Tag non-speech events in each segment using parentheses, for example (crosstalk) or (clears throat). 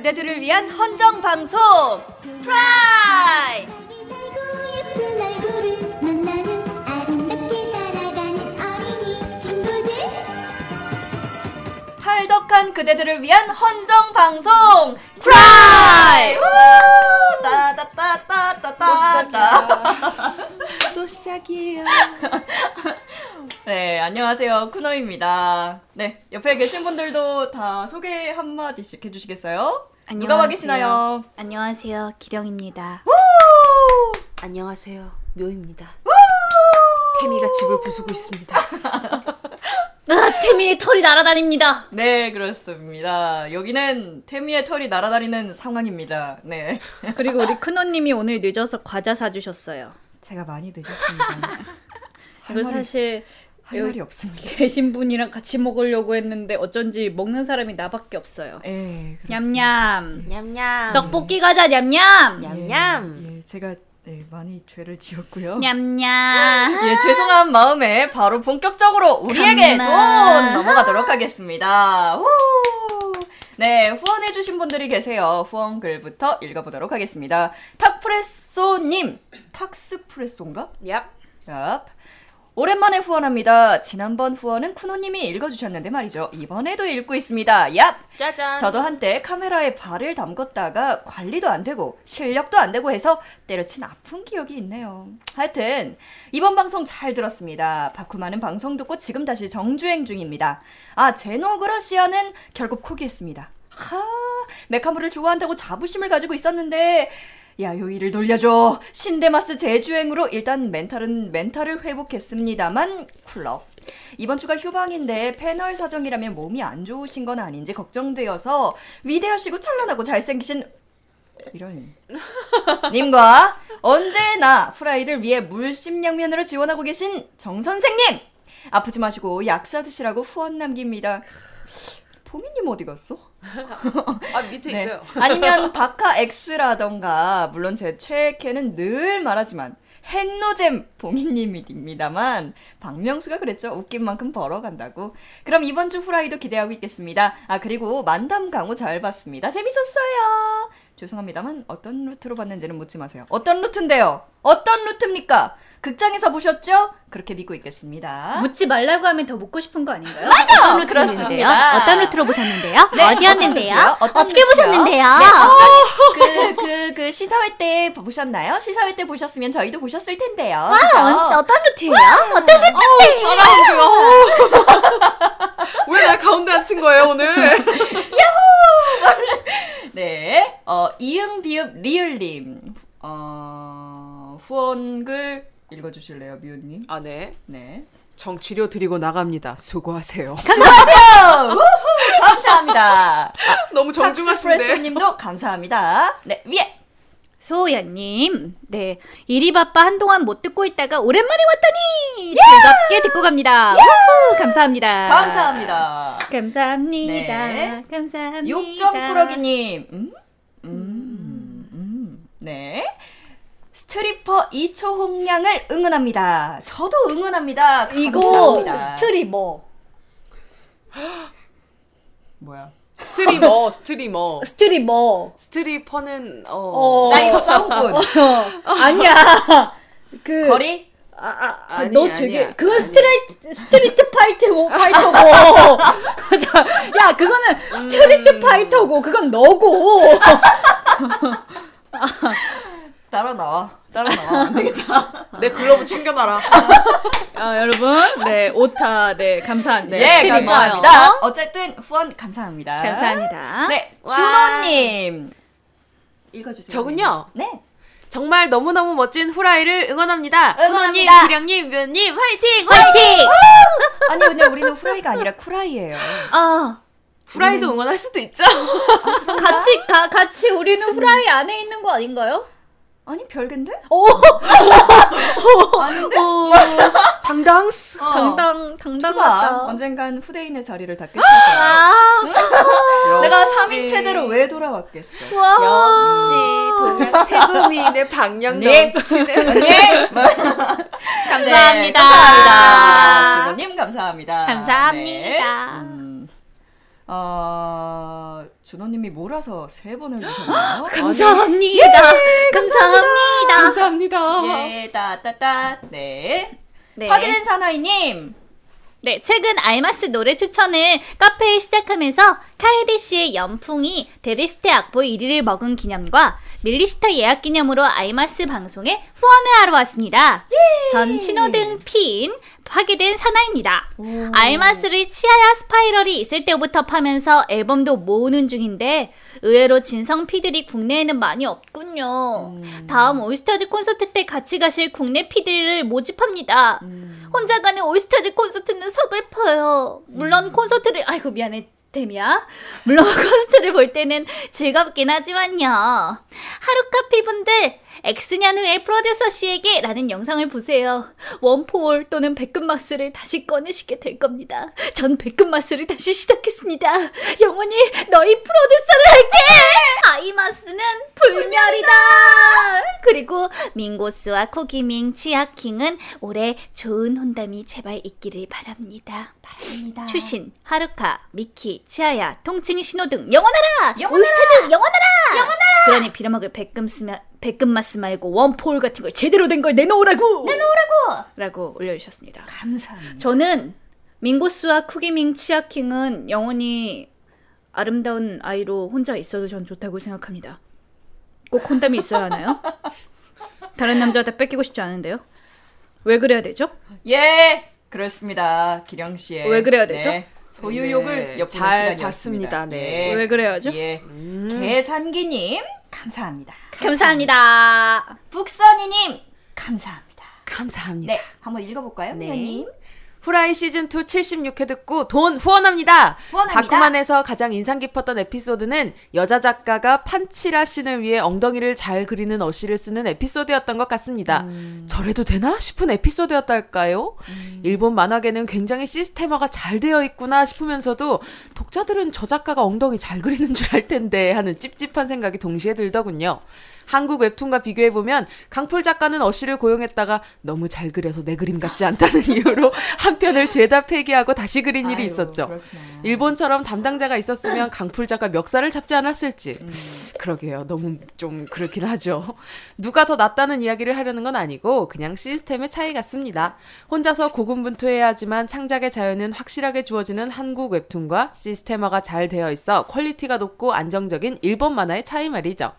그대들을 위한 헌정 방송 프라이! 탈덕한 그대들을 위한 헌정 방송 프라이! 따따따따따따. (laughs) 또 시작이에요. (laughs) 네 안녕하세요. 쿠노입니다. 네 옆에 계신 분들도 다 소개 한 마디씩 해주시겠어요? 누가 와 계시나요? 안녕하세요. 기령입니다. 안녕하세요. 묘입니다. 태미가 집을 부수고 있습니다. (laughs) 아, 태미의 털이 날아다닙니다. 네 그렇습니다 여기는 태미의 털이 날아다니는 상황입니다 네 (laughs) 그리고 우리 큰호님이 오늘 늦어서 과자 사주셨어요. 제가 많이 늦었습니다 할 이거 말이, 사실 할 말이 없습니다 계신 분이랑 같이 먹으려고 했는데 어쩐지 먹는 사람이 나밖에 없어요. 예, 냠냠. 냠냠. 떡볶이 과자 냠냠. 냠냠. 예, 예, 제가 네, 많이 죄를 지었고요. 냠냠. 예, 죄송한 마음에 바로 본격적으로 우리에게. 돈 넘어가도록 하겠습니다. 후! 네, 후원해주신 분들이 계세요. 후원 글부터 읽어보도록 하겠습니다. 탁프레소님, 탁스프레소인가? 얍. 얍. 오랜만에 후원합니다. 지난번 후원은 쿠노님이 읽어주셨는데 말이죠. 이번에도 읽고 있습니다. 얍! 짜잔. 저도 한때 카메라에 발을 담궜다가 관리도 안 되고 실력도 안 되고 해서 때려친 아픈 기억이 있네요. 하여튼 이번 방송 잘 들었습니다. 바쿠마는 방송 듣고 지금 다시 정주행 중입니다. 아 제노그라시아는 결국 포기했습니다. 하 메카물을 좋아한다고 자부심을 가지고 있었는데 야 요일을 돌려줘. 신데마스 재주행으로 일단 멘탈은 멘탈을 회복했습니다만 쿨러 이번 주가 휴방인데 패널 사정이라면 몸이 안 좋으신 건 아닌지 걱정되어서 위대하시고 찬란하고 잘생기신 이런 (laughs) 님과 언제나 프라이를 위해 물심양면으로 지원하고 계신 정 선생님! 아프지 마시고 약사 드시라고 후원 남깁니다. 보미님 어디 갔어? (laughs) 아 밑에 네. 있어요. 아니면 (laughs) 바카 X라던가 물론 제 최애캐는 늘 말하지만 핵노잼 보미님입니다만 박명수가 그랬죠. 웃긴 만큼 벌어간다고. 그럼 이번 주 후라이도 기대하고 있겠습니다. 아 그리고 만담 강호 잘 봤습니다. 재밌었어요! 죄송합니다만 어떤 루트로 봤는지는 묻지 마세요. 어떤 루트인데요? 어떤 루트입니까 극장에서 보셨죠 그렇게 믿고 있겠습니다 묻지 말라고 하면 더 묻고 싶은 거 아닌가요? 맞아! 어떤? 그렇습니다. 어떤 루트로 보셨는데요? 네, 어디였는데요? 어떤 어떻게 루트요? 보셨는데요? 네, 어떤- 그, 그, 그 시사회 때 보셨나요? 시사회 때 보셨으면 저희도 보셨을 텐데요. 아, 그죠? 어, 어떤 루트예요? 어떤 루트? (laughs) 왜날 가운데 앉힌 거예요 오늘? 네. 어, 이응, 비읍, 리을님. 어, 후원글 읽어주실래요, 미우님? 아 네. 네. 정치료 드리고 나갑니다. 수고하세요. 감사하세요! 우후! 감사합니다. 너무 정중하신데. 탁스프레소님도 감사합니다. 네, 위에! 소연님, 네 일이 바빠 한동안 못 듣고 있다가 오랜만에 왔더니 즐겁게 듣고 갑니다. 우후, 감사합니다. 감사합니다. 감사합니다. 네. 감사합니다. 육정꾸러기님, 음? 음, 음, 네. 스트리퍼 2초 홍량을 응원합니다. 저도 응원합니다. 이거 감사합니다. 스트리머, (gasps) 뭐야? streamer, streamer. streamer. stripper는 어. 어. 싸움꾼. (laughs) 어, 아니야. 그 거리? 아, 아, 아, 아니, 너 아니야. 되게 그건 straight street fighter고 저, (laughs) 야 그거는 street 음. fighter고 그건 너고 (laughs) 따라 나와. 따라 나와. 안 되겠다. (laughs) 내 글러브 챙겨놔라. 아, 여러분 네 오타 네 감사합니다 예, 스트리머요. 감사합니다. 어쨌든 후원 감사합니다. 감사합니다 네, 와. 준호님. 읽어주세요. 저군요. 네. 정말 너무너무 멋진 후라이를 응원합니다. 응원합니다. 훈호님, 기령님, 묘님 화이팅! 파이팅 아니, 근데 우리는 후라이가 아니라 쿠라이예요. 아 후라이도 응원할 수도 있죠. 같이 가, 같이 우리는 후라이 안에 있는 거 아닌가요? 아니, 별개인데? 오 (laughs) 아닌데? 당당스. 어. 당당 봐. 당당하다 언젠간 후대인의 자리를 닦겠을 거야. 아 내가 역시. 3인 체제로 왜 돌아왔겠어? 와. 역시 동양 최고민의 방영 네. 넘치는 언니! (laughs) 감사합니다. 네, 감사합니다. 주호님 감사합니다. 감사합니다. 네. 음, 어, 준호님이 몰아서 세 번을 주셨네요. (gasps) 감사합니다. 감사합니다. 감사합니다. 예, 따따따. 네. 네. 확인된 사나이님. 네, 최근 알마스 노래 추천을 카페에 시작하면서 카에디 씨의 연풍이 데레스테 악보 1위를 먹은 기념과 밀리스타 예약 기념으로 알마스 방송에 후원을 하러 왔습니다. 전 신호등 핀 파괴된 사나입니다. 알마스를 치아야 스파이럴이 있을 때부터 파면서 앨범도 모으는 중인데 의외로 진성 피들이 국내에는 많이 없군요. 다음 올스타즈 콘서트 때 같이 가실 국내 피들을 모집합니다. 혼자 가는 올스타즈 콘서트는 서글퍼요. 물론 콘서트를 아이고 미안해. 데미야. 물론 (laughs) 콘서트를 볼 때는 즐겁긴 하지만요. 하루카 피 분들 엑스냐누의 프로듀서 씨에게 라는 영상을 보세요. One For All 또는 백금마스를 다시 꺼내시게 될 겁니다. 전 백금마스를 다시 시작했습니다. 영원히 너희 프로듀서를 할게! 아이마스는 불멸이다! 그리고 민고스와 쿠기밍, 치아킹은 올해 좋은 혼담이 제발 있기를 바랍니다. 바랍니다. 추신, 하루카, 미키, 치하야, 통칭 신호등 영원하라! 올스타즈 영원하라! 영원하라! 그러니 빌어먹을 백금 쓰면 백금마스 말고 One For All 같은 걸 제대로 된 걸 내놓으라고! 내놓으라고! 라고 올려주셨습니다. 감사합니다. 저는 민고스와 쿠기밍, 치아킹은 영원히 아름다운 아이로 혼자 있어도 전 좋다고 생각합니다. 꼭 혼담이 있어야 하나요? 다른 남자한테 뺏기고 싶지 않은데요? 왜 그래야 되죠? 예, 그렇습니다. 기령 씨의 왜 그래야 되죠? 네, 소유욕을 네, 엿보는 잘 시간이었습니다. 봤습니다. 네. 왜 그래야죠? 예, 계산기님 감사합니다. 감사합니다. 북선이님 감사합니다. 감사합니다. 네, 한번 읽어볼까요, 네. 회원님? 후라이 시즌2 76회 듣고 돈 후원합니다. 후원합니다. 바쿠만에서 가장 인상 깊었던 에피소드는 여자 작가가 판치라 씬을 위해 엉덩이를 잘 그리는 어시를 쓰는 에피소드였던 것 같습니다. 저래도 되나 싶은 에피소드였달까요? 일본 만화계는 굉장히 시스테마가 잘 되어 있구나 싶으면서도 독자들은 저 작가가 엉덩이 잘 그리는 줄 알 텐데 하는 찝찝한 생각이 동시에 들더군요. 한국 웹툰과 비교해보면 강풀 작가는 어시를 고용했다가 너무 잘 그려서 내 그림 같지 않다는 (laughs) 이유로 한 편을 죄다 폐기하고 다시 그린 일이 아유, 있었죠. 그렇구나. 일본처럼 담당자가 있었으면 (laughs) 강풀 작가 멱살을 잡지 않았을지. 그러게요. 너무 좀 그렇긴 하죠. 누가 더 낫다는 이야기를 하려는 건 아니고 그냥 시스템의 차이 같습니다. 혼자서 고군분투해야 하지만 창작의 자유는 확실하게 주어지는 한국 웹툰과 시스템화가 잘 되어 있어 quality가 높고 안정적인 일본 만화의 차이 말이죠.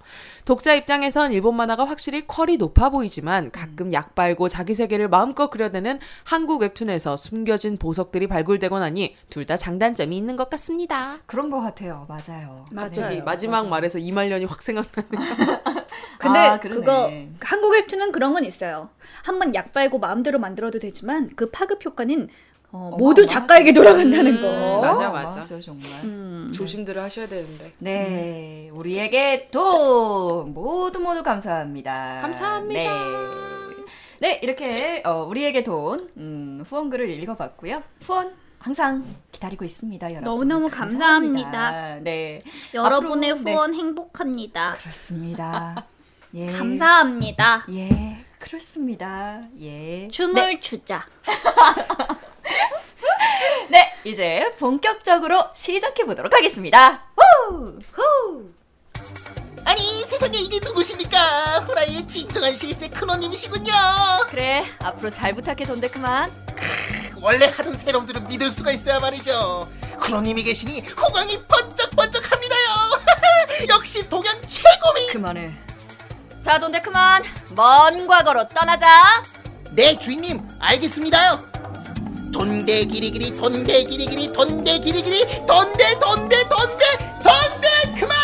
독자 입장에선 일본 만화가 확실히 퀄이 높아 보이지만 가끔 약 빨고 자기 세계를 마음껏 그려내는 한국 웹툰에서 숨겨진 보석들이 발굴되곤 하니 둘 다 장단점이 있는 것 같습니다. 그런 것 같아요. 맞아요. 갑자기 네, 마지막 맞아요. 말에서 이말년이 확 생각나네요. (laughs) 근데 아. 그거 한국 웹툰은 그런 건 있어요. 한번 약 빨고 마음대로 만들어도 되지만 그 파급 효과는 어, 모두. 작가에게 돌아간다는 거. 음, 맞아, 맞아. 맞아요, 정말. 음. 조심들을 하셔야 되는데. 네, 우리에게 돈 모두 모두 감사합니다. 감사합니다. 네, 네 이렇게 어, 우리에게 돈 음, 후원글을 읽어봤고요. 후원 항상 기다리고 있습니다, 여러분. 너무너무 감사합니다. 네, 여러분의 앞으로, 네, 후원 행복합니다. 그렇습니다. (laughs) 예, 감사합니다. 예, 그렇습니다. 예. 춤을 추자. (laughs) (laughs) 네, 이제 본격적으로 시작해 보도록 하겠습니다. 후! 아니 세상에 이게 누구십니까? 후라이의 진정한 실세 큰호님이시군요. 그래, 앞으로 잘 부탁해 돈데크만. 원래 하던 새놈들은 믿을 수가 있어야 말이죠. 큰호님이 계시니 호강이 번쩍번쩍합니다요. (laughs) 역시 동양 최고미. 그만해. 자, 돈데크만, 먼 과거로 떠나자. 네 주인님 알겠습니다요. 돈대 기리기리 돈대 기리기리 돈대 기리기리 돈대 돈대 돈대 돈대 그만.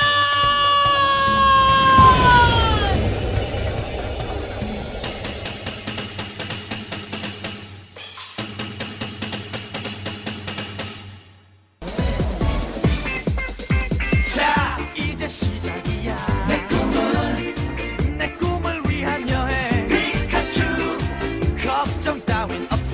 자 이제 시작이야. 내 꿈은 내 꿈을 위한 여행. 피카츄 걱정 따윈 없어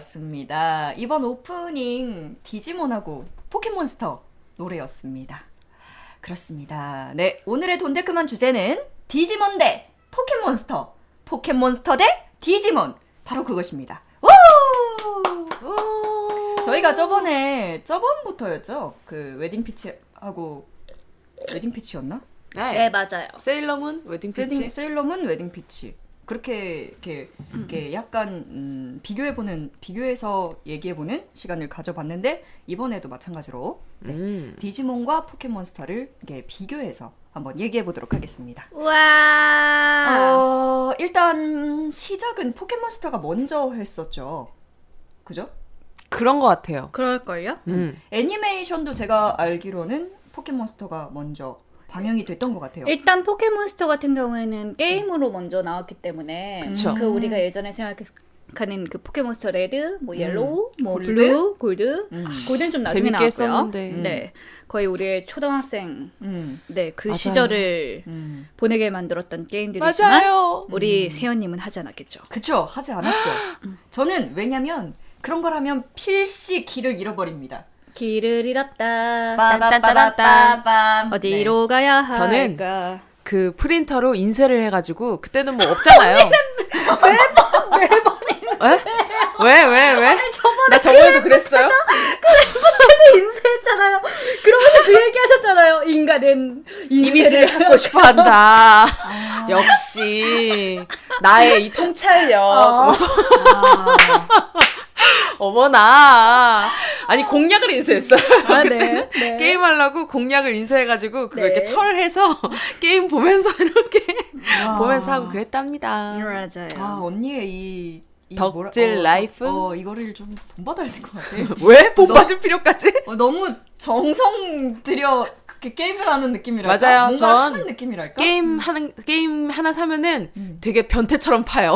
왔습니다. 이번 오프닝 디지몬하고 포켓몬스터 노래였습니다. 그렇습니다. 네, 오늘의 돈데크만 주제는 디지몬 대 포켓몬스터. 포켓몬스터 대 디지몬. 바로 그것입니다. 우! 저희가 저번에 저번부터였죠. 그 웨딩 피치하고 웨딩 피치였나? 네. 네, 맞아요. 세일러문 웨딩 피치. 세딩, 세일러문 웨딩 피치. 그렇게 이렇게, 이렇게 약간 음, 비교해 보는 비교해서 얘기해 보는 시간을 가져봤는데 이번에도 마찬가지로 네, 음. 디지몬과 포켓몬스터를 이렇게 비교해서 한번 얘기해 보도록 하겠습니다. 와. 어, 일단 시작은 포켓몬스터가 먼저 했었죠. 그죠? 그런 것 같아요. 그럴걸요? 음. 애니메이션도 제가 알기로는 포켓몬스터가 먼저 방영이 됐던 것 같아요. 일단 포켓몬스터 같은 경우에는 게임으로 먼저 나왔기 때문에 그쵸. 그 우리가 예전에 생각하는 그 포켓몬스터 레드, 뭐 옐로우, 뭐 골드? 블루, 골드, 음. 골드는 좀 나중에 재밌게 나왔고요. 했었는데. 네, 거의 우리의 초등학생 음, 네그 맞아요. 시절을 음. 보내게 만들었던 게임들이지만 맞아요. 우리 세연님은 하지 않았겠죠. 그쵸 하지 않았죠. 저는 왜냐면 그런 걸 하면 필시 길을 잃어버립니다. 길을 잃었다. 빠바바바밤. 어디로 가야 할까? 저는 그 프린터로 인쇄를 해가지고 그때는 뭐 없잖아요. (laughs) 매번 매번 왜? 왜? 왜? 나 저번에도 그랬어요? (laughs) 인쇄했잖아요. 그러면서 그 얘기 하셨잖아요. 인간은 이미지를 갖고 싶어 한다. 역시 나의 이 통찰력. 어 (laughs) (laughs) 머나. 아니 공략을 인쇄했어요. 아, 그때 네. 네. 게임 하려고 공략을 인쇄해가지고 그거 네. 이렇게 철해서 (laughs) 게임 보면서 이렇게 와. 보면서 하고 그랬답니다. 맞아요. 아 언니의 이, 이 덕질 뭐라- 어, life? 어 이거를 좀 본받아야 될 것 같아. (laughs) 왜? 본 받을 필요까지? 어, 너무 정성 들여 그렇게 게임을 하는 느낌이랄까? 맞아요. 뭔가 전 하는 느낌이랄까? 게임 하는 게임 하나 사면은 음. 되게 변태처럼 파요.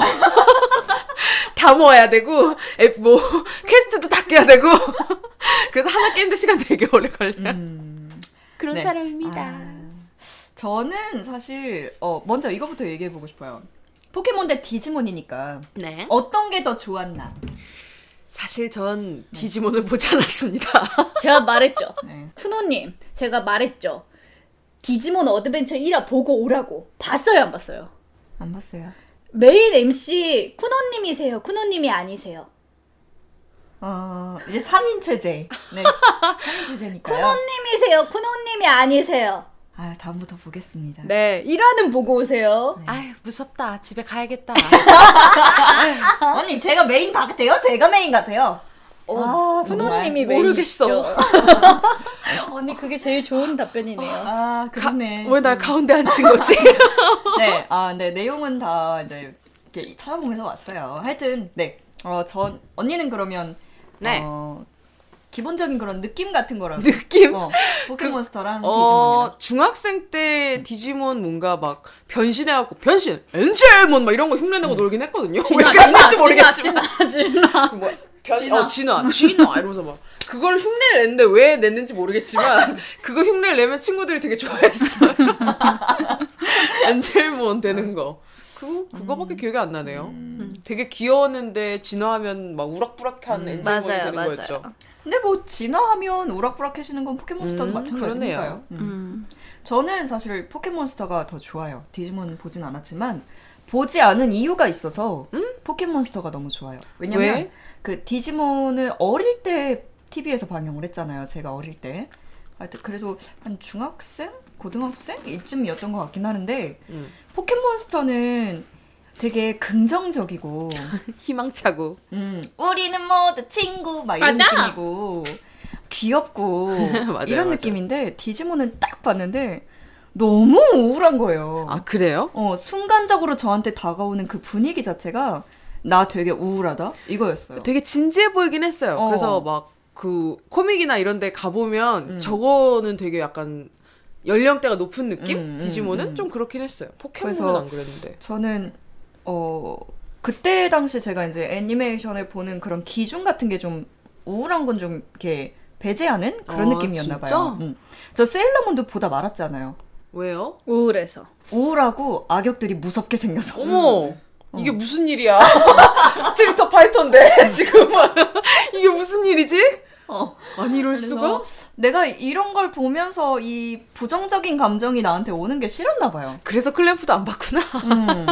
(laughs) 다 모아야 되고 앱뭐 (laughs) 퀘스트도 다 깨야 되고 (laughs) 그래서 하나 깨는데 시간 되게 오래 걸려요. 음, 그런 네. 사람입니다. 아, 저는 사실 어 먼저 이거부터 얘기해 보고 싶어요. 포켓몬 대 디지몬이니까 네. 어떤 게 더 좋았나? 사실 전 디지몬을 보지 않았습니다. 제가 말했죠. 네. 쿠노님, 제가 말했죠. 디지몬 어드벤처 1화 보고 오라고. 봤어요, 안 봤어요? 안 봤어요. 메인 MC 쿠노님이세요. 쿠노님이 아니세요. 어 이제 3인 체제. 네. (laughs) 3인 체제니까요. 쿠노님이세요. 쿠노님이 아니세요. 아 다음부터 보겠습니다. 네, 1화는 보고 오세요. 아유 무섭다. 집에 가야겠다. (laughs) 언니 제가 메인 같아요? 제가 메인 같아요? 아, 쿠노님이 메인 모르겠어. (laughs) 언니 그게 제일 좋은 답변이네요. 아 그러네. 왜 날 가운데 앉힌 거지? (laughs) 네, 아, 네, 내용은 다 이제 이렇게 찾아보면서 왔어요. 하여튼, 네, 어, 전, 언니는 그러면, 네. 어, 기본적인 그런 느낌 같은 거라고. 느낌? 어, 포켓몬스터랑 어, 디지몬이랑. 중학생 때 디지몬 뭔가 막 변신해갖고 변신 엔젤몬 막 이런 거 흉내내고 놀긴 했거든요. (laughs) 왜 그랬는지 모르겠지만 진아, 진아. 그 뭐, 변, 진화. 어, 진화, 진화 이러면서 막 그걸 흉내를 냈는데 왜 냈는지 모르겠지만 (laughs) 그거 흉내를 내면 친구들이 되게 좋아했어요. (laughs) 엔젤몬 되는 거. 그거 그거밖에 기억이 안 나네요. 되게 귀여웠는데 진화하면 막 우락부락한 엔젤몬이 맞아요, 되는 맞아요. 거였죠. 근데 뭐 진화하면 우락부락해지는 건 포켓몬스터도 음, 마찬가지니까요. 음. 음. 저는 사실 포켓몬스터가 더 좋아요. 디지몬 보진 않았지만 보지 않은 이유가 있어서 포켓몬스터가 너무 좋아요. 왜냐면 왜? 그 디지몬을 어릴 때 TV에서 방영을 했잖아요. 제가 어릴 때. 하여튼 그래도 한 중학생, 고등학생 이쯤이었던 것 같긴 하는데 음. 포켓몬스터는 되게 긍정적이고 (laughs) 희망차고 음, 우리는 모두 친구 막 이런 맞아. 느낌이고 귀엽고 (laughs) 이런 맞아요. 느낌인데 디지몬은 딱 봤는데 너무 우울한 거예요. 아 그래요? 어, 순간적으로 저한테 다가오는 그 분위기 자체가 나 되게 우울하다 이거였어요. 되게 진지해 보이긴 했어요. 어. 그래서 막 그 코믹이나 이런 데 가보면 음. 저거는 되게 약간 연령대가 높은 느낌? 음, 음, 디지몬은 음. 좀 그렇긴 했어요. 포켓몬은 안 그랬는데. 저는 어 그때 당시 제가 이제 애니메이션을 보는 그런 기준 같은 게 좀 우울한 건 좀 이렇게 배제하는 그런 아, 느낌이었나? 봐요. 음. 저 세일러문도 보다 말았잖아요. 왜요? 우울해서. 우울하고 악역들이 무섭게 생겨서. 어머! 음. 이게 무슨 일이야? (laughs) 스트리트 파이터인데 (laughs) 지금 (laughs) 이게 무슨 일이지? 어. 아니 이럴 수가? 내가 이런 걸 보면서 이 부정적인 감정이 나한테 오는 게 싫었나 봐요. 그래서 클램프도 안 봤구나. 음.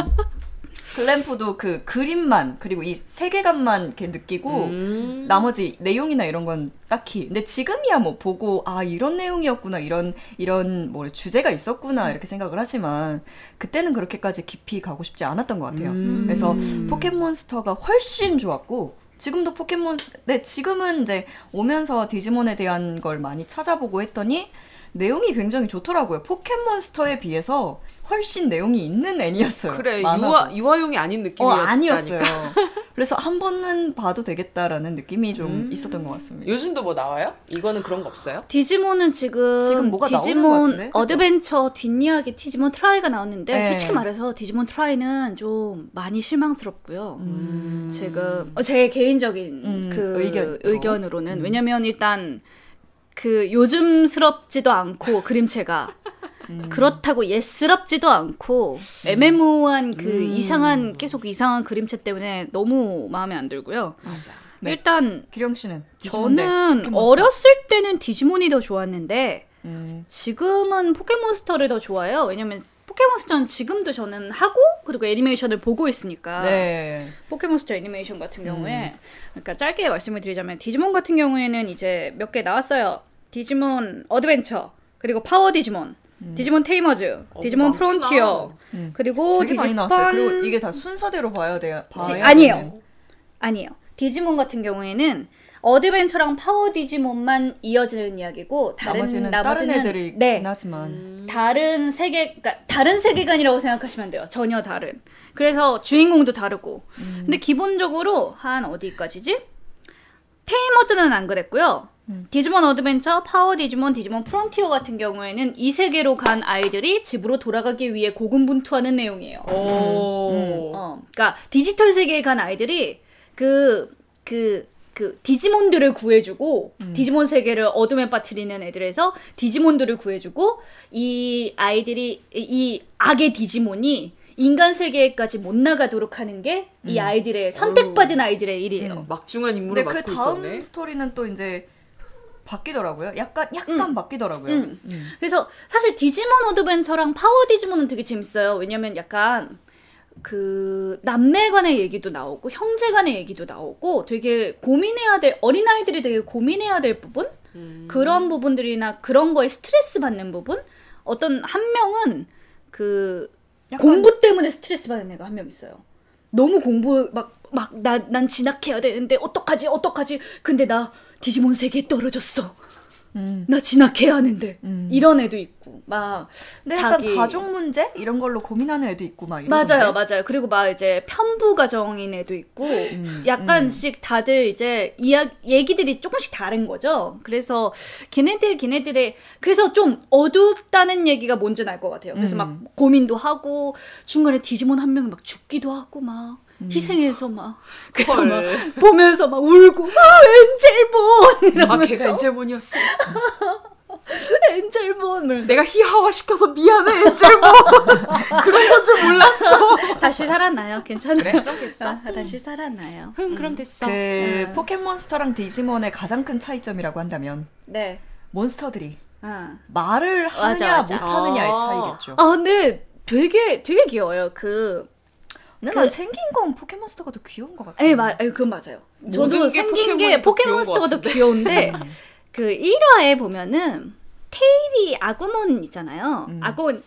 글램프도 그 그림만 그리고 이 세계관만 이렇게 느끼고 음. 나머지 내용이나 이런 건 딱히 근데 지금이야 뭐 보고 아 이런 내용이었구나 이런 이런 뭐 주제가 있었구나 이렇게 생각을 하지만 그때는 그렇게까지 깊이 가고 싶지 않았던 것 같아요. 음. 그래서 포켓몬스터가 훨씬 좋았고 지금도 포켓몬 네 지금은 이제 오면서 디지몬에 대한 걸 많이 찾아보고 했더니 내용이 굉장히 좋더라고요. 포켓몬스터에 비해서 훨씬 내용이 있는 애니였어요. 그래 만화도. 유아 유아용이 아닌 어, 느낌이었다니까. 아니었어요. (laughs) 그래서 한 번은 봐도 되겠다라는 느낌이 좀 음. 있었던 것 같습니다. 요즘도 뭐 나와요? 이거는 그런 거 없어요? 디지몬은 지금, 지금 뭐가 나오는 것 디지몬 같은데? 그죠? 어드벤처 뒷이야기 디지몬 트라이가 나왔는데 네. 솔직히 말해서 디지몬 트라이는 좀 많이 실망스럽고요. 음. 지금 어, 제 개인적인 음, 그 의견으로. 의견으로는 왜냐면 일단 그 요즘스럽지도 않고 그림체가 음. 그렇다고 옛스럽지도 않고 애매모호한 그 이상한 계속 이상한 그림체 때문에 너무 마음에 안 들고요. 맞아. 네. 일단 기령 씨는 저는. 어렸을 때는 디지몬이 더 좋았는데 음. 지금은 포켓몬스터를 더 좋아해요. 왜냐면 포켓몬스터는 지금도 저는 하고 그리고 애니메이션을 보고 있으니까 네. 포켓몬스터 애니메이션 같은 경우에 그러니까 짧게 말씀을 드리자면 디지몬 같은 경우에는 이제 몇 개 나왔어요. 디지몬 어드벤처 그리고 파워 디지몬, 디지몬 테이머즈, 디지몬 많구나. 프론티어 음. 그리고 디지몬 나왔어요. 그리고 이게 다 순서대로 봐야 돼요. 지- 봐야 아니에요. 되는. 아니에요. 디지몬 같은 경우에는 어드벤처랑 파워 디지몬만 이어지는 이야기고 다른 나머지는, 나머지는 다른 애들이 네, 하지만 다른 세계, 그러니까 다른 세계관이라고 생각하시면 돼요. 전혀 다른. 그래서 주인공도 다르고. 음. 근데 기본적으로 한 어디까지지? 테이머즈는 안 그랬고요. 음. 디지몬 어드벤처, 파워 디지몬, 디지몬 프론티어 같은 경우에는 이 세계로 간 아이들이 집으로 돌아가기 위해 고군분투하는 내용이에요. 오. 어, 그러니까 디지털 세계에 간 아이들이 그, 그, 그 디지몬들을 구해주고 디지몬 세계를 어둠에 빠뜨리는 애들에서 디지몬들을 구해주고 이 아이들이 이- 이 악의 디지몬이 인간 세계까지 못 나가도록 하는 게이 아이들의 선택받은 아이들의 일이에요. 막중한 임무를 근데 그 맡고 다음 있었네. 스토리는 또 이제 바뀌더라고요. 약간 약간 바뀌더라고요. 음. 그래서 사실 디지몬 어드벤처랑 파워 디지몬은 되게 재밌어요. 왜냐면 약간 그 남매 간의 얘기도 나오고 형제 간의 얘기도 나오고 되게 고민해야 될 어린아이들이 되게 고민해야 될 부분? 그런 부분들이나 그런 거에 스트레스 받는 부분? 어떤 한 명은 그 약간- 공부 때문에 스트레스 받는 애가 한 명 있어요. 너무 공부 막 막 나 난 진학해야 되는데 어떡하지 어떡하지? 근데 나 디지몬 세계에 떨어졌어 음. 나 진학해야 하는데 음. 이런 애도 있고 막 근데 약간 자기 가족 문제 이런 걸로 고민하는 애도 있고 막. 맞아요, 맞아요. 그리고 막 이제 편부 가정인 애도 있고, 음, 약간씩 다들 이제 이야 얘기들이 조금씩 다른 거죠. 그래서 걔네들 걔네들의 그래서 좀 어둡다는 얘기가 뭔지는 알것 같아요. 그래서 음. 막 고민도 하고 중간에 디지몬 한 명이 막 죽기도 하고 막. 희생해서 막 그래서 헐. 막 보면서 막 울고 아 엔젤몬 아 이러면서 걔가 엔젤몬이었어. (laughs) 엔젤몬 이러면서 내가 희화화 시켜서 미안해 엔젤몬. (laughs) 그런 건 줄 몰랐어. (laughs) 다시 살아나요 괜찮아요 그럼 됐어. 아, 다시 살아나요 흥 그럼 됐어. 그 음. 포켓몬스터랑 디지몬의 가장 큰 차이점이라고 한다면 네 몬스터들이 아. 말을 맞아, 하느냐 맞아. 못하느냐의 아. 차이겠죠. 아 근데 되게 되게 귀여워요. 그 근데 그- 난 생긴 건 포켓몬스터가 더 귀여운 것 같아. 에, 맞, 에, 그건 맞아요. 저도 모든 게 생긴 게 포켓몬이 더 포켓몬스터가 더 귀여운 귀여운데 (laughs) 그 1화에 보면은 테일이 아구몬 있잖아요. 음. 아구몬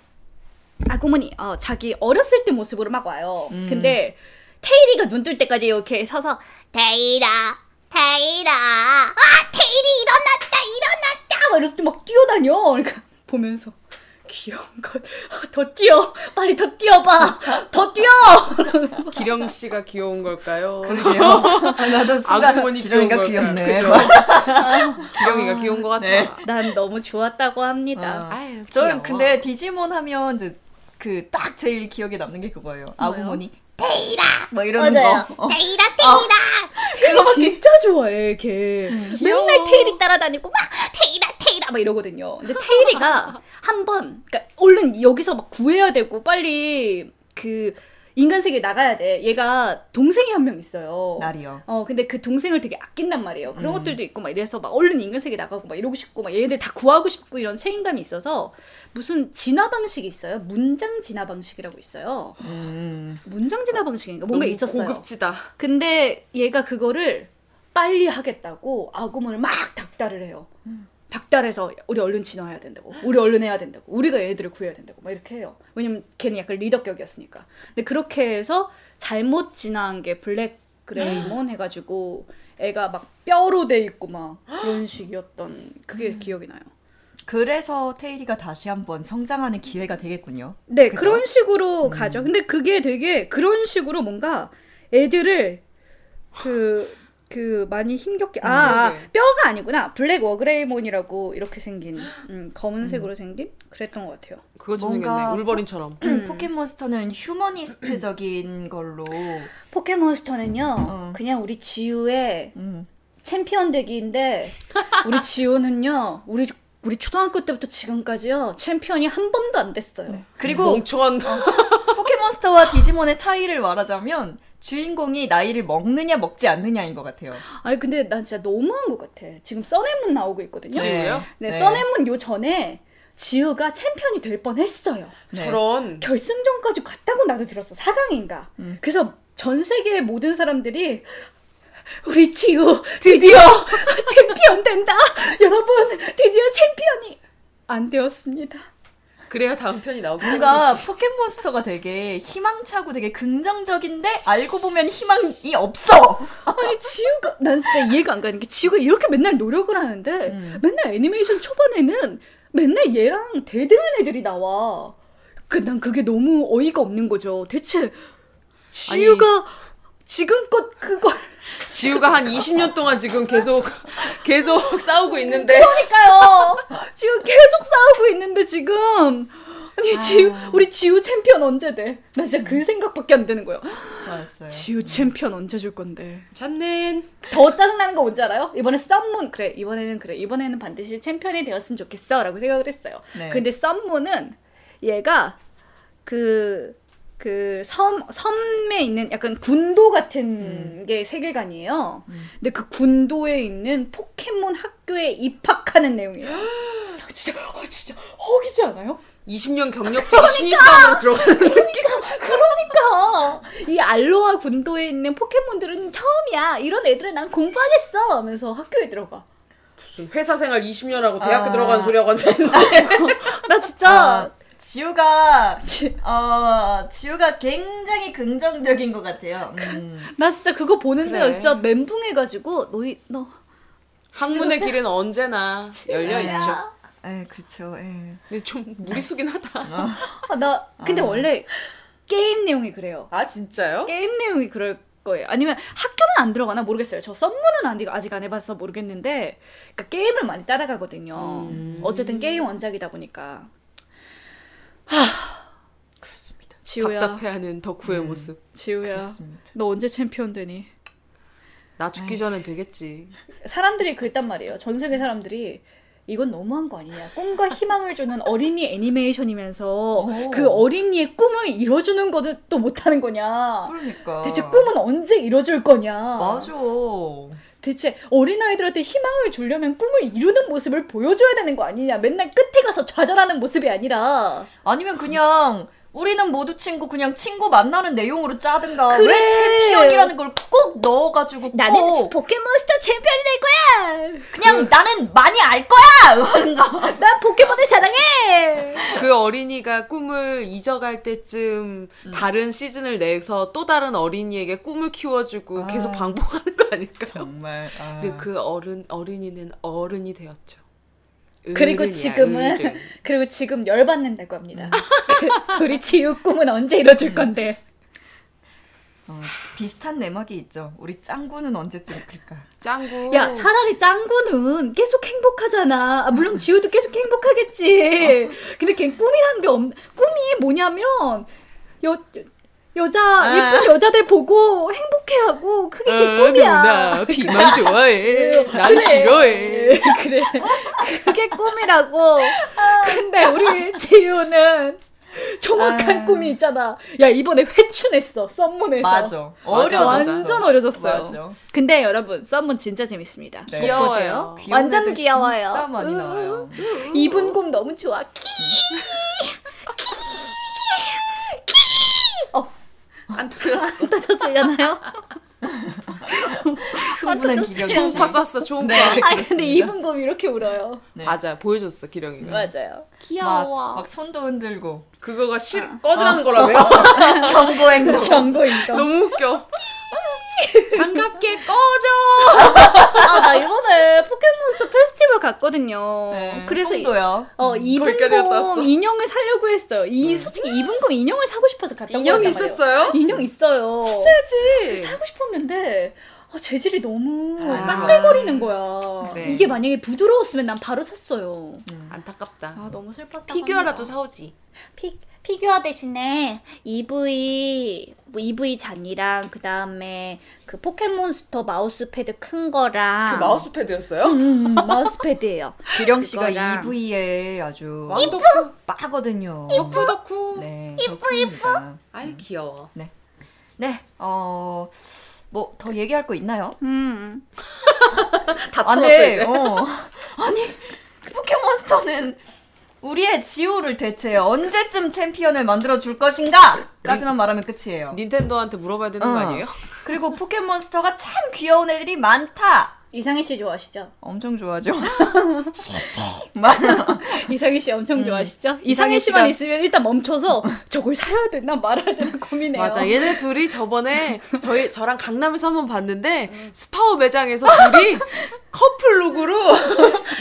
아구몬이 어, 자기 어렸을 때 모습으로 막 와요. 음. 근데 테일이가 눈 뜰 때까지 이렇게 서서 테이라 테이라 아 테일이 일어났다 일어났다 막 이랬을 때 막 뛰어다녀. (laughs) 그러니까 보면서 귀여운 것. 아, 더 뛰어. 빨리 더 뛰어봐. 더 뛰어. (laughs) 기령 씨가 귀여운 걸까요? 그러게요. (laughs) 나도 순간 아구몬이 귀여운 기령이가 걸까요? 귀엽네. 그죠? (laughs) 기령이가 귀여운 것 같아. 네. 난 너무 좋았다고 합니다. 어. 아유, 저는 귀여워. 근데 디지몬 하면 이제 그 딱 제일 기억에 남는 게 그거예요. 아구몬이 테이라 뭐 이러는 맞아요 거. 어. 테이라 테이라 테일 진짜 좋아해, 걔. 귀여워. 맨날 테일이 따라다니고 막 테일아 테일아 막 이러거든요. 근데 테일이가 한 번, 그러니까 얼른 여기서 막 구해야 되고 빨리 그 인간 세계에 나가야 돼. 얘가 동생이 한 명 있어요. 날이요. 어, 근데 그 동생을 되게 아낀단 말이에요. 그런 것들도 있고 막 이래서 막 얼른 인간 세계 나가고 막 이러고 싶고 막 얘네들 다 구하고 싶고 이런 책임감이 있어서 무슨 진화 방식이 있어요. 문장 진화 방식이라고 있어요. 음. 문장 진화 방식인가 뭔가 있었어요. 고급지다. 근데 얘가 그거를 빨리 하겠다고 아구몬을 막 닥달을 해요. 닥달해서 우리 얼른 진화해야 된다고. 우리 얼른 해야 된다고. 우리가 얘들을 구해야 된다고. 막 이렇게 해요. 왜냐면 걔는 약간 리더격이었으니까. 근데 그렇게 해서 잘못 진화한 게 블랙 그레이몬 해가지고 애가 막 뼈로 돼 있고 막 그런 식이었던 그게 기억이 나요. 그래서 테일이가 다시 한번 성장하는 기회가 되겠군요. 네, 그죠? 그런 식으로 가죠. 근데 그게 되게 그런 식으로 뭔가 애들을 그, 그 많이 힘겹게 아, 아 그러게. 뼈가 아니구나 블랙 워그레이몬이라고 이렇게 생긴 음, 검은색으로 생긴 그랬던 것 같아요. 그거 좀 뭔가. 울버린처럼. 포켓몬스터는 휴머니스트적인 (clears throat) 걸로 포켓몬스터는요 어. 그냥 우리 지우의 음. 챔피언 되기인데 우리 지우는요 우리 우리 초등학교 때부터 지금까지요 챔피언이 한 번도 안 됐어요. 그리고 멍청한 포켓몬스터와 디지몬의 차이를 말하자면 주인공이 나이를 먹느냐 먹지 않느냐인 것 같아요. 아니 근데 난 진짜 너무한 것 같아. 지금 Sun and Moon 나오고 있거든요. 지우요? 네, 네. Sun and Moon 요 전에 지우가 챔피언이 될 뻔했어요. 네. 저런 결승전까지 갔다고 나도 들었어. 4강인가. 음. 그래서 전 세계의 모든 사람들이 우리 지우 드디어 (laughs) 챔피언 된다. 여러분 드디어 챔피언이 안 되었습니다. 그래야 다음 편이 나오고 뭔가 포켓몬스터가 되게 희망차고 되게 긍정적인데 알고 보면 희망이 없어. 아니 지우가 난 진짜 이해가 안 가는 게 지우가 이렇게 맨날 노력을 하는데 음. 맨날 애니메이션 초반에는 맨날 얘랑 대등한 애들이 나와. 그 난 그게 너무 어이가 없는 거죠. 대체 지우가 지금껏 그걸 지우가 한 20년 동안 지금 계속 계속 싸우고 있는데 그러니까요. 지우 계속 싸우고 있는데 지금 아니 지우 우리 지우 챔피언 언제 돼? 나 진짜 그 생각밖에 안 되는 거예요. 알았어요. 지우 챔피언 언제 줄 건데? 잔넨 더 짜증나는 거 뭔지 알아요? 이번에 Sun Moon 그래 이번에는 그래 이번에는 반드시 챔피언이 되었으면 좋겠어라고 생각을 했어요. 네. 근데 Sun Moon은 얘가 그 그 섬 섬에 있는 약간 군도 같은 게 세계관이에요. 근데 그 군도에 있는 포켓몬 학교에 입학하는 내용이에요. (gasps) 진짜 어, 진짜 허기지 않아요? 20년 경력직이 신입사원으로 들어가는 그러니까 이 알로하 군도에 있는 포켓몬들은 처음이야. 이런 애들은 난 공부하겠어. 하면서 학교에 들어가. 무슨 회사 생활 20년 하고 대학교 아. 들어가는 소리하고 앉아있는데 (laughs) 나 진짜 아, 지우가 어 지우가 굉장히 긍정적인 것 같아요. 음. 나 진짜 그거 보는데요. 그래. 진짜 멘붕해가지고 너희 너 학문의 길은 언제나 열려 있죠. 에, 그쵸. 에. 근데 좀 무리수긴 하다. 아, 나 근데 원래 게임 내용이 그래요. 아 진짜요? 게임 내용이 그럴 거예요. 아니면 학교는 안 들어가나 모르겠어요. 저 썸문은 아직 아직 안 해봐서 모르겠는데, 그러니까 게임을 많이 따라가거든요. 어쨌든 게임 원작이다 보니까. 그렇습니다. 지우야. 답답해하는 덕후의 모습. 지우야, 그렇습니다. 너 언제 챔피언 되니? 나 죽기 전엔 되겠지. 사람들이 그랬단 말이에요. 전 세계 사람들이 이건 너무한 거 아니냐. 꿈과 희망을 주는 어린이 애니메이션이면서 오. 그 어린이의 꿈을 이뤄주는 또 못하는 거냐. 그러니까. 대체 꿈은 언제 이뤄줄 거냐. 맞아. 대체 어린아이들한테 희망을 주려면 꿈을 이루는 모습을 보여줘야 되는 거 아니냐. 맨날 끝에 가서 좌절하는 모습이 아니라. 아니면 그냥 우리는 모두 친구 그냥 친구 만나는 내용으로 짜든가 그래. 왜 챔피언이라는 걸 꼭 넣어가지고 나는 꼭 포켓몬스터 챔피언이 될 거야! 그냥 나는 많이 알 거야. (laughs) 나 포켓몬을 사랑해! 그 어린이가 꿈을 잊어갈 때쯤 다른 시즌을 내서 또 다른 어린이에게 꿈을 키워주고 아. 계속 반복하는 거 아닐까요? 정말. 아. 그리고 그 어른 어린이는 어른이 되었죠. 그리고 지금은. (laughs) 그리고 지금 열받는다고 합니다. 그, (laughs) 우리 지우 꿈은 언제 이뤄줄 건데? 어, 비슷한 내막이 있죠. 우리 짱구는 언제쯤 클까? 짱구. 야, 차라리 짱구는 계속 행복하잖아. 아, 물론 지우도 계속 행복하겠지. 근데 걔 꿈이라는 게 없, 꿈이 뭐냐면, 여, 여- 여자, 예쁜 여자들 보고 행복해하고, 그게 걔 아, 꿈이야. 누나 비만 좋아해. 난 그래. 싫어해. 그래. 그게 꿈이라고. 근데 우리 지우는 정확한 아. 꿈이 있잖아. 야, 이번에 회춘했어. 썸문에서. 맞아. 어려졌어. 완전 어려졌어요. 맞아. 근데 여러분, 썸문 진짜 재밌습니다. 네. 귀여워요. 완전 귀여워요. 진짜 많이 으, 나와요. 이분 꿈 너무 좋아. 키. 안 들렸어. 따졌으려나요? 흥분한 기력이. 초음파 쐈어 초음파. 네. 아 근데 이분 꿈 이렇게 울어요. 네. 맞아 보여줬어 기령이가. 맞아요. 막, 막 손도 흔들고 그거가 싫 꺼지라는 거라며요. (laughs) 경고 행동. 경고인가. 너무 웃겨. 반갑게 꺼져. 아 나 이번에 포켓몬스터 페스티벌 갔거든요. 네, 그래서 이- 손도요. 어 거기까지 갔다 왔어. 이분곰 인형을 사려고 했어요. 이 솔직히 이분곰 인형을 사고 싶어서 갔다 인형이 있었어요? 인형 있어요. 샀어야지. 사고 싶었는데 아, 재질이 너무 안 까끌거리는 거야. 그래. 이게 만약에 부드러웠으면 난 바로 샀어요. 안타깝다. 아 너무 슬펐다. 피규어라도 사오지. 피, 피규어 대신에 이브이 뭐 이브이 잔이랑 그 다음에 그 포켓몬스터 마우스패드 큰 거랑 그 마우스 패드였어요? 음, 마우스패드예요. (laughs) 기령 씨가 그거랑. 이브이의 아주 왕덕후. 빠거든요. 덕후 덕후. 네, 이쁘 이쁘. 아이 귀여워. 네, 어. 뭐 더 얘기할 거 있나요? 음. (laughs) 다 아, 털었어 네. 이제. 어. (laughs) 아니 포켓몬스터는 우리의 지우를 대체 언제쯤 챔피언을 만들어 줄 것인가?까지만 말하면 끝이에요. 닌텐도한테 물어봐야 되는 어. 거 아니에요? 그리고 포켓몬스터가 참 귀여운 애들이 많다. 이상희 씨 좋아하시죠? 엄청 좋아하죠. (laughs) (laughs) 이상희 씨 엄청 좋아하시죠? 이상희 이상희 씨만 씨가- 있으면 일단 멈춰서 (laughs) 저걸 사야 되나 말아야 되나 고민해요. 맞아. 얘네 둘이 저번에 저희 저랑 강남에서 한번 봤는데 스파오 매장에서 둘이 커플룩으로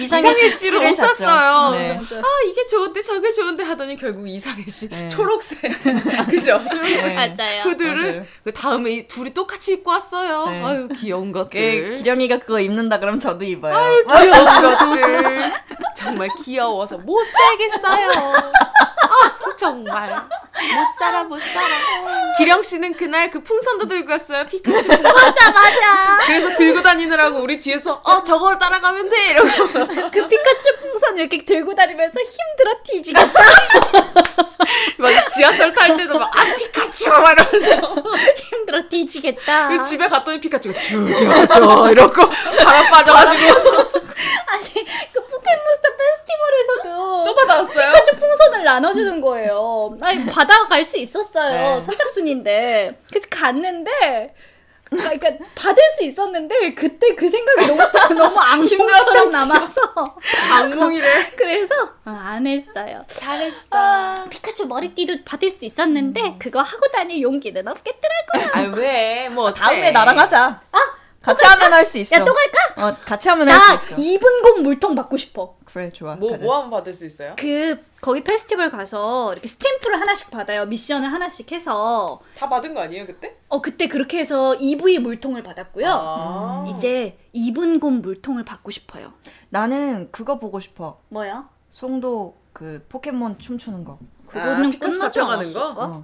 이상해 씨를 옷. 샀어요. 네. 아 이게 좋은데 저게 좋은데 하더니 결국 이상해 씨 네. 초록색 그죠? 초록색 네. 맞아요. 후드를 맞아요. 그 다음에 이 둘이 똑같이 입고 왔어요. 네. 아유 귀여운 그 것들. 기령이가 그거 입는다 그러면 저도 입어요. 귀여운 것들. 정말 귀여워서 못 살겠어요. 아, 정말 못 살아 못 살아. 기령 씨는 그날 그 풍선도 들고 갔어요. 피카츄 풍선. 맞아 맞아. 그래서 들고 다니느라고 우리 뒤에서 어 저걸 따라가면 돼 이러고 그 피카츄 풍선 이렇게 들고 다니면서 힘들어 뒤지겠다. (laughs) 맞아 지하철 탈 때도 막 아 피카츄 막 이러면서 (laughs) 힘들어 뒤지겠다. 그리고 집에 갔더니 피카츄가 죽여줘 이러고 바람 빠져가지고 (laughs) 아니 그 포켓몬스터 페스티벌에서도 또 받아왔어요. 피카츄 풍선을 나눠주는 거예요. 아니 바다가 갈수 있었어요. 네. 선착순인데 그래서 갔는데. 그러니까 받을 수 있었는데 그때 그 생각이 너무 (laughs) 너무 악몽처럼 남아서 악몽이래. (laughs) 그래서 어, 안 했어요. 잘했어. 피카츄 머리띠도 받을 수 있었는데 그거 하고 다닐 용기는 없겠더라고요. 아 왜? 뭐? 다음에 나랑 하자. 같이 하면 할 수 있어. 야 또 갈까? 어, 같이 하면 할수나 있어. 2분 곰 물통 받고 싶어. 그래, 좋아. 뭐, 가자. 뭐 하면 받을 수 있어요? 그 거기 페스티벌 가서 이렇게 스탬프를 하나씩 받아요. 미션을 하나씩 해서 다 받은 거 아니에요, 그때? 어 그때 그렇게 해서 EV 물통을 받았고요. 아. 이제 2분 곰 물통을 받고 싶어요. 나는 그거 보고 싶어. 뭐야? 송도 그 포켓몬 춤추는 거. 그거는 아, 끝나지 잡혀가는 거? 않았을까? 어.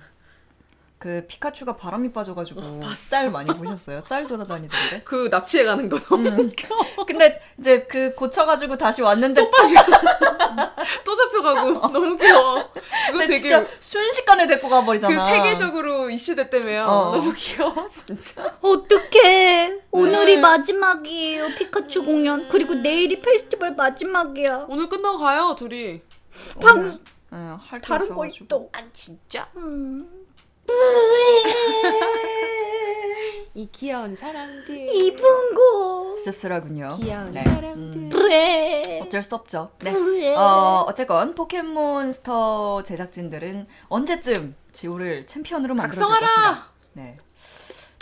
그 피카츄가 바람이 빠져가지고 짤 많이 보셨어요? 짤 돌아다니던데. (laughs) 그 납치해 가는 거 너무 웃겨. (laughs) 근데 이제 그 고쳐가지고 다시 왔는데 또 (laughs) 잡혀가고 너무 귀여워. 그거 되게 진짜 순식간에 데리고 그 가버리잖아. 세계적으로 이슈됐다며요. 어. 너무 귀여워, 진짜. 어떡해. 오늘이 네. 마지막이에요. 피카츄 공연. 그리고 내일이 페스티벌 마지막이야. 오늘 끝나고 가요, 둘이. 방 응, 할게 다른 거. 있어. 아, 진짜? 음. 이 귀여운 사람들. 2분 곰. 씁쓸하군요. 귀여운 네. 사람들. 그래. 어쩔 수 없죠. 네. 어, 어쨌건 포켓몬스터 제작진들은 언제쯤 지오를 챔피언으로 만들어줄 각성하라! 것인가. 네.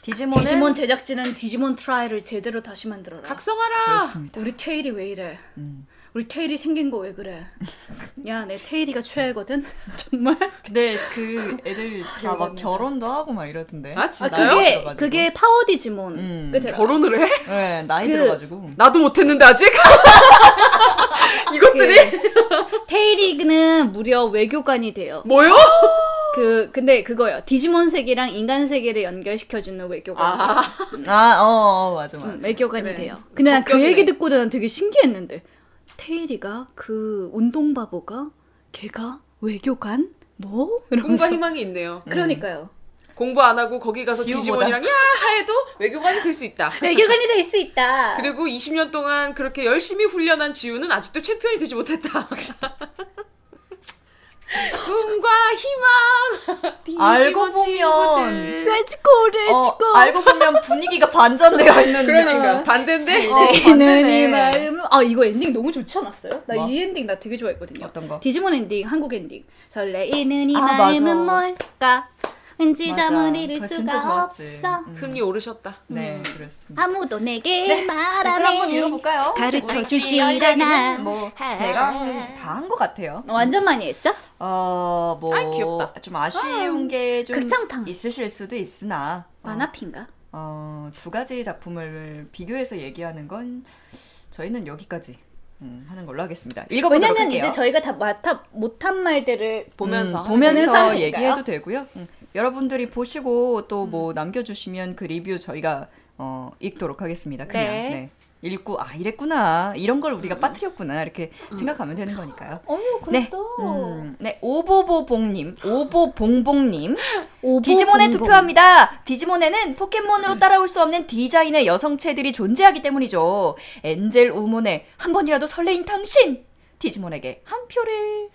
디지몬은 디지몬 제작진은 디지몬 트라이를 제대로 다시 만들어라. 각성하라! 그렇습니다. 우리 테일이 왜 이래? 음. 우리 테일이 생긴 거 왜 그래? 야, 내 테일이가 최애거든. (laughs) 정말. 근데 그 애들 다 막 결혼도 하고 막 이러던데. 아, 아, 진짜요? 그게 들어가지고. 그게 파워 디지몬. 음. 그대로. 결혼을 해? 네, 나이 그- 들어가지고. 나도 못했는데, 아직? (laughs) 이것들이? 테일이는 무려 외교관이 돼요. 뭐요? (laughs) 그 근데 그거요. 디지몬 세계랑 인간 세계를 연결시켜주는 외교관. 아, 아, 어, 어 맞아, 맞아. 음, 외교관이 그래. 돼요. 근데 난 그. 얘기 듣고도 난 되게 신기했는데 테일이가 그 운동 바보가 걔가 외교관? 뭐? 꿈과 이러면서 희망이 있네요. 그러니까요. 공부 안 하고 거기 가서 지우보다. 디지몬이랑 야! 해도 외교관이 될 수 있다. (laughs) 외교관이 될 수 있다. 그리고 20년 동안 그렇게 열심히 훈련한 지우는 아직도 챔피언이 되지 못했다. (laughs) 꿈과 희망. (laughs) 알고 보면. Let's go 어, 알고 보면 분위기가 반전되어 (laughs) 있는 그러니까. 반대인데. 어, 내는 반대네. 이 마음은 아 이거 엔딩 너무 좋지 않았어요? 나 뭐? 이 엔딩 나 되게 좋아했거든요. 어떤 거? 디지몬 엔딩, 한국 엔딩. 설레이는 이 아, 마음은 맞아. 뭘까? 왠지 맞아. 잠을 이룰 그거 수가 좋았지. 없어. 음. 흥이 오르셨다. 네, 그렇습니다. 아무도 내게 댓글 한번 말하네. 읽어볼까요? 가르쳐 할 얘기는 않아. 뭐 대강 다 한 것 같아요. 완전 많이 했죠? 어, 뭐 아이, 귀엽다. 좀 아쉬운 게 좀 극장판. 있으실 수도 있으나 어, 만화핀가? 어, 두 가지 작품을 비교해서 얘기하는 건 저희는 여기까지 음, 하는 걸로 하겠습니다. 읽어보도록 왜냐면 할게요. 이제 저희가 다 맡아, 못한 말들을 보면서 음, 하는 보면서. 얘기해도 되고요. 음, 여러분들이 보시고 또 음. 뭐 남겨주시면 그 리뷰 저희가 어, 읽도록 하겠습니다. 그냥 네. 네. 읽고 아 이랬구나 이런 걸 우리가 음. 빠뜨렸구나 이렇게 생각하면 되는 거니까요. 어유 네, 그래도 음, 네 오보보봉님, 오보봉봉님, 오보 디지몬에. 투표합니다. 디지몬에는 포켓몬으로 따라올 수 없는 디자인의 여성체들이 존재하기 때문이죠. 엔젤 우몬의 한 번이라도 설레인 당신 디지몬에게 한 표를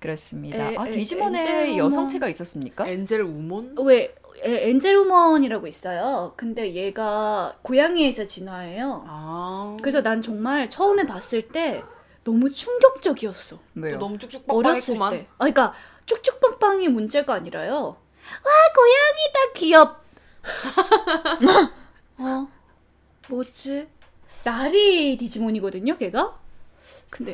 그렇습니다. 에, 아 에, 디지몬에 엔젤. 여성체가 있었습니까? 엔젤 우몬? 왜 에, 엔젤 우먼이라고 있어요. 근데 얘가 고양이에서 진화해요. 아. 그래서 난 정말 처음에 봤을 때 너무 충격적이었어. 왜요? 또 너무 쭉쭉 어렸을. 때. 아, 그러니까 쭉쭉 빵빵이 문제가 아니라요. 와 고양이다 귀엽. (laughs) 어 뭐지? 나리 디지몬이거든요, 걔가. 근데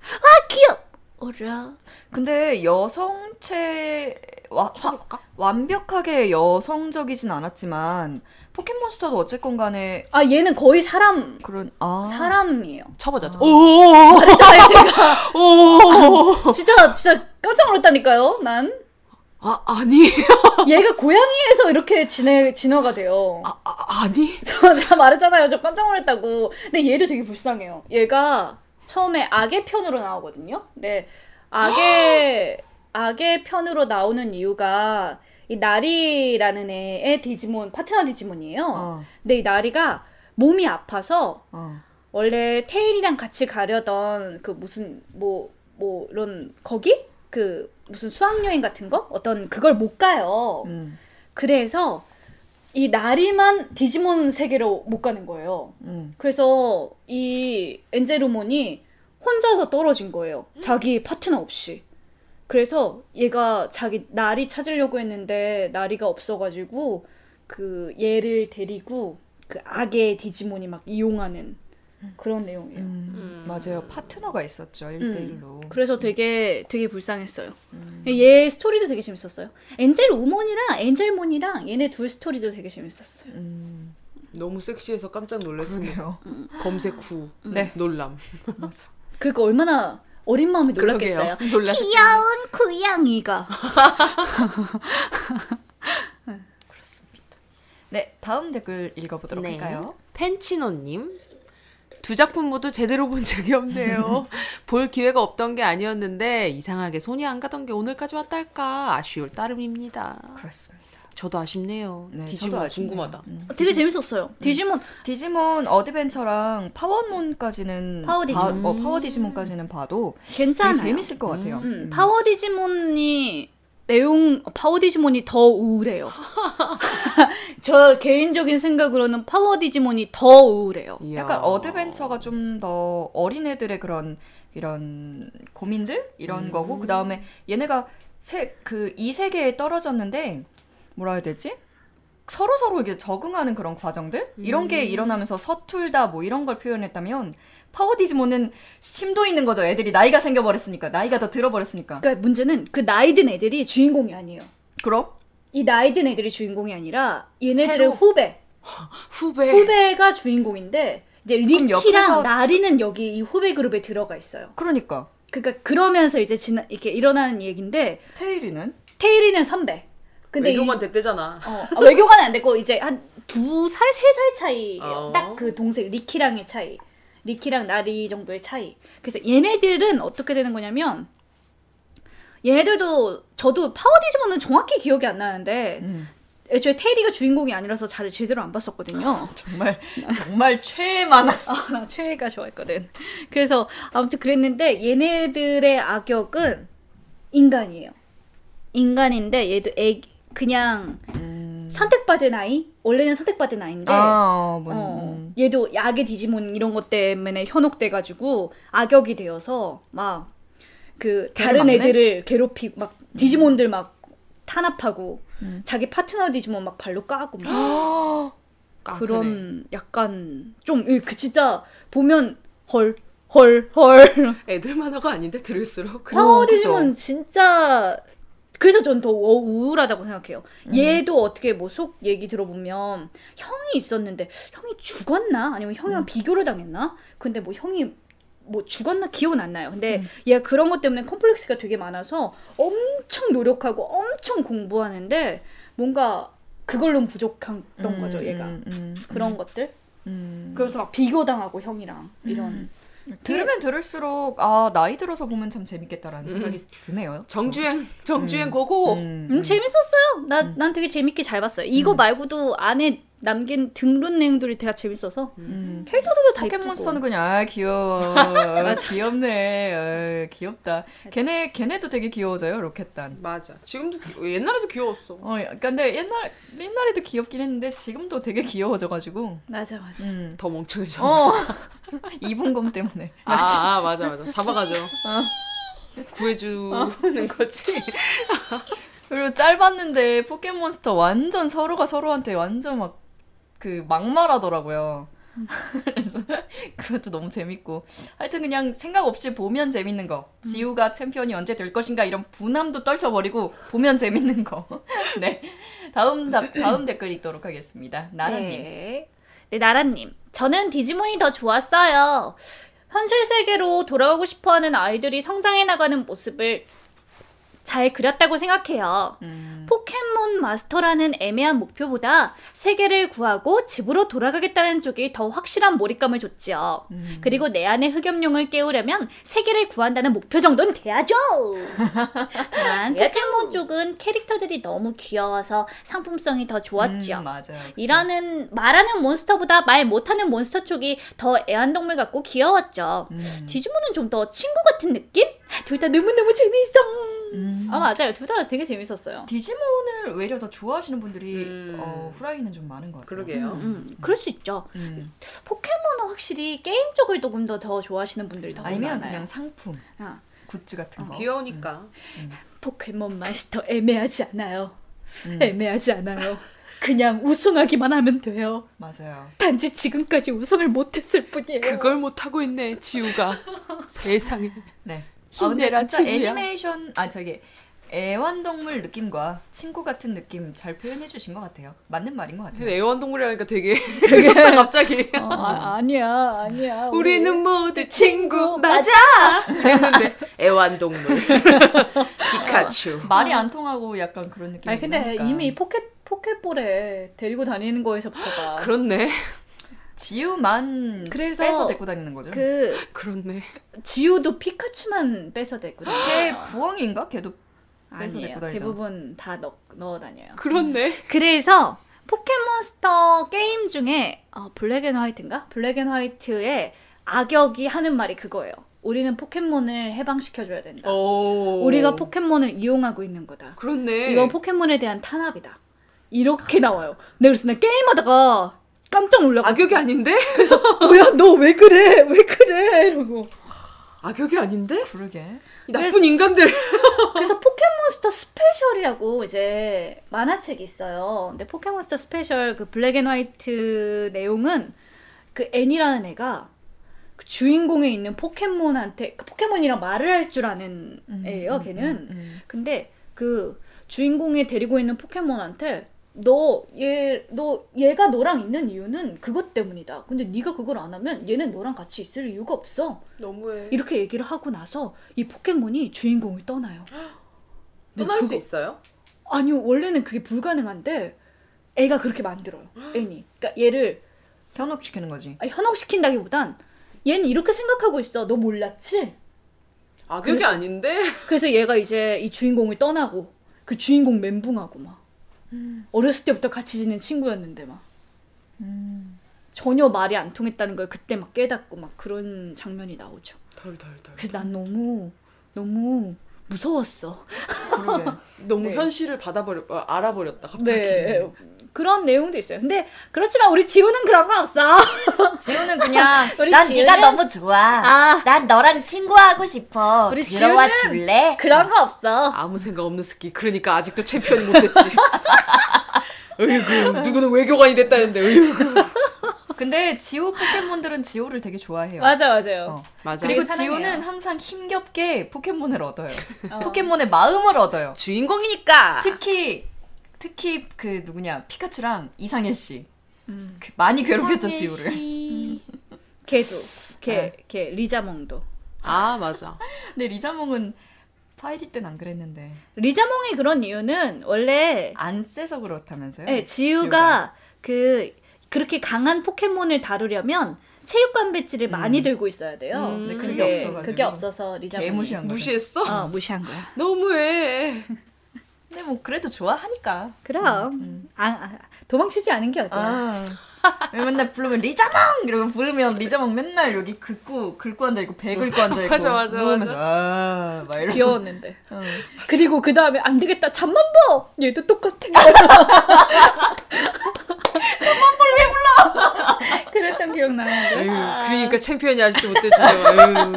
아 귀엽. 어라. 근데 여성체 와, 화, 완벽하게 여성적이진 않았지만 포켓몬스터도 어쨌건 간에 아 얘는 거의 사람 그런 아 사람이에요. 쳐보자. 오. 진짜 (laughs) 제가 오. 진짜 진짜 깜짝 놀랐다니까요. 난 아 아니. (laughs) 얘가 고양이에서 이렇게 진해 진화가 돼요. 아, 아 아니. (laughs) 제가 말했잖아요. 저 깜짝 놀랐다고. 근데 얘도 되게 불쌍해요. 얘가 처음에 악의 편으로 나오거든요. 근데 악의 악의 편으로 나오는 이유가 이 나리라는 애의 디지몬 파트너 디지몬이에요. 어, 근데 이 나리가 몸이 아파서 어. 원래 테일이랑 같이 가려던 그 무슨 뭐뭐 이런 거기 그 무슨 수학 여행 같은 거 어떤 그걸 못 가요. 음, 그래서 이 나리만 디지몬 세계로 못 가는 거예요. 음. 그래서 이 엔젤루몬이 혼자서 떨어진 거예요. 자기 파트너 없이. 그래서 얘가 자기 나리 찾으려고 했는데 나리가 없어가지고 그 얘를 데리고 그 악의 디지몬이 막 이용하는 그런 내용이에요. 음, 맞아요. 파트너가 있었죠. 1대1로. 그래서 되게 되게 불쌍했어요. 얘 스토리도 되게 재밌었어요. 엔젤 우몬이랑 엔젤몬이랑 얘네 둘 스토리도 되게 재밌었어요. 너무 섹시해서 깜짝. 그러게요. 검색 후 네. 놀람. 맞아. 그러니까 얼마나 어린 마음이 놀랐겠어요. 귀여운 고양이가. (laughs) 네, 다음 댓글 읽어보도록 네. 할까요? 펜치노님. 두 작품 모두 제대로 본 적이 없네요. (laughs) 볼 기회가 없던 게 아니었는데 이상하게 손이 안 가던 게 오늘까지 왔달까 아쉬울 따름입니다. 그렇습니다. 저도 아쉽네요. 네, 디지몬 저도 아쉽네요. 궁금하다. 음. 되게 재밌었어요. 디지몬 디지몬 어드벤처랑 파워몬까지는 파워 디지몬. 봐- 어, 파워 디지몬까지는 봐도 괜찮아요. 되게 재밌을 것 같아요. 음, 파워 디지몬이 내용 파워 디지몬이 더 우울해요. (laughs) 저 개인적인 생각으로는 파워 디지몬이 더 우울해요. 이야. 약간 어드벤처가 좀 더 어린애들의 그런 이런 고민들 이런 음. 거고 그 다음에 얘네가 세그이 세계에 떨어졌는데 뭐라 해야 되지? 서로 서로 이게 적응하는 그런 과정들 이런 음. 게 일어나면서 서툴다 뭐 이런 걸 표현했다면 파워 디지몬은 심도 있는 거죠. 애들이 나이가 생겨버렸으니까 나이가 더 들어버렸으니까. 그러니까 문제는 그 나이 든 애들이 주인공이 아니에요. 그럼 이 나이 든 애들이 주인공이 아니라 얘네들의 새로- 후배 (laughs) 후배. 후배가 주인공인데 이제 그럼 리키랑 옆에서- 나리는 여기 이 후배 그룹에 들어가 있어요. 그러니까 그러니까 그러면서 이제 지나 이렇게 일어나는 얘기인데 테일이는 테일이는 선배. 근데 이- 외교관 됐대잖아. 어, 아, 외교관은 안 됐고 이제 한 두 살 세 살 차이예요. 어. 딱 그 동생 리키랑의 차이. 리키랑 나리 정도의 차이. 그래서 얘네들은 어떻게 되는 거냐면 얘네들도 저도 파워 디지몬은 정확히 기억이 안 나는데 음. 애초에 테일이가 주인공이 아니라서 잘 제대로 안 봤었거든요. 정말 정말 최만화. (laughs) 아, 나 최애가 좋아했거든. 그래서 아무튼 그랬는데 얘네들의 악역은 인간이에요. 인간인데 얘도 애 그냥 선택받은 아이? 원래는 선택받은 아이인데 아, 뭐, 어, 음. 얘도 약의 디지몬 이런 것 때문에 현혹돼가지고 악역이 되어서 막 그 다른? 애들을 괴롭히고 막 디지몬들 막 탄압하고 음. 자기 파트너 디지몬 막 발로 까고 막. (gasps) 그런 약간 좀 그 진짜 보면 헐 헐, 헐. 애들 만화가 아닌데 들을수록 파워 그죠. 디지몬 진짜 그래서 전 더 우울하다고 생각해요. 음. 얘도 어떻게 뭐 속 얘기 들어보면 형이 있었는데 형이 죽었나 아니면 형이랑 비교를 당했나? 근데 뭐 형이 뭐 죽었나 기억은 안 나요. 근데 얘가 그런 것 때문에 컴플렉스가 되게 많아서 엄청 노력하고 엄청 공부하는데 뭔가 그걸로는 부족했던 음, 거죠, 얘가. 음, 음, 그런 것들. 음. 그래서 막 비교당하고 형이랑 이런. 들으면 들을수록 아 나이 들어서 보면 참 재밌겠다라는 생각이 드네요. 정주행 정주행 고고. 음, 음, 재밌었어요. 나, 난 되게 재밌게 잘 봤어요. 이거 말고도 안에 남긴 등론 내용들이 되게 재밌어서 음. 캐릭터들도 다 포켓몬스터는 이쁘고. 그냥 아 귀여워 (laughs) 귀엽네 어, 귀엽다 걔네 걔네도 되게 귀여워져요 로켓단 맞아. 지금도 귀- 옛날에도 귀여웠어. 어 근데 옛날 옛날에도 귀엽긴 했는데 지금도 되게 귀여워져가지고 맞아 맞아. 음. 더 멍청해져. 어 (laughs) 이분공 때문에 아, 아 맞아 맞아. 잡아가죠. 구해주는 거지. (laughs) 그리고 짧았는데 포켓몬스터 완전 서로가 서로한테 완전 막 그 막말하더라고요. (laughs) 그래서 그것도 너무 재밌고 하여튼 그냥 생각 없이 보면 재밌는 거 지우가 챔피언이 언제 될 것인가 이런 분함도 떨쳐버리고 보면 재밌는 거. (laughs) 네 다음 답 다음 댓글 읽도록 하겠습니다. 나라님. 네. 네, 나라님. 저는 디지몬이 더 좋았어요. 현실 세계로 돌아가고 싶어하는 아이들이 성장해 나가는 모습을 잘 그렸다고 생각해요. 음. 포켓몬 마스터라는 애매한 목표보다 세계를 구하고 집으로 돌아가겠다는 쪽이 더 확실한 몰입감을 줬지요. 음. 그리고 내 안의 흑염룡을 깨우려면 세계를 구한다는 목표 정도는 돼야죠. (laughs) 다만 포켓몬 쪽은 캐릭터들이 너무 귀여워서 상품성이 더 좋았죠. 음, 맞아요. 일하는 말하는 몬스터보다 말 못하는 몬스터 쪽이 더 애완동물 같고 귀여웠죠. 음. 디지몬은 좀 더 친구 같은 느낌? 둘 다 너무너무 재밌어. 음. 아 맞아요. 둘 다 되게 재밌었어요. 디지몬을 외려 더 좋아하시는 분들이 음. 어, 후라이는 좀 많은 것 같아요. 그러게요. 음, 그럴 수 있죠. 음. 포켓몬은 확실히 게임 쪽을 조금 더, 더 좋아하시는 분들이 더 아니면 많아요. 그냥 상품, 아, 굿즈 같은 거. 귀여우니까. 포켓몬 마스터 애매하지 않아요. 음. 애매하지 않아요. 그냥 우승하기만 하면 돼요. 맞아요. 단지 지금까지 우승을 못했을 뿐이에요. 그걸 못 하고 있네 지우가 (laughs) 세상에. 네. 아 근데 진짜 지우야. 애니메이션 아 저기 애완동물 느낌과 친구 같은 느낌 잘 표현해 주신 것 같아요. 맞는 말인 것 같아요. 애완동물이라니까 되게 (laughs) 되게 (laughs) 갑자기 어, 아, 아니야, 아니야. 우리- 우리는 모두 친구 맞아 했는데 애완동물 (laughs) 피카츄 말이 안 통하고 약간 그런 느낌. 아니 근데 이미 포켓 포켓볼에 데리고 다니는 거에서부터가 그렇네 지우만 그래서 빼서 데리고 다니는 거죠. 그 (gasps) 그렇네 지우도 피카츄만 빼서 데리고 다녀. 걔 부엉인가? 걔도 빼서 아니에요. 데리고 다니죠. 대부분 다 넣, 넣어 다녀요. 그렇네 (laughs) 그래서 포켓몬스터 게임 중에 어, 블랙 앤 화이트인가? 블랙 앤 화이트의 악역이 하는 말이 그거예요. 우리는 포켓몬을 해방시켜줘야 된다. 오 우리가 포켓몬을 이용하고 있는 거다. 그렇네 이건 포켓몬에 대한 탄압이다. 이렇게 나와요. 내가 그래서 나 게임하다가 깜짝 놀라가지고 악역이 아닌데 뭐야 너 왜 그래 왜 그래 이러고 악역이 아닌데 그러게. 이 나쁜 인간들 (laughs) 그래서 포켓몬스터 스페셜이라고 이제 만화책이 있어요. 근데 포켓몬스터 스페셜 그 블랙 앤 화이트 내용은 그 N이라는 애가 그 주인공에 있는 포켓몬한테 그 포켓몬이랑 말을 할 줄 아는 애예요. 걔는. 음. 근데 그 주인공이 데리고 있는 포켓몬한테 너 얘 너 얘가 너랑 있는 이유는 그것 때문이다. 근데 네가 그걸 안 하면 얘는 너랑 같이 있을 이유가 없어. 너무해 이렇게 얘기를 하고 나서 이 포켓몬이 주인공을 떠나요. 떠날 수 그거- 있어요? 아니요, 원래는 그게 불가능한데 애가 그렇게 만들어요. 애니. 그러니까 얘를 현혹시키는 거지. 아니, 현혹시킨다기보단 얘는 이렇게 생각하고 있어. 너 몰랐지? 악역이 아닌데 그래서 얘가 이제 이 주인공을 떠나고 그 주인공 멘붕하고 막 어렸을 때부터 같이 지낸 친구였는데 막 전혀 말이 안 통했다는 걸 그때 막 깨닫고 막 그런 장면이 나오죠. 덜덜덜 그래서 난 너무 너무 무서웠어. 너무 (laughs) 네. 현실을 받아버려 어, 알아버렸다 갑자기 네. 그런 내용도 있어요. 근데 그렇지만 우리 지우는 그런 거 없어. (laughs) 지우는 그냥 (laughs) 우리 난 지우는- 네가 너무 좋아. 아. 난 너랑 친구하고 싶어. 우리 들어와 지우는 줄래? 그런 거 없어. 아무 생각 없는 스키 그러니까 아직도 챔피언이 못 됐지 (laughs) 으이구 누구는 외교관이 됐다는데 으이구 근데 지우 포켓몬들은 지우를 되게 좋아해요. 맞아 맞아요. 어. 맞아 그리고. 지우는 항상 힘겹게 포켓몬을 얻어요. 어. 포켓몬의 마음을 얻어요. 주인공이니까 특히 특히 그 누구냐 피카츄랑 이상해씨가 많이 괴롭혔죠 지우를. (laughs) 걔도 걔 네. 걔 리자몽도. 아 맞아 (laughs) 근데 리자몽은 파이리 때는 안 그랬는데 리자몽이 그런 이유는 원래 안 세서 그렇다면서요? 네, 지우가 그 그렇게 강한 포켓몬을 다루려면 체육관 배지를 많이 들고 있어야 돼요. 음. 근데 근데 그게 없어가지고. 그게 없어서 리자몽이 개무시한 거죠. 무시했어? 어, 무시한 거야. 너무해 (laughs) 근데 뭐 그래도 좋아하니까. 그럼 아, 아, 도망치지 않은 게 어디야. 아. 맨날 부르면 리자몽 이러고 부르면 리자몽 맨날 여기 긁고 긁고 앉아 있고 배 긁고 앉아 있고 맞아, 맞아, 누우면서 아막 이러고 귀여웠는데. 어. 그리고 그 다음에 안 되겠다. 잠만 봐. 얘도 똑같아. 잠만 볼왜 불러? 그랬던 기억 나는데. 아유, 그러니까 챔피언이 아직도 못됐지 아유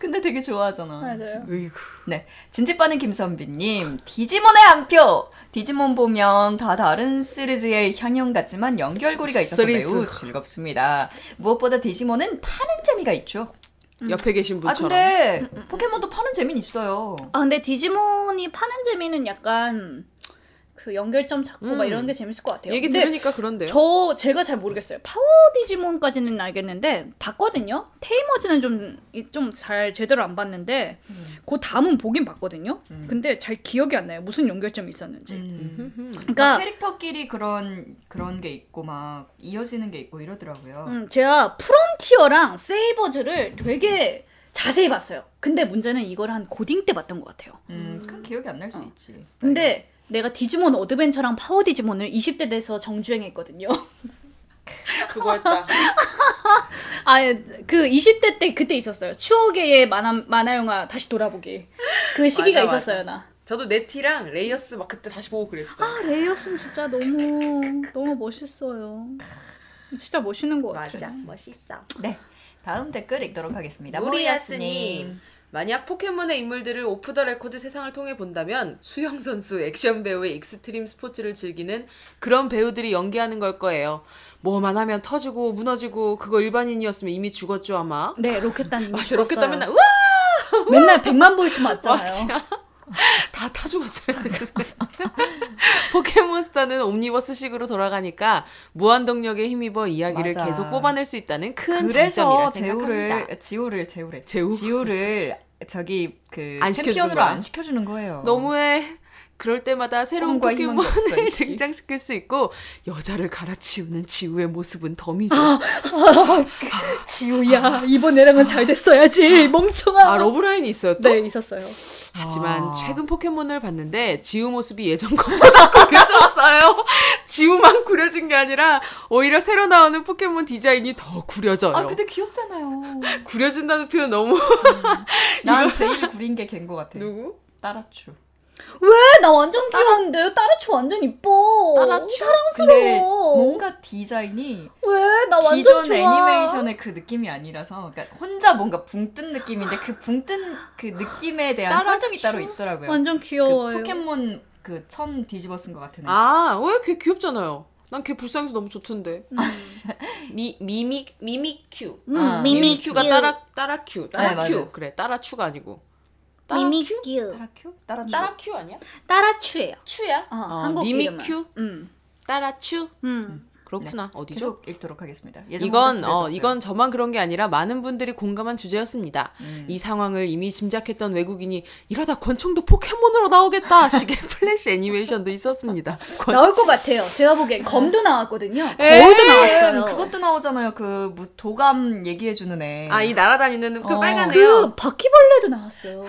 근데 되게 좋아하잖아. 맞아요. 으이구 네. 진지빠는 김선비님, 디지몬에 한 표! 디지몬 보면 다 다른 시리즈의 향연 같지만 연결고리가 있어서 시리즈. 매우 즐겁습니다. 무엇보다 디지몬은 파는 재미가 있죠. 옆에 계신 아, 분처럼 근데 포켓몬도 파는 재미는 있어요. 아 근데 디지몬이 파는 재미는 약간 그 연결점 찾고 막 음. 이런 게 재밌을 것 같아요. 얘기 들으니까 그런데요 저 제가 잘 모르겠어요. 파워 디지몬까지는 알겠는데 봤거든요. 테이머즈는 좀 좀 잘 제대로 안 봤는데 그 다음은 보긴 봤거든요. 근데 잘 기억이 안 나요. 무슨 연결점이 있었는지. 음. 그러니까 캐릭터끼리 그런 그런 게 있고 막 이어지는 게 있고 이러더라고요. 음, 제가 프론티어랑 세이버즈를 되게 자세히 봤어요. 근데 문제는 이걸 한 고딩 때 봤던 것 같아요. 음, 큰 기억이 안 날수 있지. 근데 내가 디지몬 어드벤처랑 파워 디지몬을 20대 돼서 정주행했거든요. (laughs) 수고했다 (laughs) 아, 그 20대 때 그때 있었어요. 추억의 만화, 만화 영화 다시 돌아보기. 그 시기가 맞아, 있었어요, 맞아. 나. 저도 네티랑 레이어스 막 그때 다시 보고 그랬어요 아, 레이어스는 진짜 너무, 너무 멋있어요. 진짜 멋있는 것 같아요. 멋있어. 네. 다음 댓글 읽도록 하겠습니다. 무리야스님. 만약 포켓몬의 인물들을 오프 더 레코드 세상을 통해 본다면 수영 선수, 액션 배우의 익스트림 스포츠를 즐기는 그런 배우들이 연기하는 걸 거예요. 뭐만 하면 터지고 무너지고 그거 일반인이었으면 이미 죽었죠 아마. 네, 로켓단 맞아. (laughs) 로켓단 맨날 우와 맨날 100만 볼트 맞잖아요. (laughs) 맞아. (laughs) 다 타 죽었어요. (laughs) 근데. 포켓몬스터는 옴니버스식으로 돌아가니까 무한동력에 힘입어 이야기를 맞아. 계속 뽑아낼 수 있다는 큰 그래서 장점이라 생각합니다. 제우를 지우를 제우래. 제우? 지우를 저기 그 안 시켜주는 챔피언으로 거야? 안 시켜주는 거예요. 너무해. 그럴 때마다 새로운 포켓몬을. 등장시킬 수 있고 여자를 갈아치우는 지우의 모습은 덤이죠. 지우야, 이번 애랑은 잘 됐어야지. 멍청아. 아 러브라인이 있어요 또? 네, 있었어요. 하지만 아. 최근 포켓몬을 봤는데 지우 모습이 예전 것보다 (laughs) 구려졌어요. 지우만 구려진 게 아니라 오히려 새로 나오는 포켓몬 디자인이 더 구려져요. 아 근데 귀엽잖아요. 구려진다는 표현 너무 (laughs) 난 제일 구린 게 걘 것 같아. 누구? 따라추. 왜? 나 완전 귀여운데? 따라추 완전 이뻐. 따라추? 근데 뭔가 디자인이 왜? 나 완전 기존 좋아. 애니메이션의 그 느낌이 아니라서 그러니까 혼자 뭔가 붕 뜬 느낌인데 그 붕 뜬 그 느낌에 대한 따라추? 설정이 따로 있더라고요. 완전 그 귀여워요. 포켓몬 그 천 뒤집어 쓴 것 같은 애. 아, 왜 걔 귀엽잖아요. 난 걔 불쌍해서 너무 좋던데. 음. (laughs) 미 미미 미미큐. 아, 미미큐가 미미큐. 따라 따라큐. 네, 따라큐. 맞아요. 그래, 따라추가 아니고. 미미큐. 따라큐? 따라추? 따라큐 아니야? 따라추예요. 추야? 어, 어, 한국 미미큐? 이름은. 음. 따라추. 음. 그렇구나. 어디죠? 계속 읽도록 하겠습니다. 이건 어. 이건 저만 그런 게 아니라 많은 분들이 공감한 주제였습니다. 음. 이 상황을 이미 짐작했던 외국인이 이러다 권총도 포켓몬으로 나오겠다 식의 (laughs) 플래시 애니메이션도 있었습니다. 권- 나올 것 같아요. 제가 보기엔 검도 나왔거든요. 거울도 나왔어요. 그것도 나오잖아요. 그 무- 도감 얘기해주는 애. 아, 이 날아다니는 그 어. 빨간 그 애요. 바퀴벌레도 나왔어요.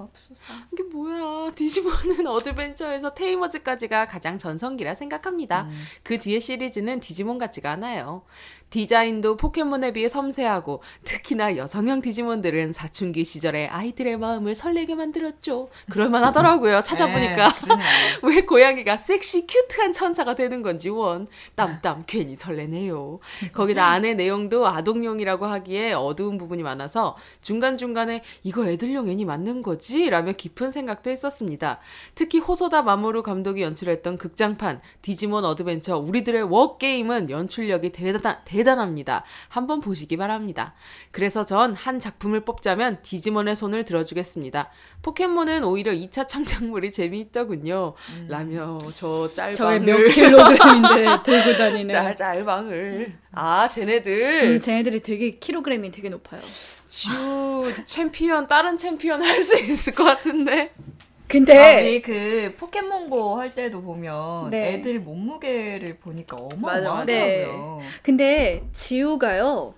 맙소사. 이게 뭐야? 디지몬은 어드벤처에서 테이머즈까지가 가장 전성기라 생각합니다. 그 뒤에 시리즈는 디지몬 같지가 않아요. 디자인도 포켓몬에 비해 섬세하고 특히나 여성형 디지몬들은 사춘기 시절에 아이들의 마음을 설레게 만들었죠. 그럴만 하더라고요. 찾아보니까 네, 그러네요. (laughs) 왜 고양이가 섹시 cute한 천사가 되는 건지 원 땀땀 괜히 설레네요. 거기다 안에 내용도 아동용이라고 하기에 어두운 부분이 많아서 중간 중간에 이거 애들용 애니 맞는 거지? 라며 깊은 생각도 했었습니다. 특히 호소다 마모루 감독이 연출했던 극장판 디지몬 어드벤처 우리들의 워 게임은 연출력이 대단 대단 합니다. 한번 보시기 바랍니다. 그래서 전 한 작품을 뽑자면 디지몬의 손을 들어주겠습니다. 포켓몬은 오히려 2차 창작물이 (laughs) 재미있더군요. 라며 저 짤방을 몇 킬로그램인데 (laughs) 들고 다니는. 짤 짤방을 아 쟤네들 음, 쟤네들이 되게 킬로그램이 되게 높아요. 지우 챔피언 다른 챔피언 할 수 있을 것 같은데 근데 아, 우리 그 포켓몬고 할 때도 보면 네. 애들 몸무게를 보니까 어마어마하더라고요. 근데 지우가요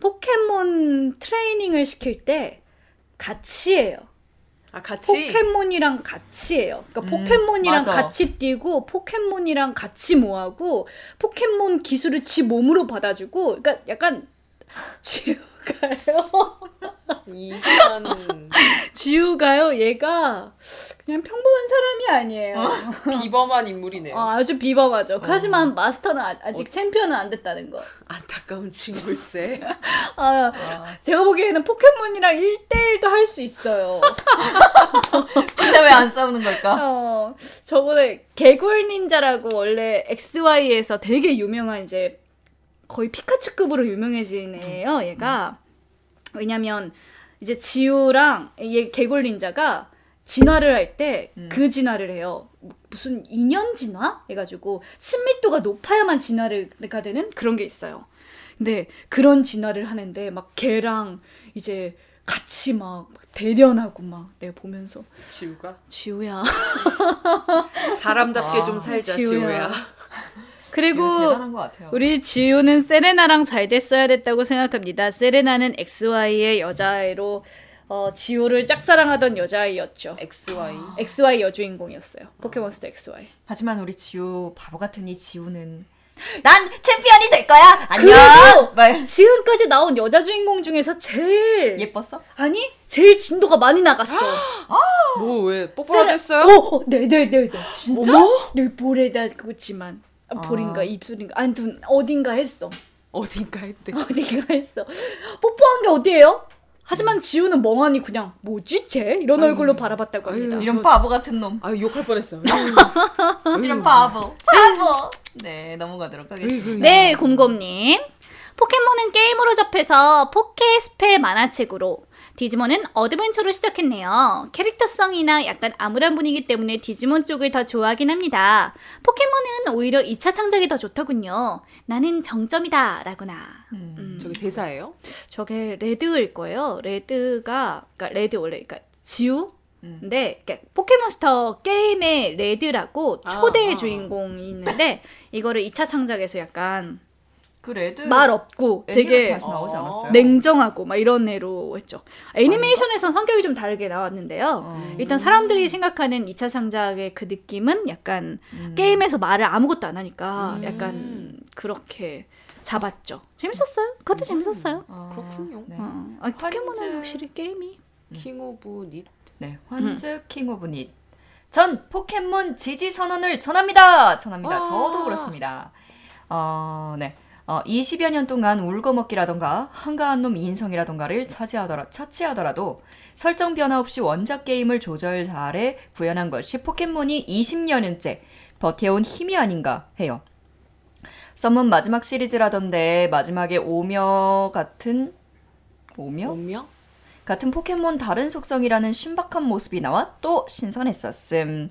포켓몬 트레이닝을 시킬 때 같이 해요. 아 같이 포켓몬이랑 같이 해요. 그러니까 음, 포켓몬이랑 맞아. 같이 뛰고 포켓몬이랑 같이 모하고 포켓몬 기술을 지 몸으로 받아주고 그러니까 약간 (laughs) 지우 가요. (laughs) 이시간 지우가요. 얘가 그냥 평범한 사람이 아니에요. 비범한 인물이네요. 어, 아주 비범하죠. 하지만 마스터는 아, 아직 챔피언은 안 됐다는 거. 안타까운 친구일세. (laughs) 아, 제가 보기에는 포켓몬이랑 1대1도 할 수 있어요. (laughs) 근데 왜 안 싸우는 걸까? 어, 저번에 개굴 닌자라고 원래 XY에서 되게 유명한 이제 거의 피카츄급으로 유명해진 애예요, 얘가. 왜냐면 이제 지우랑 얘 개굴 닌자가 진화를 할 때그 진화를 해요. 무슨 2년 진화? 해가지고 친밀도가 높아야만 진화가 되는 그런 게 있어요. 근데 그런 진화를 하는데 막 걔랑 이제 같이 막 대련하고 막 내가 보면서 지우가 지우야 사람답게 아, 좀 살자 지우야. 지우야. 그리고 지우 대단한 것 같아요. 우리 지우는 세레나랑 잘 됐어야 됐다고 생각합니다. 세레나는 XY의 여자아이로 어, 지우를 짝사랑하던 여자아이였죠. XY. XY 여주인공이었어요. 포켓몬스터 XY. 하지만 우리 지우 바보 같은 이 지우는 난 챔피언이 될 거야. 안녕. 그리고 말 지금까지 나온 여자 주인공 중에서 제일 예뻤어? 아니 제일 진도가 많이 나갔어. 뭐 왜 뽀뽀가 됐어요? 어, 어, 네네네 네. 진짜? 어머? 네 볼에다 그렇지만 아, 볼인가 아. 입술인가 아무튼 어딘가 했어. 어딘가 했대. (laughs) 어딘가 했어. 뽀뽀한 게 어디예요? 하지만 지우는 멍하니 그냥 뭐지 쟤 이런 얼굴로 바라봤다고 합니다. 아유, 이런 바보 같은 놈. 아 욕할 뻔했어. (laughs) 이런 바보. 바보. 네, 넘어가도록 하겠습니다. 네, 곰곰님. 포켓몬은 게임으로 접해서 포케스페 만화책으로 디지몬은 어드벤처로 시작했네요. 캐릭터성이나 약간 암울한 분위기 때문에 디지몬 쪽을 더 좋아하긴 합니다. 포켓몬은 오히려 2차 창작이 더 좋더군요. 나는 정점이다. 라구나. 음. 저기 대사예요? 저게 레드일 거예요. 레드가 그러니까 레드 원래 그러니까 지우 음. 근데 그러니까 포켓몬스터 게임의 레드라고 아, 초대 아. 주인공이 있는데 이거를 2차 창작에서 약간 그 레드 말 없고 되게 다시 나오지 않았어요? 냉정하고 막 이런 애로 했죠. 애니메이션에선 성격이 좀 다르게 나왔는데요. 어. 일단 사람들이 생각하는 2차 창작의 그 느낌은 약간 음. 게임에서 말을 아무것도 안 하니까 음. 약간 그렇게 잡았죠. 재밌었어요. 그것도 재밌었어요. 어, 그렇군요. 네. 어. 아, 포켓몬은 환즈. 확실히 게임이 킹 오브 닛. 네, 환즈 킹 오브 닛. 전 포켓몬 지지 선언을 전합니다. 전합니다. 와. 저도 그렇습니다. 어, 네. 어, 20여 년 동안 울거먹기라던가 한가한 놈 인성이라던가를 차지하더라, 차치하더라도 설정 변화 없이 원작 게임을 조절 잘해 구현한 것이 포켓몬이 20년째 버텨온 힘이 아닌가 해요. 썸문 마지막 시리즈라던데 마지막에 오며 같은 오며? 오며? 같은 포켓몬 다른 속성이라는 신박한 모습이 나와 또 신선했었음.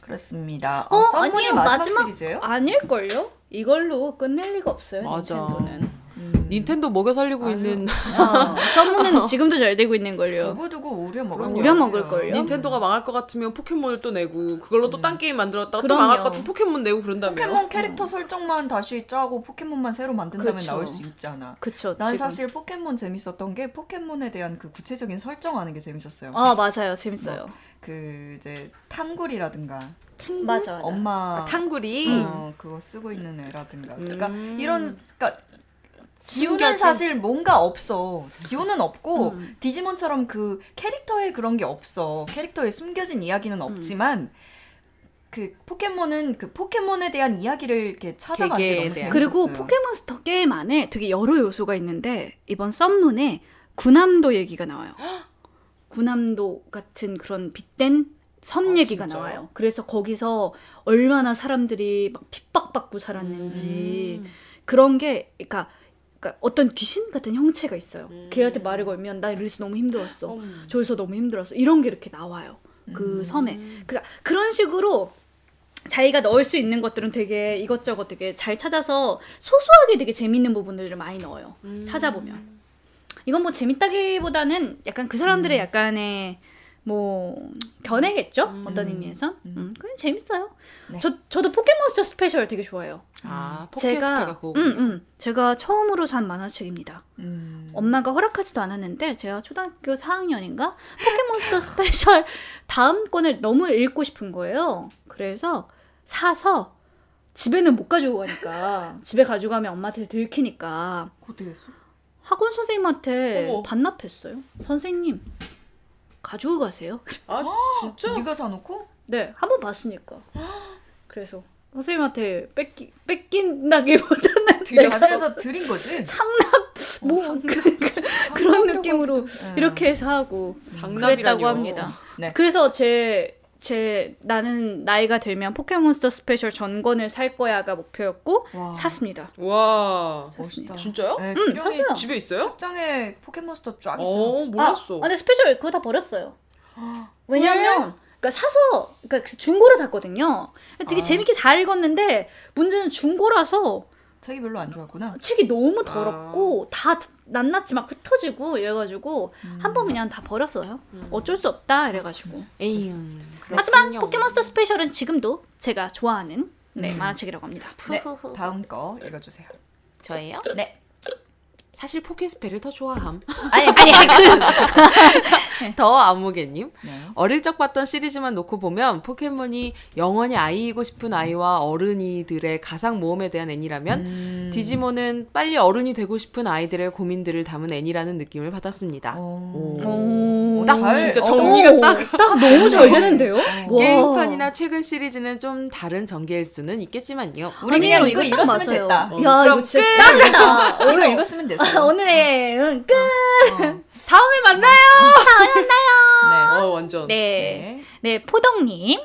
그렇습니다. 어, 어, 썬문이 아니요, 마지막, 마지막- 시리즈예요? 아닐걸요? 이걸로 끝낼 리가 없어요. 맞아. 닌텐도는. 닌텐도 먹여 살리고 있는 어, (laughs) 썬문은 지금도 잘 되고 있는 걸요. 두고두고 우려 먹을. 우려 먹을 걸요? 닌텐도가 망할 것 같으면 포켓몬을 또 내고 그걸로 또 딴 게임 만들었다가 또 그럼요. 망할 것 같으면 포켓몬 내고 그런다며요. 포켓몬 캐릭터 설정만 다시 짜고 포켓몬만 새로 만든다면 그쵸. 나올 수 있잖아. 그쵸. 난 지금. 사실 포켓몬 재밌었던 게 포켓몬에 대한 그 구체적인 설정하는 게 재밌었어요. 아 맞아요. 재밌어요. 그 이제 탕구리라든가 맞아. 맞아. 엄마 아, 탕구리. 어, 그거 쓰고 있는 애라든가. 그러니까 음. 이런 그러니까 지우는 숨겨진- 사실 뭔가 없어. 지우는 없고 음. 디지몬처럼 그 캐릭터에 그런 게 없어. 캐릭터에 숨겨진 이야기는 없지만 그 포켓몬은 그 포켓몬에 대한 이야기를 이렇게 찾아가는 게 너무. 재밌었어요. 그리고 포켓몬스터 게임 안에 되게 여러 요소가 있는데 이번 썬문에 구남도 얘기가 나와요. (gasps) 구남도 같은 그런 빗댄 섬 아, 얘기가 진짜요? 나와요. 그래서 거기서 얼마나 사람들이 막 핍박받고 살았는지 음. 그런 게 그러니까, 그러니까 어떤 귀신 같은 형체가 있어요. 음. 걔한테 말을 걸면 나 이래서 너무 힘들었어. 음. 저기서 너무 힘들었어. 이런 게 이렇게 나와요. 그 섬에. 그러니까 그런 식으로 자기가 넣을 수 있는 것들은 되게 이것저것 되게 잘 찾아서 소소하게 되게 재밌는 부분들을 많이 넣어요. 찾아보면. 이건 뭐 재밌다기보다는 약간 그 사람들의 약간의 뭐 견해겠죠? 어떤 의미에서. 음, 그냥 재밌어요. 네. 저 저도 포켓몬스터 스페셜 되게 좋아해요. 아, 제가 포켓스페가 그거. 음, 음, 제가 처음으로 산 만화책입니다. 음. 엄마가 허락하지도 않았는데 제가 초등학교 4학년인가 포켓몬스터 스페셜 (laughs) 다음 권을 너무 읽고 싶은 거예요. 그래서 사서 집에는 못 가지고 가니까 집에 가져가면 엄마한테 들키니까 어떻게 했어? 학원 선생님한테 어머. 반납했어요. 선생님 가지고 가세요. 아, 진짜? 네가 사놓고? 네, 한 번 봤으니까. 그래서 선생님한테 뺏기 뺏긴다기보다는. (laughs) 가정에서 드린 거지? 뭐 그, 그, 그런 느낌으로 네. 이렇게 해서 하고 상납이라뇨. 그랬다고 합니다. 네. 그래서 제, 제 나는 나이가 들면 포켓몬스터 스페셜 전권을 살 거야가 목표였고 와. 샀습니다. 와. 멋있다. 진짜요? 네, 응, 기령이 샀어요. 집에 있어요? 책장에 포켓몬스터 쫙 있어. 어, 몰랐어. 아, 근데 스페셜 그거 다 버렸어요. (gasps) 왜냐면 그러니까 사서 그러니까 그 중고로 샀거든요. 되게 아. 재밌게 잘 읽었는데 문제는 중고라서 책이 별로 안 좋았구나. 책이 너무 더럽고 다 낱낱이 막 흩어지고 이래가지고 한번 그냥 다 버렸어요. 어쩔 수 없다 이래가지고. 에이. 하지만 포켓몬스터 스페셜은 지금도 제가 좋아하는 네, 만화책이라고 합니다. 네, 다음 거 읽어주세요. 저예요? 네. 사실 포켓스페를 더 좋아함. 아니, 아니, (laughs) 더 아무개님. 네. 어릴 적 봤던 시리즈만 놓고 보면 포켓몬이 영원히 아이이고 싶은 아이와 어른이들의 가상 모험에 대한 애니라면 음. 디지몬은 빨리 어른이 되고 싶은 아이들의 고민들을 담은 애니라는 느낌을 받았습니다. 어. 오. 오, 딱 잘- 진짜 어, 정리가 딱딱 너무 잘 되는데요? 와. 게임판이나 최근 시리즈는 좀 다른 전개일 수는 있겠지만요. 우리 아니, 그냥 이거 읽었으면 맞아요. 됐다. 야, 이거 진짜 짱이다. 이거 (laughs) 읽었으면 됐어. (laughs) 오늘의 응, 끝. (laughs) 다음에 만나요. 네. 어 완전. 네. 네, 포동님.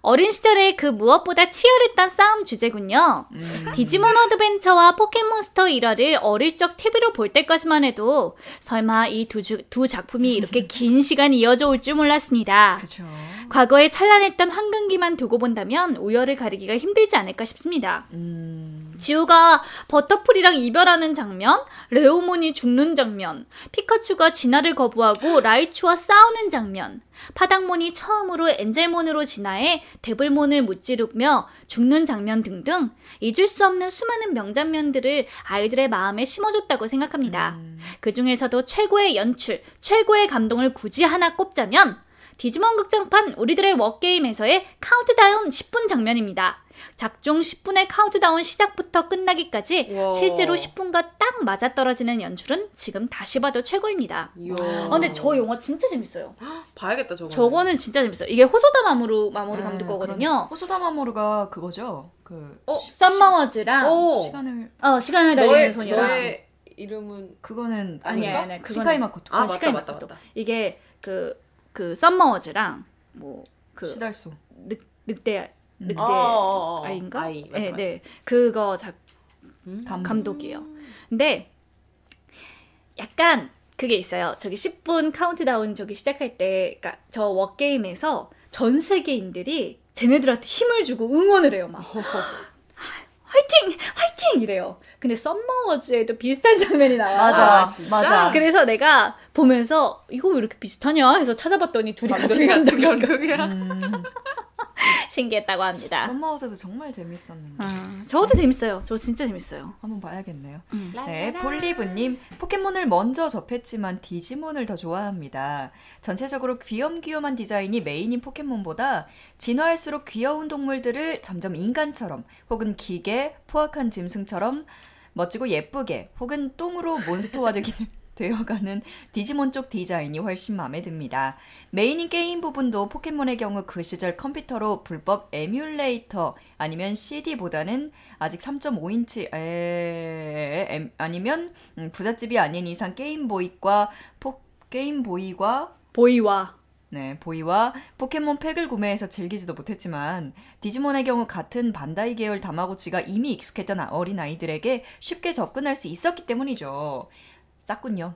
어린 시절에 그 무엇보다 치열했던 싸움 주제군요. 디지몬 어드벤처와 포켓몬스터 1화를 어릴 적 TV로 볼 때까지만 해도 설마 이 두 두 작품이 이렇게 (laughs) 긴 시간 이어져 올 줄 몰랐습니다. 그렇죠. 과거에 찬란했던 황금기만 두고 본다면 우열을 가리기가 힘들지 않을까 싶습니다. 음. 지우가 버터풀이랑 이별하는 장면, 레오몬이 죽는 장면, 피카츄가 진화를 거부하고 라이츄와 싸우는 장면, 파닥몬이 처음으로 엔젤몬으로 진화해 데블몬을 무찌르며 죽는 장면 등등 잊을 수 없는 수많은 명장면들을 아이들의 마음에 심어줬다고 생각합니다. 그 중에서도 최고의 연출, 최고의 감동을 굳이 하나 꼽자면 디지몬 극장판 우리들의 워게임에서의 카운트다운 10분 장면입니다. 작중 10분의 카운트다운 시작부터 끝나기까지 와. 실제로 10분과 딱 맞아떨어지는 연출은 지금 다시 봐도 최고입니다. 이야. 아, 근데 저 영화 진짜 재밌어요. (gasps) 봐야겠다 저거. 저거는 진짜 재밌어요. 이게 호소다 마모루 마모루 감독 네, 거거든요. 호소다 마모루가 그거죠. 그 어? 썸머워즈랑 오. 시간을 어 시간을 달리는 너의 소녀랑 너의 이름은 그거는 아니야? 아니야, 신카이 마코토. 아, 맞다, 시간이 맞다, 맞다. 맞다. 이게 그 그 썸머워즈랑 뭐그 시달소. 늑, 늑대 늑대 어, 어, 어. 아이인가? 아이, 맞아, 네, 맞아. 네. 그거 작 감. 감독 이에요. 근데 약간 그게 있어요. 저기 10분 카운트다운 저기 시작할 때, 그러니까 저 워게임에서 전 세계인들이 쟤네들한테 힘을 주고 응원을 해요. 막 (laughs) 화이팅, 화이팅 이래요. 근데 썸머워즈에도 비슷한 장면이 나와요. 맞아, 아, 진짜? 맞아. 그래서 내가 보면서 이거 왜 이렇게 비슷하냐 해서 찾아봤더니 둘이 같은 감독이 같은 감독이야. 감독이야. (laughs) 음, 신기했다고 합니다. 썸머워즈도 정말 재밌었는데 아, 저것도 재밌어요. 저 진짜 재밌어요. 한번 봐야겠네요. 음. 네, 볼리브님 포켓몬을 먼저 접했지만 디지몬을 더 좋아합니다. 전체적으로 귀염귀염한 디자인이 메인인 포켓몬보다 진화할수록 귀여운 동물들을 점점 인간처럼 혹은 기계, 포악한 짐승처럼 멋지고 예쁘게 혹은 똥으로 몬스터화 되기는 (laughs) 되어가는 디지몬 쪽 디자인이 훨씬 마음에 듭니다. 메인인 게임 부분도 포켓몬의 경우 그 시절 컴퓨터로 불법 에뮬레이터 아니면 CD보다는 아직 3.5인치 에, 에, 아니면 음, 부잣집이 아닌 이상 게임보이과 포, 게임보이과 보이와 네, 보이와 포켓몬 팩을 구매해서 즐기지도 못했지만 디지몬의 경우 같은 반다이 계열 다마고치가 이미 익숙했던 어린 아이들에게 쉽게 접근할 수 있었기 때문이죠. 쌌군요.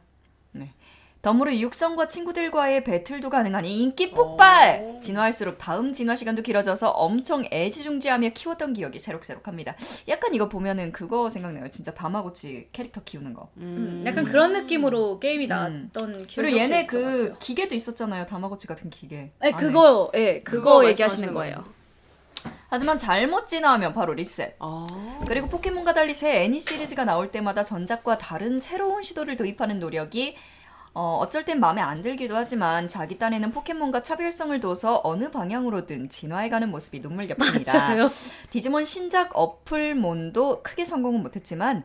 네. 덤으로 육성과 친구들과의 배틀도 가능하니 인기 폭발! 진화할수록 다음 진화 시간도 길어져서 엄청 애지중지하며 키웠던 기억이 새록새록합니다. 약간 이거 보면은 그거 생각나요. 진짜 다마고치 캐릭터 키우는 거. 음, 약간 그런 느낌으로 게임이 나왔던 기억이 그리고 얘네 그. 기계도 있었잖아요. 다마고치 같은 기계. 네, 안에. 그거, 예, 그거, 그거 얘기하시는 말씀하시는 거예요. 하지만 잘못 진화하면 바로 리셋. 아. 그리고 포켓몬과 달리 새 애니 시리즈가 나올 때마다 전작과 다른 새로운 시도를 도입하는 노력이 어, 어쩔 땐 마음에 안 들기도 하지만 자기 딴에는 포켓몬과 차별성을 둬서 어느 방향으로든 진화해가는 모습이 눈물겹습니다. 맞아요. 디지몬 신작 어플몬도 크게 성공은 못했지만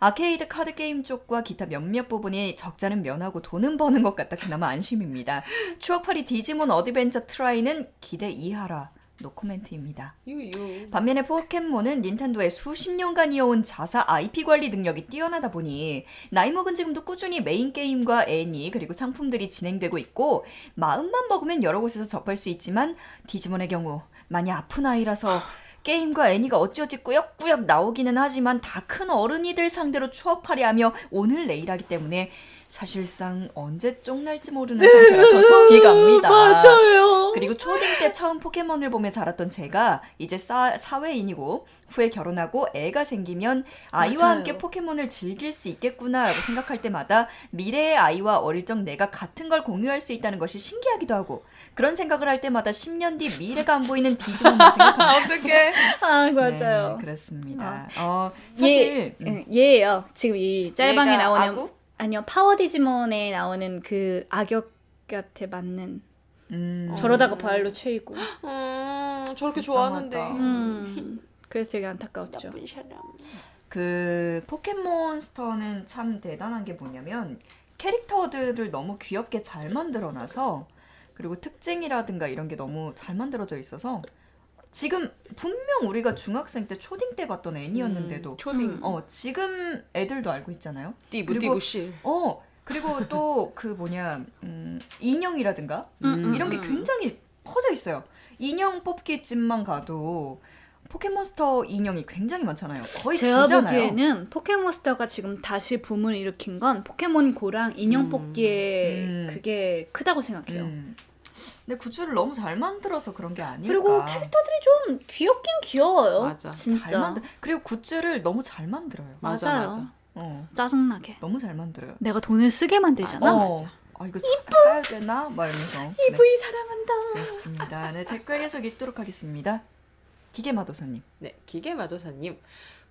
아케이드 카드 게임 쪽과 기타 몇몇 부분이 적자는 면하고 돈은 버는 것 같아 그나마 안심입니다. 추억팔이 디지몬 어드벤처 트라이는 기대 이하라. 노코멘트입니다. 유유. 반면에 포켓몬은 닌텐도의 수십 년간 이어온 자사 IP 관리 능력이 뛰어나다 보니 나이 먹은 지금도 꾸준히 메인 게임과 애니 그리고 상품들이 진행되고 있고 마음만 먹으면 여러 곳에서 접할 수 있지만 디지몬의 경우 많이 아픈 아이라서 게임과 애니가 어찌어찌 꾸역꾸역 나오기는 하지만 다 큰 어른이들 상대로 추억팔이하며 오늘 내일 하기 때문에 사실상 언제 쫑날지 모르는 상태라 더 정이 갑니다. 맞아요. 그리고 초딩 때 처음 포켓몬을 보며 자랐던 제가 이제 사, 사회인이고 후에 결혼하고 애가 생기면 아이와 맞아요. 함께 포켓몬을 즐길 수 있겠구나라고 생각할 때마다 미래의 아이와 어릴 적 내가 같은 걸 공유할 수 있다는 것이 신기하기도 하고 그런 생각을 할 때마다 10년 뒤 미래가 안 보이는 디지몬을 생각합니다. (laughs) 어떡해. (laughs) 아, 맞아요. 네, 그렇습니다. 어, 얘, 사실 음, 응, 얘예요. 지금 이 짤방에 나오는 아구? 아니요 파워 디지몬에 나오는 그 악역한테 맞는 음, 저러다가 발로 채이고. 음, 저렇게. 좋아하는데. 음. 그래서 되게 안타까웠죠. 나쁜 사람. 그 포켓몬스터는 참 대단한 게 뭐냐면 캐릭터들을 너무 귀엽게 잘 만들어놔서 그리고 특징이라든가 이런 게 너무 잘 만들어져 있어서 지금 분명 우리가 중학생 때 초딩 때 봤던 애니였는데도 음, 초딩 어 지금 애들도 알고 있잖아요. 띠부 그리고- 띠부실. 어 그리고 또 그 뭐냐 음, 인형이라든가 음, 이런 게 음. 굉장히 퍼져 있어요. 인형 뽑기 집만 가도 포켓몬스터 인형이 굉장히 많잖아요. 거의 제가 주잖아요. 보기에는 포켓몬스터가 지금 다시 붐을 일으킨 건 포켓몬 고랑 인형 음. 뽑기에 음. 그게 크다고 생각해요. 음. 근데 굿즈를 너무 잘 만들어서 그런 게 아닐까. 그리고 캐릭터들이 좀 귀엽긴 귀여워요. 맞아. 진짜. 잘 만들. 그리고 굿즈를 너무 잘 만들어요. 맞아 맞아요. 맞아. 어, 짜증나게. 너무 잘 만들어요. 내가 돈을 쓰게 만들잖아. 어. 아 이거 사, 사야 되나? 막 이러면서. 네, 이브이 사랑한다. 그렇습니다. 네 댓글 계속 읽도록 하겠습니다. 기계 마도사님. 네, 기계 마도사님.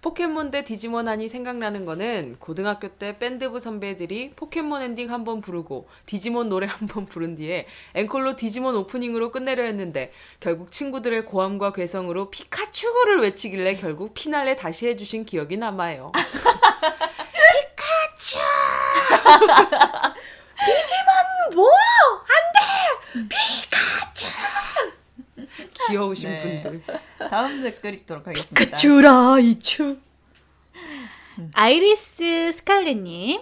포켓몬 대 디지몬 하니 생각나는 거는 고등학교 때 밴드부 선배들이 포켓몬 엔딩 한 번 부르고 디지몬 노래 (laughs) 한 번 부른 뒤에 앵콜로 디지몬 오프닝으로 끝내려 했는데 결국 친구들의 고함과 괴성으로 피카츄를 외치길래 결국 피날레 다시 해주신 기억이 남아요. (laughs) 피카츄! (laughs) 디지몬 뭐? 안 돼! 피카츄! (laughs) 귀여우신 네. 분들. 다음 댓글 읽도록 하겠습니다. 주라 이추. 아이리스 스칼렛님.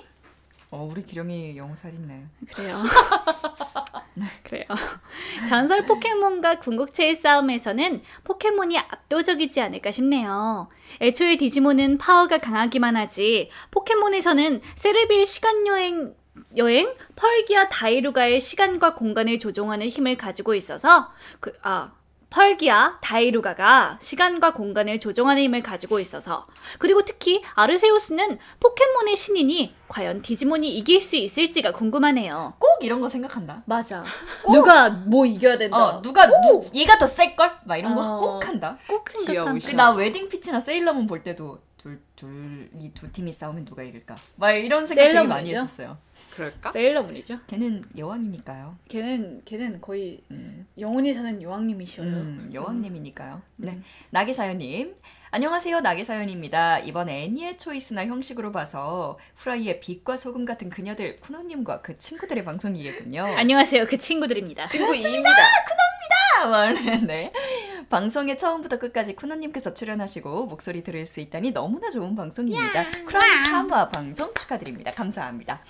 어 우리 기령이 영어 살아있네. 그래요. (laughs) 그래요. 전설 포켓몬과 궁극체의 싸움에서는 포켓몬이 압도적이지 않을까 싶네요. 애초에 디지몬은 파워가 강하기만 하지 포켓몬에서는 세레비의 시간 여행 여행 펄기와 다이루가의 시간과 공간을 조종하는 힘을 가지고 있어서 그 아 펄기와 다이루가가 시간과 공간을 조종하는 힘을 가지고 있어서 그리고 특히 아르세우스는 포켓몬의 신이니 과연 디지몬이 이길 수 있을지가 궁금하네요. 꼭 이런 거 생각한다. 맞아. (laughs) 누가 뭐 이겨야 된다. 어 누가 누 얘가 더셀 걸? 막 이런 거 어. 꼭 한다. 꼭 귀여우시다. 그나 웨딩 피치나 세일러문 볼 때도 둘 둘 이 두 팀이 싸우면 누가 이길까? 막 이런 생각 되게 많이? 했었어요. 그럴까? 세일러문이죠. 걔는 여왕이니까요. 걔는 걔는 거의 음, 영원히 사는 여왕님이셔요. 음, 여왕님이니까요. 네, 나게사연님. 안녕하세요, 나게사연입니다. 이번 애니의 초이스나 형식으로 봐서 후라이의 빛과 소금 같은 그녀들 쿠노님과 그 친구들의 방송이겠군요. 안녕하세요. 그 친구들입니다. 친구 2입니다. 네. 방송에 처음부터 끝까지 쿠노님께서 출연하시고 목소리 들을 수 있다니 너무나 좋은 방송입니다. 쿠라이 3화 방송 축하드립니다. 감사합니다.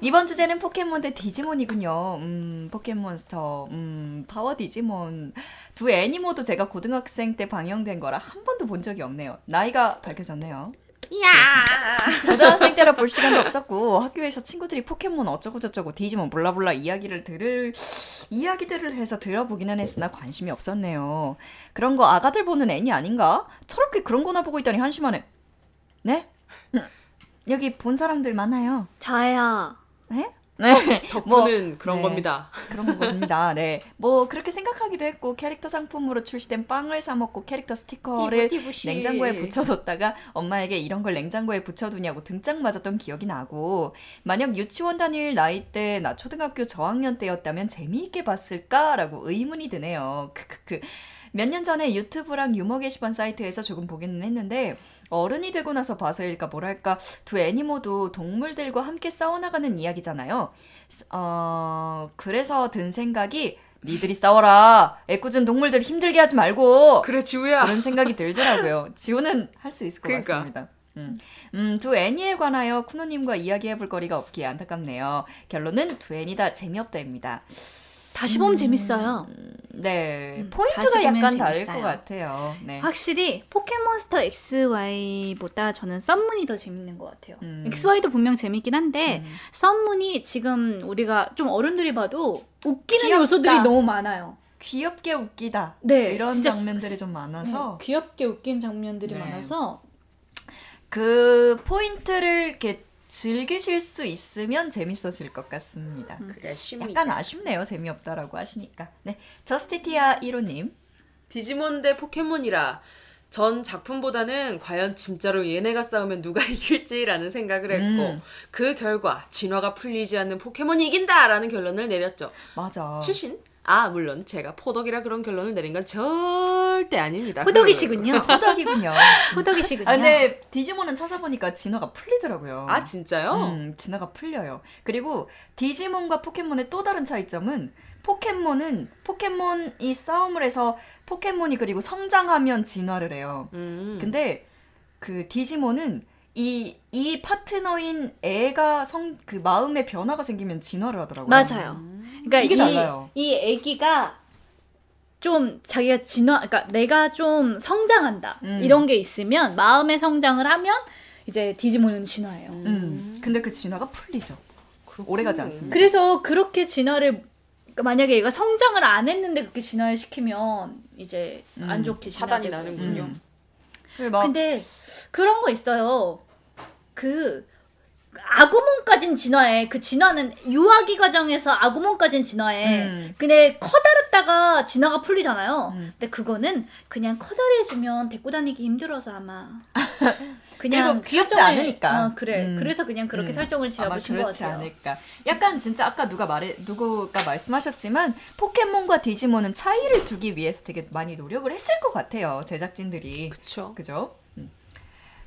이번 주제는 포켓몬 대 디지몬이군요. 음, 포켓몬스터, 음, 파워 디지몬. 두 애니 모두 제가 고등학생 때 방영된 거라 한 번도 본 적이 없네요. 나이가 밝혀졌네요. 고등학생 때라 볼 시간도 없었고 학교에서 친구들이 포켓몬 어쩌고 저쩌고 디지몬 몰라몰라 이야기를 들을 이야기들을 해서 들어보기는 했으나 관심이 없었네요. 그런 거 아가들 보는 애니 아닌가? 저렇게 그런 거나 보고 있다니 한심하네. 네? 음, 여기 본 사람들 많아요. 저요. 네? 네. 덕후는 그런 네. 겁니다. 그런 겁니다. 네. 뭐 그렇게 생각하기도 했고 캐릭터 상품으로 출시된 빵을 사 먹고 캐릭터 스티커를 띠부띠부씨. 냉장고에 붙여뒀다가 엄마에게 이런 걸 냉장고에 붙여두냐고 등짝 맞았던 기억이 나고 만약 유치원 다닐 나이 때 나 초등학교 저학년 때였다면 재미있게 봤을까라고 의문이 드네요. 크크크. 몇 년 전에 유튜브랑 유머 게시판 사이트에서 조금 보기는 했는데 어른이 되고 나서 봐서일까 뭐랄까 두 애니모도 동물들과 함께 싸워나가는 이야기잖아요. 스- 어 그래서 든 생각이 니들이 싸워라 애꿎은 동물들 힘들게 하지 말고 그래 지우야. 그런 생각이 들더라고요. 지호는 할 수 있을 것 그러니까. 같습니다. 음, 음, 두 애니에 관하여 쿠노님과 이야기해볼 거리가 없기에 안타깝네요. 결론은 두 애니 다 재미없다입니다. 다시 보면 재밌어요. 네, 음, 포인트가 약간 다를 재밌어요. 것 같아요. 네. 확실히 포켓몬스터 XY보다 저는 썬문이 더 재밌는 것 같아요. 음. XY도 분명 재밌긴 한데 음. 썬문이 지금 우리가 좀 어른들이 봐도 웃기는 귀엽다. 요소들이 너무 많아요. 귀엽게 웃기다. 네, 이런 진짜 장면들이 좀 많아서 음, 귀엽게 웃긴 장면들이 네. 많아서 그 포인트를 이렇게 즐기실 수 있으면 재밌어질 것 같습니다. 그렇습니다. 약간 아쉽네요. 재미없다라고 하시니까. 네, 저스티티아 1호님. 디지몬 대 포켓몬이라 전 작품보다는 과연 진짜로 얘네가 싸우면 누가 (laughs) 이길지라는 생각을 했고 음. 그 결과 진화가 풀리지 않는 포켓몬이 이긴다라는 결론을 내렸죠. 맞아. 추신? 아 물론 제가 포덕이라 그런 결론을 내린 건 절대 아닙니다. 호덕이시군요. 호덕이군요. (laughs) 호덕이시군요. 아, 근데 디지몬은 찾아보니까 진화가 풀리더라고요. 아 진짜요? 음, 진화가 풀려요. 그리고 디지몬과 포켓몬의 또 다른 차이점은 포켓몬은 포켓몬이 싸움을 해서 포켓몬이 그리고 성장하면 진화를 해요. 음. 근데 그 디지몬은 이, 이 파트너인 애가 성, 그 마음의 변화가 생기면 진화를 하더라고요. 맞아요. 그러니까 이게 이, 달라요. 이 애기가 좀 자기가 진화, 그러니까 내가 좀 성장한다 음. 이런 게 있으면 마음의 성장을 하면 이제 디지몬은 진화해요. 음. 근데 그 진화가 풀리죠. 오래 가지 않습니다. 그래서 그렇게 진화를 그러니까 만약에 얘가 성장을 안 했는데 그렇게 진화를 시키면 이제 안 좋게 진화되고. 나는군요. 음. 막 근데 그런 거 있어요. 그 아구몬까진 진화해. 그 진화는 유아기 과정에서 아구몬까진 진화해. 음. 근데 커다랗다가 진화가 풀리잖아요. 음. 근데 그거는 그냥 커다래지면 데리고 다니기 힘들어서 아마 (laughs) 그냥 귀엽지 설정을- 않으니까. 어, 그래. 음. 그래서 그냥 그렇게 음. 설정을 잡으신 것 같아요. 않을까. 약간 진짜 아까 누가 말해 누구가 말씀하셨지만 포켓몬과 디지몬은 차이를 두기 위해서 되게 많이 노력을 했을 것 같아요. 제작진들이. 그쵸. 그죠? 음.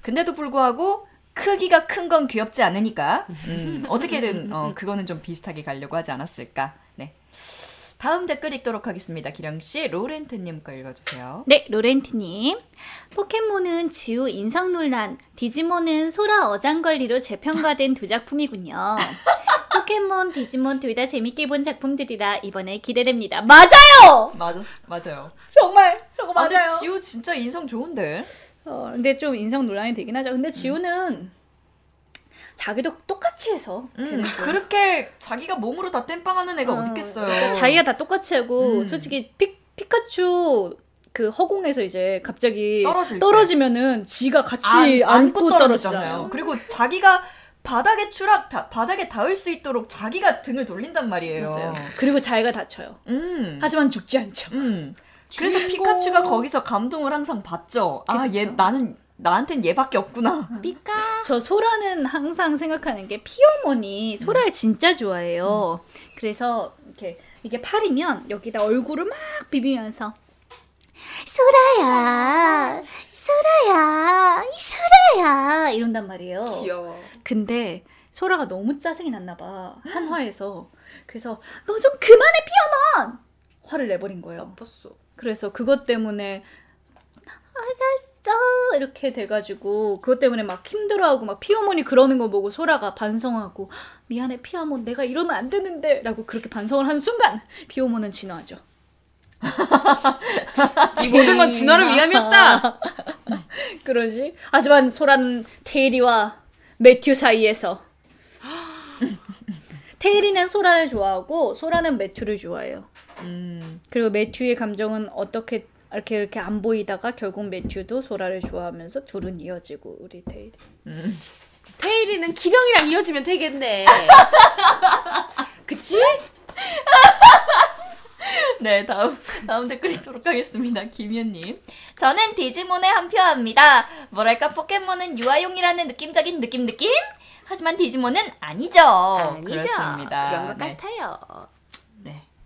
근데도 불구하고 크기가 큰 건 귀엽지 않으니까 (laughs) 음, 어떻게든 어, 그거는 좀 비슷하게 가려고 하지 않았을까. 네. 다음 댓글 읽도록 하겠습니다. 기령 씨, 로렌트님 거 읽어주세요. 네, 로렌트님. 포켓몬은 지우 인성 논란, 디지몬은 소라 어장관리로 재평가된 두 작품이군요. (laughs) 포켓몬, 디지몬 둘 다 재밌게 본 작품들이라 이번에 기대됩니다. 맞아요! 맞았, 맞아요. 정말 저거 아, 근데 맞아요. 지우 진짜 인성 좋은데. 어, 근데 좀 인성 논란이 되긴 하죠. 근데 지우는 자기도 똑같이 해서 음. 그렇게 자기가 몸으로 다 땜빵하는 애가 어, 어딨겠어요. 그러니까 자기가 다 똑같이 하고 음. 솔직히 피, 피카츄 그 허공에서 이제 갑자기. 떨어지면은 지가 같이 안, 안고, 안고 떨어지잖아요. 떨어지잖아요. 그리고 자기가 바닥에 추락, 다, 바닥에 닿을 수 있도록 자기가 등을 돌린단 말이에요. 맞아요. 그리고 자기가 다쳐요. 음. 하지만 죽지 않죠. 음. 그래서. 피카츄가 거기서 감동을 항상 받죠. 아, 얘 나는 나한텐 얘밖에 없구나. 삐까. 저 소라는 항상 생각하는 게 피어몬이 소라를 진짜 좋아해요. 그래서 이렇게 이게 팔이면 여기다 얼굴을 막 비비면서 소라야, 소라야, 소라야 이런단 말이에요. 귀여워. 근데 소라가 너무 짜증이 났나 봐 한 화에서 그래서 너 좀 그만해 피어몬 화를 내버린 거예요. 나빴어. 그래서 그것 때문에 알았어 이렇게 돼가지고 그것 때문에 막 힘들어하고 막 피어몬이 그러는 거 보고 소라가 반성하고 미안해 피어몬 내가 이러면 안 되는데 라고 그렇게 반성을 하는 순간 피어몬은 진화하죠. (laughs) 이 모든 건 진화를 위함이었다. 그러지? 하지만 소라는 테일이와 매튜 사이에서 (gasps) 테일이는 소라를 좋아하고 소라는 매튜를 좋아해요. 음. 그리고 매튜의 감정은 어떻게 이렇게 이렇게 안 보이다가 결국 매튜도 소라를 좋아하면서 둘은 이어지고 우리 테일. 테일이는 기령이랑 이어지면 되겠네. (laughs) 그치? (laughs) 네, 다음 다음 댓글 읽도록 하겠습니다. 김윤님. 저는 디지몬에 한 표 합니다. 뭐랄까 포켓몬은 유아용이라는 느낌적인 느낌 느낌. 하지만 디지몬은 아니죠. 그렇습니다. 그런 것 네. 같아요.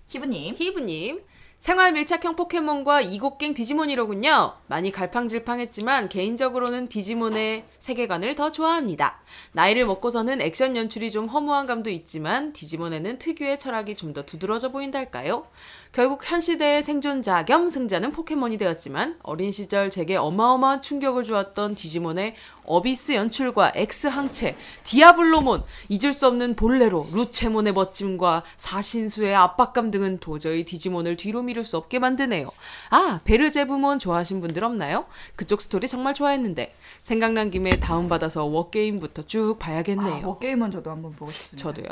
네. 히브님. 히브님. 생활 밀착형 포켓몬과 이곡갱 디지몬이로군요. 많이 갈팡질팡했지만 개인적으로는 디지몬의 세계관을 더 좋아합니다. 나이를 먹고서는 액션 연출이 좀 허무한 감도 있지만 디지몬에는 특유의 철학이 좀 더 두드러져 보인달까요? 결국 현 시대의 생존자 겸 승자는 포켓몬이 되었지만 어린 시절 제게 어마어마한 충격을 주었던 디지몬의 어비스 연출과 X 항체, 디아블로몬, 잊을 수 없는 볼레로, 루체몬의 멋짐과 사신수의 압박감 등은 도저히 디지몬을 뒤로 미룰 수 없게 만드네요. 아, 베르제브몬 좋아하신 분들 없나요? 그쪽 스토리 정말 좋아했는데 생각난 김에 다운받아서 워게임부터 쭉 봐야겠네요. 아, 워게임은 저도 한번 보고 싶습니다. 저도요.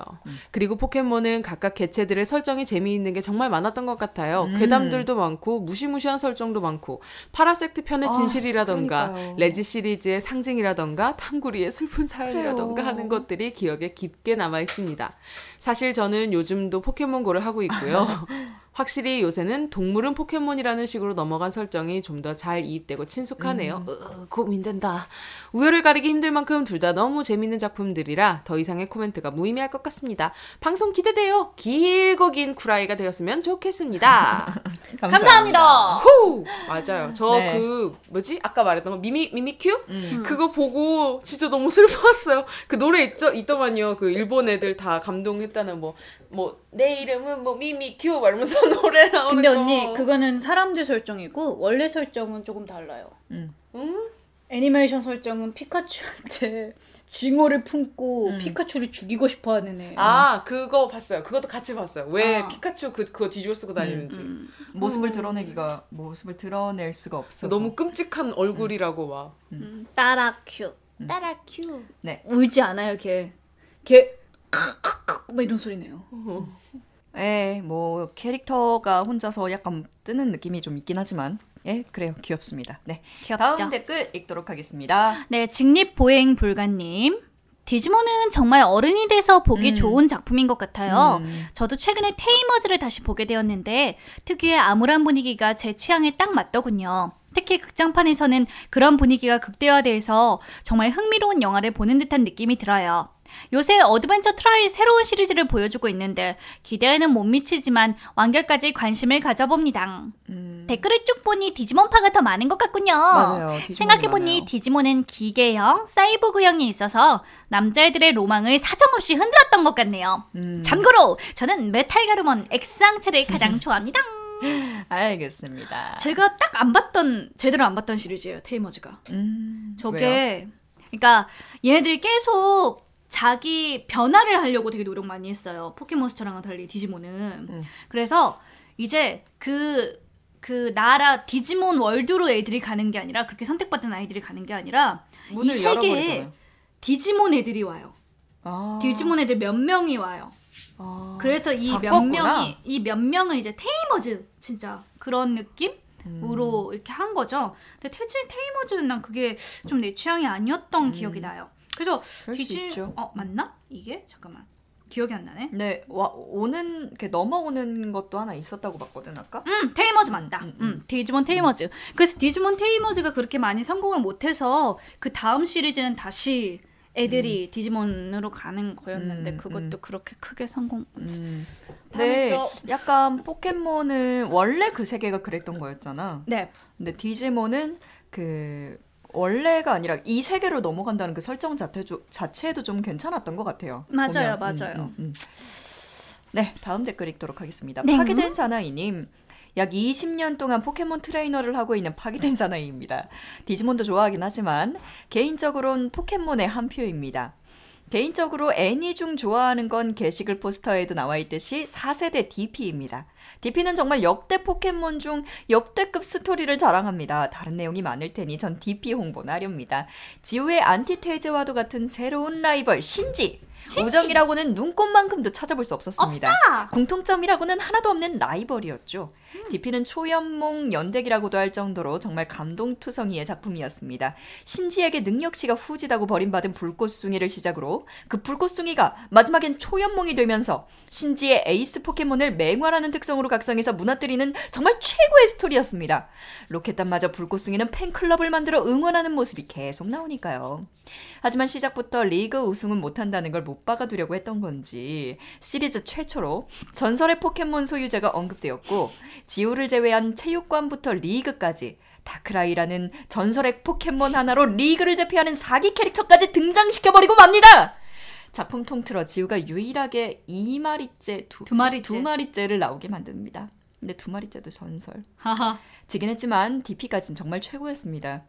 그리고 포켓몬은 각각 개체들의 설정이 재미있는 게 정말 많았던 것 같아요. 괴담들도 많고 무시무시한 설정도 많고 파라섹트 편의 아, 진실이라던가 그러니까요. 레지 시리즈의 상징이라 던가 탕구리의 슬픈 사연이라던가 그래요. 하는 것들이 기억에 깊게 남아 있습니다. 사실 저는 요즘도 포켓몬고를 하고 있고요. (laughs) 확실히 요새는 동물은 포켓몬이라는 식으로 넘어간 설정이 좀 더 잘 이입되고 친숙하네요. 으, 고민된다. 우열을 가리기 힘들 만큼 둘 다 너무 재밌는 작품들이라 더 이상의 코멘트가 무의미할 것 같습니다. 방송 기대돼요. 길고 긴 쿠라이가 되었으면 좋겠습니다. (laughs) 감사합니다. 후! 맞아요. 저그 네. 뭐지? 아까 말했던 거 미미 미미큐? 음. 그거 보고 진짜 너무 (laughs) 슬펐어요. 그 노래 있죠? 있더만요. 그 일본 애들 다 감동했다는 뭐뭐 내 이름은 뭐 미미큐 막 이러면서 (laughs) 노래 나오는 근데 거. 언니 그거는 사람들 설정이고 원래 설정은 조금 달라요. 음. 애니메이션 설정은 피카츄한테 징어를 품고 음. 피카츄를 죽이고 싶어하는 애. 아 그거 봤어요. 그것도 같이 봤어요. 왜 아. 피카츄 그 그거 뒤집어 쓰고 다니는지. 음. 모습을 드러내기가 모습을 드러낼 수가 없어서 너무 끔찍한 얼굴이라고 막. 음, 따라큐. 따라큐. 울지 않아요 걔. 걔 막 이런 소리 내요. 예, 뭐 캐릭터가 혼자서 약간 뜨는 느낌이 좀 있긴 하지만 예, 그래요. 귀엽습니다. 네. 귀엽죠. 다음 댓글 읽도록 하겠습니다. 네, 직립 보행 불가님. 디지몬은 정말 어른이 돼서 보기 음. 좋은 작품인 것 같아요. 음. 저도 최근에 테이머즈를 다시 보게 되었는데 특유의 암울한 분위기가 제 취향에 딱 맞더군요. 특히 극장판에서는 그런 분위기가 극대화돼서 정말 흥미로운 영화를 보는 듯한 느낌이 들어요. 요새 어드벤처 트라이 새로운 시리즈를 보여주고 있는데 기대에는 못 미치지만 완결까지 관심을 가져봅니다. 댓글을 쭉 보니 디지몬파가 더 많은 것 같군요. 음. 맞아요. 생각해보니 많아요. 디지몬은 기계형, 사이보그형이 있어서 남자애들의 로망을 사정없이 흔들었던 것 같네요. 음. 참고로 저는 메탈 가루몬 X항체를 (laughs) 가장 좋아합니다. 알겠습니다. 제가 딱 안 봤던 제대로 안 봤던 시리즈예요 테이머즈가. 음, 저게 왜요? 그러니까 얘네들이 계속 자기 변화를 하려고 되게 노력 많이 했어요. 포켓몬스터랑은 달리 디지몬은. 음. 그래서 이제 그, 그 나라 디지몬 월드로 애들이 가는 게 아니라 그렇게 선택받은 아이들이 가는 게 아니라 이 세계에. 디지몬 애들이 와요. 아, 디지몬 애들 몇 명이 와요. 아, 그래서 이 몇. 명이 이 몇 명은 이제 테이머즈 진짜 그런 느낌 으로 이렇게 한 거죠. 근데 태지 테이머즈는 난 그게 좀 내 취향이 아니었던 기억이 나요. 그래서 있죠. 어 맞나 이게 잠깐만 기억이 안 나네. 네, 와, 오는 이렇게 넘어오는 것도 하나 있었다고 봤거든 아까. 음 테이머즈 맞다. 음, 디지몬 테이머즈. 그래서 디지몬 테이머즈가 그렇게 많이 성공을 못해서 그 다음 시리즈는 다시 애들이 디지몬으로 가는 거였는데 음, 그것도 음. 그렇게 크게 성공. 음. 네, 또- 약간 포켓몬은 원래 그 세계가 그랬던 거였잖아. 네. 근데 디지몬은 그 원래가 아니라 이 세계로 넘어간다는 그 설정 자체, 자체도 좀 괜찮았던 것 같아요. 맞아요, 보면. 맞아요. 네, 다음 댓글 읽도록 하겠습니다. 네. 파기된 사나이님. 약 20년 동안 포켓몬 트레이너를 하고 있는 파기된 (laughs) 사나이입니다. 디지몬도 좋아하긴 하지만 개인적으로는 포켓몬에 한 표입니다. 개인적으로 애니 중 좋아하는 건 게시글 포스터에도 나와 있듯이 4세대 DP입니다. DP는 정말 역대 포켓몬 중 역대급 스토리를 자랑합니다. 다른 내용이 많을 테니 전 DP 홍보나 하렵니다. 지우의 안티테이즈와도 같은 새로운 라이벌 신지. 우정이라고는 눈꽃만큼도 찾아볼 수 없었습니다. 공통점이라고는 하나도 없는 라이벌이었죠. DP는 초연몽 연대기라고도 할 정도로 정말 감동투성이의 작품이었습니다. 신지에게 능력치가 후지다고 버림받은 불꽃숭이를 시작으로 그 불꽃숭이가 마지막엔 초연몽이 되면서 신지의 에이스 포켓몬을 맹활하는 특성으로 각성해서 무너뜨리는 정말 최고의 스토리였습니다. 로켓단마저 불꽃숭이는 팬클럽을 만들어 응원하는 모습이 계속 나오니까요. 하지만 시작부터 리그 우승은 못한다는 걸 못 박아두려고 했던 건지 시리즈 최초로 전설의 포켓몬 소유자가 언급되었고 지우를 제외한 체육관부터 리그까지 다크라이라는 전설의 포켓몬 하나로 리그를 제패하는 사기 캐릭터까지 등장시켜버리고 맙니다. 작품 통틀어 지우가 유일하게 2마리째 두, 두 마리째. 두 마리째를 나오게 만듭니다. 근데 두 마리째도 전설. 하하. 지긴 했지만 DP까지는 정말 최고였습니다.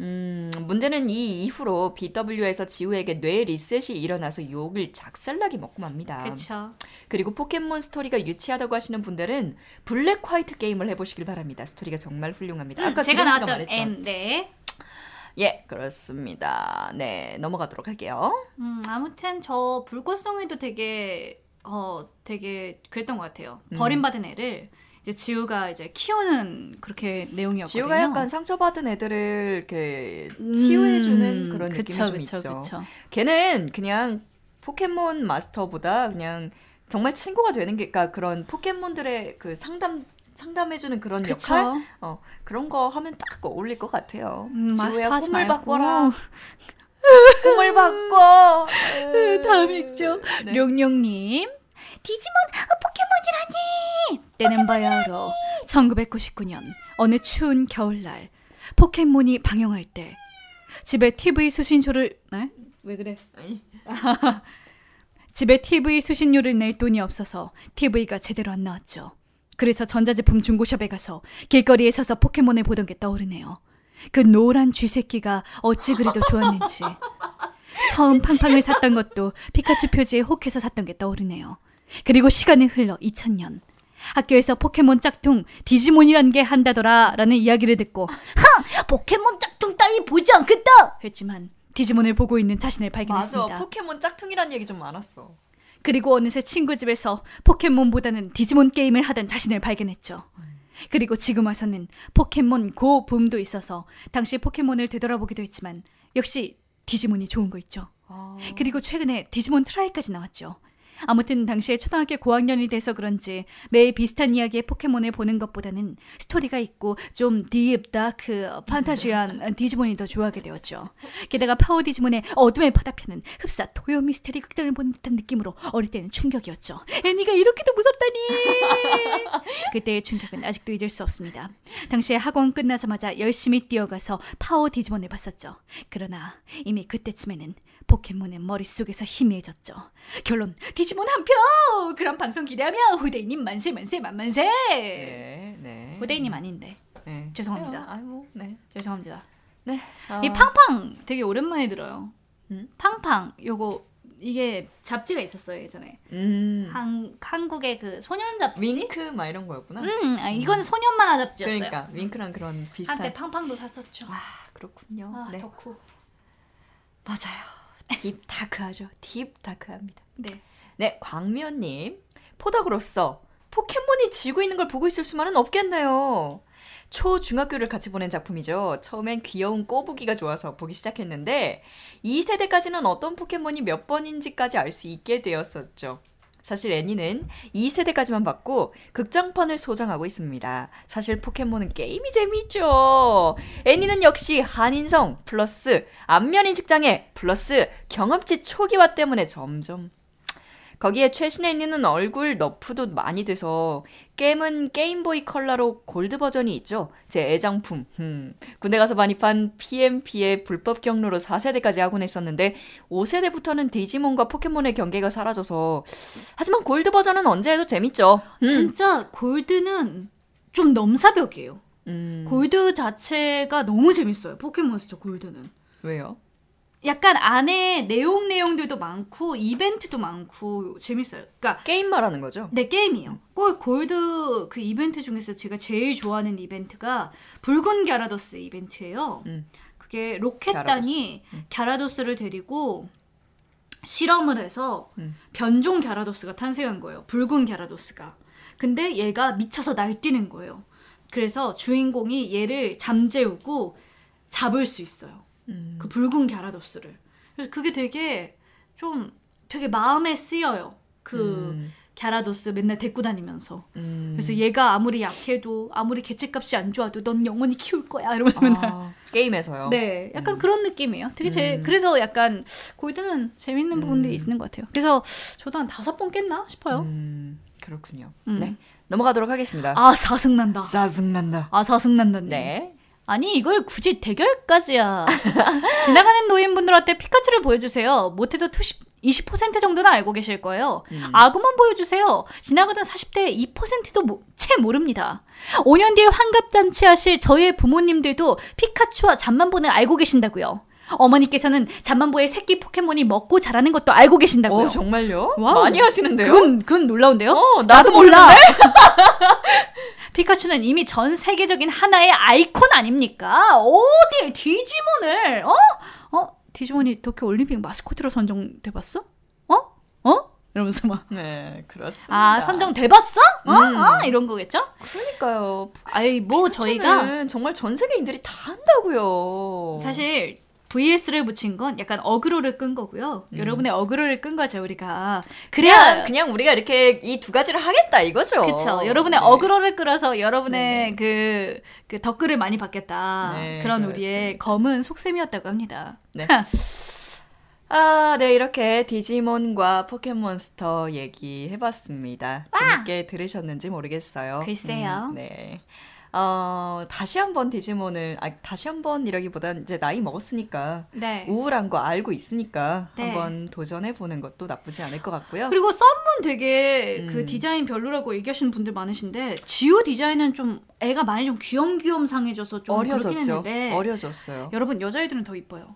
음, 문제는 이 이후로 BW에서 지우에게 뇌 리셋이 일어나서 욕을 작살나게 먹고 맙니다. 그쵸. 그리고 포켓몬 스토리가 유치하다고 하시는 분들은 블랙 화이트 게임을 해보시길 바랍니다. 스토리가 정말 훌륭합니다. 아까 제가 나왔던 말했죠. N 네. 예, 그렇습니다. 네, 넘어가도록 할게요. 음, 아무튼 저 불꽃숭이도 되게 어 되게 그랬던 것 같아요. 음. 버림받은 애를 이제 지우가 이제 키우는 그렇게 내용이었거든요. 지우가 약간 상처받은 애들을 이렇게 음, 치유해주는 그런 그쵸, 느낌이 좀 그쵸, 있죠. 그쵸. 걔는 그냥 포켓몬 마스터보다 그냥 정말 친구가 되는 게 그러니까 그런 포켓몬들의 그 상담 상담해주는 그런 그쵸. 역할 어 그런 거 하면 딱 어울릴 것 같아요. 음, 지우야 꿈을 말고. 바꿔라. (laughs) 꿈을 바꿔. 다음 읽죠. 네. 룡룡님. 디지몬 아, 포켓몬이라니! 때는 바야흐로 1999년 어느 추운 겨울날 포켓몬이 방영할 때 집에 TV 수신료를 네? 왜 그래? 아니. (laughs) 집에 TV 수신료를 낼 돈이 없어서 TV가 제대로 안 나왔죠. 그래서 전자제품 중고샵에 가서 길거리에 서서 포켓몬을 보던 게 떠오르네요. 그 노란 쥐새끼가 어찌 그리도 좋았는지. (laughs) 처음 팡팡을 샀던 것도 피카츄 표지에 혹해서 샀던 게 떠오르네요. 그리고 시간이 흘러 2000년. 학교에서 포켓몬 짝퉁 디지몬이란 게 한다더라 라는 이야기를 듣고 포켓몬 짝퉁 따위 보지 않겠다. 했지만 디지몬을 보고 있는 자신을 맞아. 발견했습니다. 포켓몬 짝퉁이란 얘기 좀 많았어. 그리고 어느새 친구 집에서 포켓몬보다는 디지몬 게임을 하던 자신을 발견했죠. 그리고 지금 와서는 포켓몬 고 붐도 있어서 당시 포켓몬을 되돌아보기도 했지만 역시 디지몬이 좋은 거 있죠. 그리고 최근에 디지몬 트라이까지 나왔죠. 아무튼 당시에 초등학교 고학년이 돼서 그런지 매일 비슷한 이야기의 포켓몬을 보는 것보다는 스토리가 있고 좀 deep, dark, 판타지한 디지몬이 더 좋아하게 되었죠. 게다가 파워 디지몬의 어둠의 바다편은 흡사 토요 미스테리 극장을 보는 듯한 느낌으로 어릴 때는 충격이었죠. 애니가 이렇게도 무섭다니! (laughs) 그때의 충격은 아직도 잊을 수 없습니다. 당시에 학원 끝나자마자 열심히 뛰어가서 파워 디지몬을 봤었죠. 그러나 이미 그때쯤에는 포켓몬은 머릿속에서 희미해졌죠. 결론 디지몬 한 표! 그럼 방송 기대하며 후대인님 만세 만세 만만세! 네, 네. 후대인님 아닌데 네. 죄송합니다. 아이고, 네. 죄송합니다. 네. 이 팡팡 되게 오랜만에 들어요. 음? 팡팡 요거 이게 잡지가 있었어요 예전에 음. 한 한국의 그 소년 잡지. 윙크 막 이런 거였구나. 음, 아, 이건 소년 만화 잡지였어요. 그러니까 윙크랑 그런 비슷한. 한때 팡팡도 샀었죠. 아 그렇군요. 아, 네 덕후. 맞아요. 딥 다크하죠. 딥 다크합니다. 네. 네 광면님 포닥으로서 포켓몬이 지고 있는 걸 보고 있을 수만은 없겠네요. 초 중학교를 같이 보낸 작품이죠. 처음엔 귀여운 꼬부기가 좋아서 보기 시작했는데 2세대까지는 어떤 포켓몬이 몇 번인지까지 알 수 있게 되었었죠. 사실 애니는 2세대까지만 봤고 극장판을 소장하고 있습니다. 사실 포켓몬은 게임이 재미있죠. 애니는 역시 한인성 플러스 안면 인식 장애 플러스 경험치 초기화 때문에 점점 거기에 최신 애니는 얼굴 nerf도 많이 돼서 게임은 게임보이 컬러로 골드 버전이 있죠. 제 애장품. 음. 군대 가서 반입한 PMP의 불법 경로로 4세대까지 하곤 했었는데 5세대부터는 디지몬과 포켓몬의 경계가 사라져서 하지만 골드 버전은 언제 해도 재밌죠. 음. 진짜 골드는 좀 넘사벽이에요. 음. 골드 자체가 너무 재밌어요. 포켓몬스터 골드는. 왜요? 약간 안에 내용 내용들도 많고 이벤트도 많고 재밌어요. 그러니까 게임 말하는 거죠? 내 게임이에요. 꼭 골드 그 이벤트 중에서 제가 제일 좋아하는 이벤트가 붉은 갸라도스 이벤트예요. 음. 그게 로켓단이 갸라도스를 데리고 실험을 해서 음. 변종 갸라도스가 탄생한 거예요. 붉은 갸라도스가. 근데 얘가 미쳐서 날뛰는 거예요. 그래서 주인공이 얘를 잠재우고 잡을 수 있어요. 음. 그 붉은 갸라도스를. 그래서 그게 되게 좀 되게 마음에 쓰여요. 그 음. 갸라도스 맨날 데리고 다니면서. 음. 그래서 얘가 아무리 약해도 아무리 개체값이 안 좋아도 넌 영원히 키울 거야 이러면서 맨날. 아, 게임에서요. 네, 약간 그런 느낌이에요. 되게 제 그래서 약간 골드는 재밌는 부분들이 있는 것 같아요. 그래서 저도 한 다섯 번 깼나 싶어요. 음, 그렇군요. 음. 네. 넘어가도록 하겠습니다. 아 사승난다. 짜증난다. 아 사승난다. 네. 아니 이걸 굳이 대결까지야. (laughs) 지나가는 노인분들한테 피카츄를 보여주세요. 못해도 20, 20% 정도는 알고 계실 거예요. 아구만 보여주세요. 지나가던 40대 2%도 채 모릅니다. 5년 뒤에 환갑잔치 하실 저희의 부모님들도 피카츄와 잠만보는 알고 계신다고요. 어머니께서는 잠만보의 새끼 포켓몬이 먹고 자라는 것도 알고 계신다고요. 어, 정말요? wow. 많이 하시는데요? 그건 그건 놀라운데요. 어, 나도 몰라. (laughs) 피카츄는 이미 전 세계적인 하나의 아이콘 아닙니까? 어디 디지몬을 어? 어? 디지몬이 도쿄 올림픽 마스코트로 선정돼 봤어? 어? 어? 이러면서 막. 네, 그렇습니다. 아 선정돼 봤어? 어? 어? 이런 거겠죠? 그러니까요. 아이 뭐 저희가 정말 전 세계인들이 다 한다고요. 사실 VS를 붙인 건 약간 어그로를 끈 거고요. 여러분의 어그로를 끈 거죠, 우리가. 그냥 그래야 그냥 우리가 이렇게 이 두 가지를 하겠다 이거죠. 그쵸. 여러분의 네. 어그로를 끌어서 여러분의 그, 그 덕글을 많이 받겠다. 네, 그런 우리의 검은 속셈이었다고 합니다. 네. 아, 네, 이렇게 디지몬과 포켓몬스터 얘기 해봤습니다. 재밌게 들으셨는지 모르겠어요. 글쎄요. 음, 네. 어, 다시 한번 디지몬을, 아, 다시 한번이라기보단 이제 나이 먹었으니까, 네. 우울한 거 알고 있으니까, 네. 한번 도전해 보는 것도 나쁘지 않을 것 같고요. 그리고 썬문 되게 음. 그 디자인 별로라고 얘기하시는 분들 많으신데 지우 디자인은 좀 애가 많이 좀 귀염귀염 상해져서 좀 어려졌죠. 어려졌어요. 여러분 여자애들은 더 이뻐요.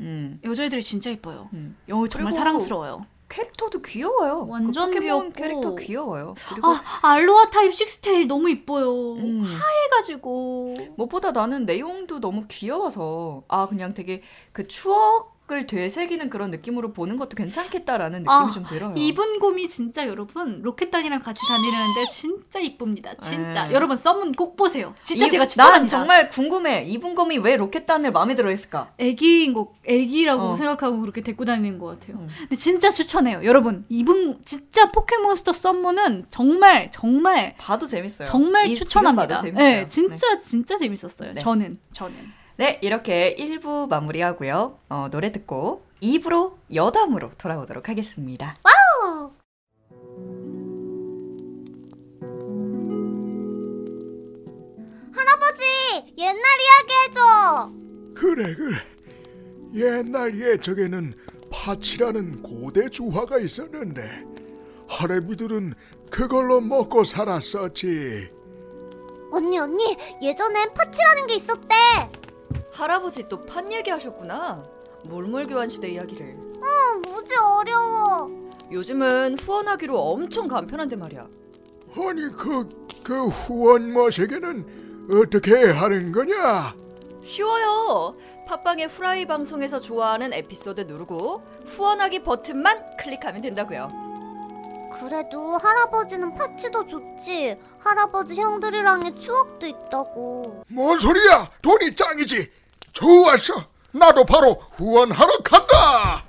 음. 여자애들이 진짜 이뻐요. 음. 여 정말 사랑스러워요. 캐릭터도 귀여워요. 완전 그 포켓몬 귀엽고. 캐릭터 귀여워요. 그리고 아 알로라 타입 식스테일 너무 이뻐요. 음. 해가지고 무엇보다 나는 내용도 너무 귀여워서 아 그냥 되게 그 추억 을 되새기는 그런 느낌으로 보는 것도 괜찮겠다라는 느낌이 아, 좀 들어요. 이븐곰이 진짜 여러분 로켓단이랑 같이 다니는데 진짜 이쁩니다. 진짜 에. 여러분 썬문 꼭 보세요. 진짜 이- 제가 난 추천합니다. 정말 궁금해. 이븐곰이 왜 로켓단을 마음에 들어했을까? 애기인 거 애기라고 어. 생각하고 그렇게 데리고 다니는 것 같아요. 음. 근데 진짜 추천해요, 여러분. 이분 진짜 포켓몬스터 썬문은 정말 정말 봐도 재밌어요. 정말 추천합니다. 네, 진짜 진짜 재밌었어요. 네. 저는 저는. 네, 이렇게 1부 마무리하고요. 어, 노래 듣고 2부로 여담으로 돌아오도록 하겠습니다. 할아버지, 옛날 이야기 해줘. 그래 그래 옛날 옛적에는 파치라는 고대 주화가 있었는데 할애비들은 그걸로 먹고 살았었지 언니, 언니, 예전엔 파치라는 게 있었대. 할아버지 또 판 얘기하셨구나. 물물교환 시대 이야기를. 어, 무지 어려워. 요즘은 후원하기로 엄청 간편한데 말이야. 아니 그, 그 후원 머시기는 어떻게 하는 거냐 쉬워요. 팟빵의 후라이 방송에서 좋아하는 에피소드 누르고 후원하기 버튼만 클릭하면 된다고요. 그래도 할아버지는 파치도 좋지. 할아버지 형들이랑의 추억도 있다고. 뭔 소리야 돈이 짱이지 좋았어 나도 바로 후원하러 간다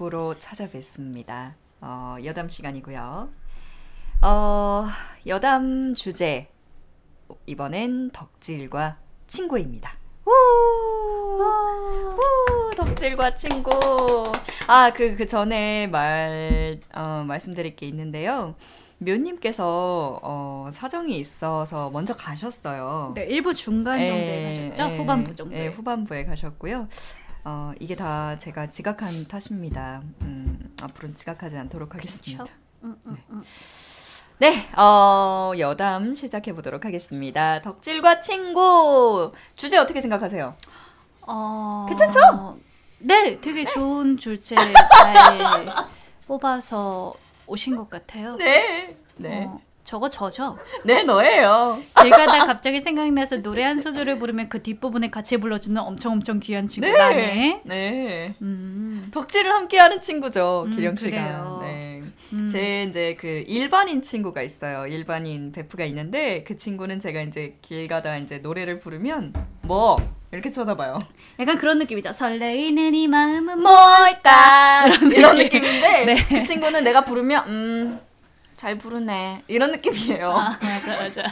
2부로 찾아뵙습니다. 어, 여담 시간이고요. 어, 여담 주제 이번엔 덕질과 친구입니다. 우! 우! 덕질과 친구. 아, 그, 그 전에 말, 어, 말씀드릴 게 있는데요. 묘님께서, 어, 사정이 있어서 먼저 가셨어요. 네, 일부 중간 정도에 예, 가셨죠? 예, 후반부 정도에. 예, 후반부에 가셨고요. 어, 이게 다 제가 지각한 탓입니다. 음, 앞으로는 지각하지 않도록 하겠습니다. 음, 음, 음. 네, 어, 여담 시작해 보도록 하겠습니다. 덕질과 친구 주제 어떻게 생각하세요? 어... 괜찮죠? 네, 되게 좋은 주제 (laughs) 잘 뽑아서 오신 것 같아요. 네, 네, 어, 저거 저죠? 네 너예요. 길 가다 갑자기 생각나서 노래 한 소절을 부르면 그 뒷부분에 같이 불러주는 엄청 엄청 귀한 친구 네, 나네. 네. 음, 덕질을 함께하는 친구죠, 음, 기령 씨가. 그래요. 네. 음. 제 이제 그 일반인 친구가 있어요. 일반인 베프가 있는데 그 친구는 제가 이제 길 가다 이제 노래를 부르면 뭐 이렇게 쳐다봐요. 약간 그런 느낌이죠. 설레이는 이 마음은 뭘까 이런 느낌인데 네. 그 친구는 내가 부르면 음. 잘 부르네 이런 느낌이에요. 아, 맞아 맞아.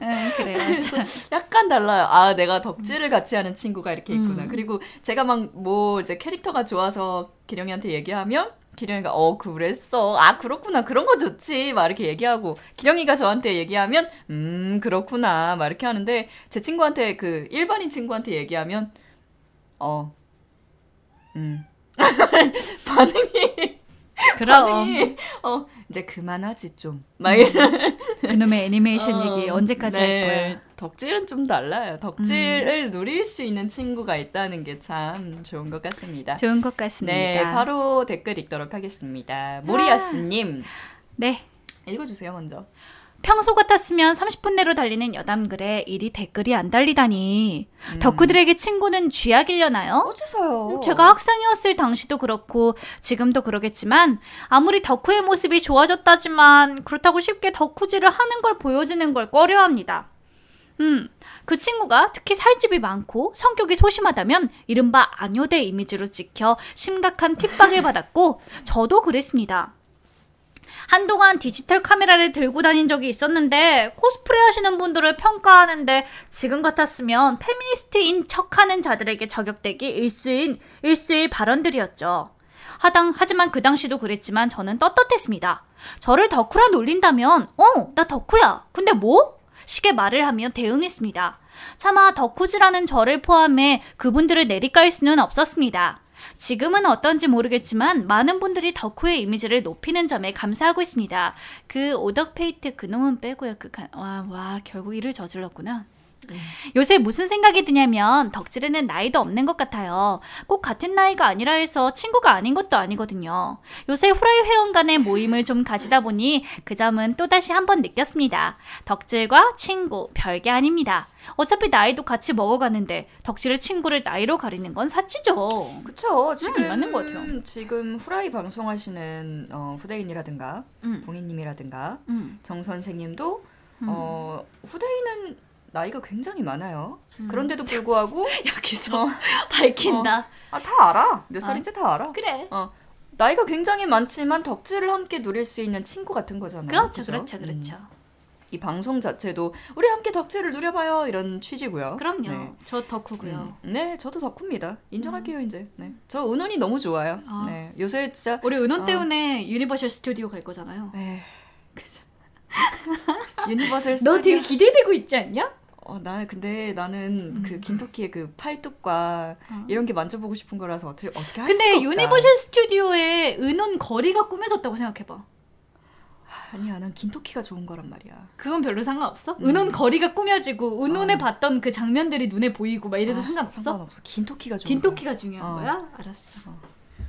응 그래 맞아. 약간 달라요. 아, 내가 덕질을 같이 하는 친구가 이렇게 있구나. 음. 그리고 제가 막 뭐 이제 캐릭터가 좋아서 기령이한테 얘기하면 기령이가 어 그랬어. 아 그렇구나. 그런 거 좋지. 막 이렇게 얘기하고 기령이가 저한테 얘기하면 음 그렇구나. 막 이렇게 하는데 제 친구한테 그 일반인 친구한테 얘기하면 어 음. (laughs) 반응이 그럼 반응이 어 이제 그만하지 좀. 막 이런 그놈의 애니메이션 어, 얘기 언제까지 네, 할 거야? 음. 덕질은 좀 달라요. 덕질을 누릴 수 있는 친구가 있다는 게 참 좋은 것 같습니다. 좋은 것 같습니다. 네, 바로 댓글 읽도록 하겠습니다. 모리아스님 네. 읽어주세요 먼저. 평소 같았으면 30분 내로 달리는 여담글에 일이 댓글이 안 달리다니 덕후들에게 친구는 쥐약이려나요? 어째서요? 제가 학생이었을 당시도 그렇고 지금도 그러겠지만 아무리 덕후의 모습이 좋아졌다지만 그렇다고 쉽게 덕후질을 하는 걸 보여주는 걸 꺼려합니다. 음, 그 친구가 특히 살집이 많고 성격이 소심하다면 이른바 아녀대 이미지로 찍혀 심각한 핍박을 받았고 저도 그랬습니다. 한동안 디지털 카메라를 들고 다닌 적이 있었는데 코스프레 하시는 분들을 평가하는데 지금 같았으면 페미니스트인 척하는 자들에게 저격되기 일수인 일수일 발언들이었죠. 하당 하지만 그 당시도 그랬지만 저는 떳떳했습니다. 저를 덕후라 놀린다면 어, 나 덕후야. 근데 뭐? 식의 말을 하며 대응했습니다. 차마 덕후지라는 저를 포함해 그분들을 내리깔 수는 없었습니다. 지금은 어떤지 모르겠지만 많은 분들이 덕후의 이미지를 높이는 점에 감사하고 있습니다. 그 오덕페이트 그놈은 빼고요. 그 가... 와, 와 결국 일을 저질렀구나. 요새 무슨 생각이 드냐면 덕질에는 나이도 없는 것 같아요. 꼭 같은 나이가 아니라 해서 친구가 아닌 것도 아니거든요. 요새 후라이 회원 간의 모임을 좀 가지다 보니 그 점은 또다시 한번 느꼈습니다. 덕질과 친구 별게 아닙니다. 어차피 나이도 같이 먹어가는데 덕질의 친구를 나이로 가리는 건 사치죠. 그쵸. 지금 음, 맞는 것 같아요. 지금 후라이 방송하시는 어, 후대인이라든가 음. 봉인님이라든가 음. 정 선생님도 어, 후대인은 나이가 굉장히 많아요. 그런데도 불구하고 음. (laughs) 여기서 어, 밝힌다. 아, 다 알아. 몇 살인지 다 알아. 그래. 어. 나이가 굉장히 많지만 덕질을 함께 누릴 수 있는 친구 같은 거잖아요. 그렇죠? 그렇죠, 그렇죠. 음. 이 방송 자체도 우리 함께 덕질을 누려봐요 이런 취지고요. 그럼요. 네. 저 덕후고요. 음, 네, 저도 덕후입니다. 인정할게요 이제. 네, 저 은혼이 너무 좋아요. 아. 네, 요새 진짜. 우리 은혼 어. 때문에 유니버셜 스튜디오 갈 거잖아요. (laughs) 에 유니버설 너 스튜디오. 되게 기대되고 있지 않냐? 어, 나 근데 나는 그 긴토키의 그 팔뚝과 이런 게 만져보고 싶은 거라서 어떻게 어떻게 할 수가 근데 없다. 유니버셜 스튜디오에 은혼 거리가 꾸며졌다고 생각해봐. 아니야, 난 긴토키가 좋은 거란 말이야. 그건 별로 상관없어? 은혼 거리가 꾸며지고 은혼에 봤던 그 장면들이 눈에 보이고 막 이래도 상관없어? 상관없어. 긴토키가 좋은 긴토키가 거야. 중요한 어. 거야? 알았어.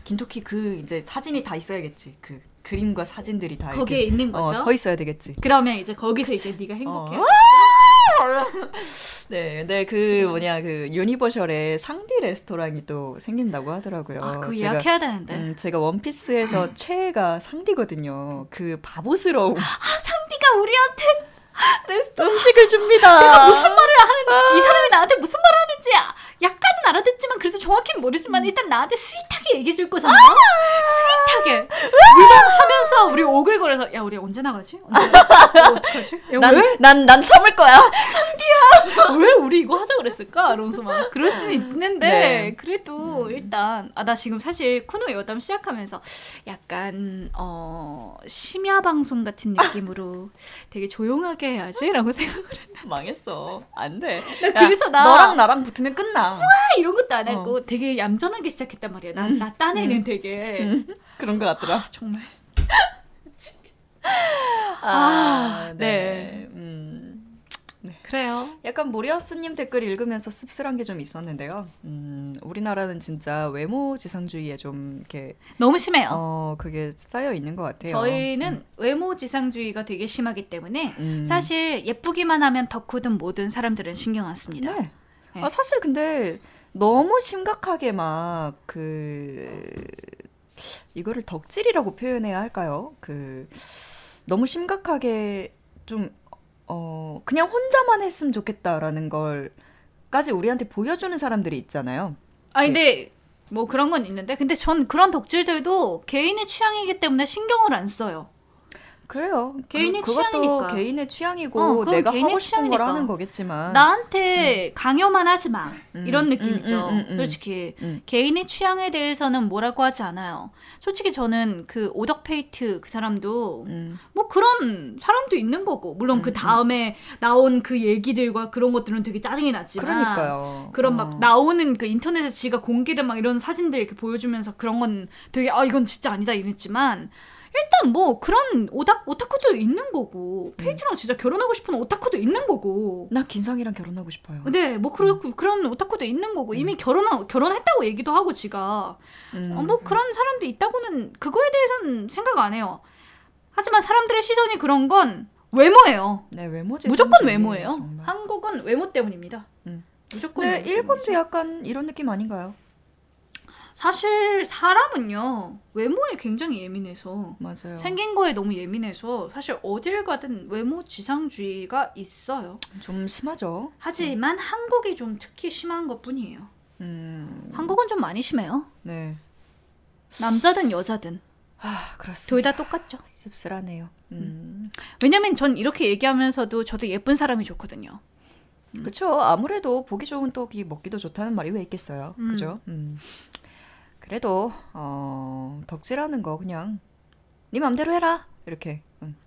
긴토키 그 이제 사진이 다 있어야겠지. 그 그림과 사진들이 다 거기에 있는 거죠? 어, 서 있어야 되겠지. 그러면 이제 거기서 이제 네가 행복해. 어. 네, 근데 그 뭐냐 그 유니버셜에 상디 레스토랑이 또 생긴다고 하더라고요. 아, 제가, 예약해야 되는데. 음, 제가 원피스에서 최애가 상디거든요. 그 바보스러움. 상디가 우리한테 레스토랑 음식을 줍니다. 무슨 말을 하는 이 사람이 나한테 무슨 말을 하는지 약간은 알아듣지만 그래도 정확히는 모르지만 일단 나한테 sweet하게 얘기해 줄 거잖아. 스윗하게. 물론 하면서 우리 오글거려서 야 우리 언제 나가지? 언제 나가지? 어떡하지? 야, 왜? 난난 난 참을 거야. (laughs) 왜 우리 이거 하자 그랬을까? 이러면서 막 그럴 수는 있는데 네. 그래도 일단 아 나 지금 사실 코너 여담 시작하면서 약간 어 심야 방송 같은 느낌으로 (laughs) 되게 조용하게 해야지라고 생각을 했나 망했어. 안 돼. 나 그래서 나- 너랑 나랑 붙으면 끝나. 이런 것도 안 하고 되게 얌전하게 시작했단 말이야. 나, 나 딴에는 되게 그런 것 같더라. 정말 아, 네. 음. 그래요. 약간 모리아스님 댓글 읽으면서 씁쓸한 게 좀 있었는데요. 음, 우리나라는 진짜 외모 지상주의에 좀 이렇게 너무 심해요. 어 그게 쌓여 있는 것 같아요. 저희는 외모 지상주의가 되게 심하기 때문에 음. 사실 예쁘기만 하면 덕후든 뭐든 사람들은 신경 안 씁니다. 네. 네. 아, 사실 근데 너무 심각하게 막 그 이거를 덕질이라고 표현해야 할까요? 그 너무 심각하게 좀 어, 그냥 혼자만 했으면 좋겠다라는 걸까지 우리한테 보여주는 사람들이 있잖아요. 아 근데 뭐 그런 건 있는데 근데 전 그런 덕질들도 개인의 취향이기 때문에 신경을 안 써요. 그래요. 개인의 그, 그것도 취향이니까. 개인의 취향이고 어, 내가 개인의 하고 싶은 걸 취향이니까. 하는 거겠지만 나한테 강요만 하지 마 이런 음, 느낌이죠. 음, 음, 음, 음. 솔직히 음. 개인의 취향에 대해서는 뭐라고 하지 않아요. 솔직히 저는 그 오덕페이트 그 사람도 음. 뭐 그런 사람도 있는 거고 물론 그 다음에 나온 그 얘기들과 그런 것들은 되게 짜증이 났지만 그러니까요. 그런 어. 막 나오는 그 인터넷에 지가 공개된 막 이런 사진들 이렇게 보여주면서 그런 건 되게 아 이건 진짜 아니다 이랬지만 일단 뭐 그런 오다 오타쿠도 있는 거고 페이트랑 진짜 결혼하고 싶은 오타쿠도 있는 거고 나 긴상이랑 결혼하고 싶어요. 네, 뭐 그런 그런 오타쿠도 있는 거고 이미 결혼 결혼했다고 얘기도 하고 지가 음. 어, 뭐 그런 사람도 있다고는 그거에 대해서는 생각 안 해요. 하지만 사람들의 시선이 그런 건 외모예요. 네, 외모지. 무조건 외모예요. 정말. 한국은 외모 때문입니다. 음. 무조건. 네, 외모 일본도 때문이죠. 약간 이런 느낌 아닌가요? 사실 사람은요 외모에 굉장히 예민해서 맞아요. 생긴 거에 너무 예민해서 사실 어딜 가든 외모 지상주의가 있어요. 좀 심하죠. 하지만 한국이 좀 특히 심한 것 뿐이에요. 음, 한국은 좀 많이 심해요. 네. 남자든 여자든 아, 그렇습니다. 둘 다 똑같죠. 씁쓸하네요. 음. 왜냐면 전 이렇게 얘기하면서도 저도 예쁜 사람이 좋거든요. 그쵸. 아무래도 보기 좋은 떡이 먹기도 좋다는 말이 왜 있겠어요. 그죠? 음. 그래도, 어, 덕질하는 거 그냥, 네 맘대로 해라. 이렇게, 음,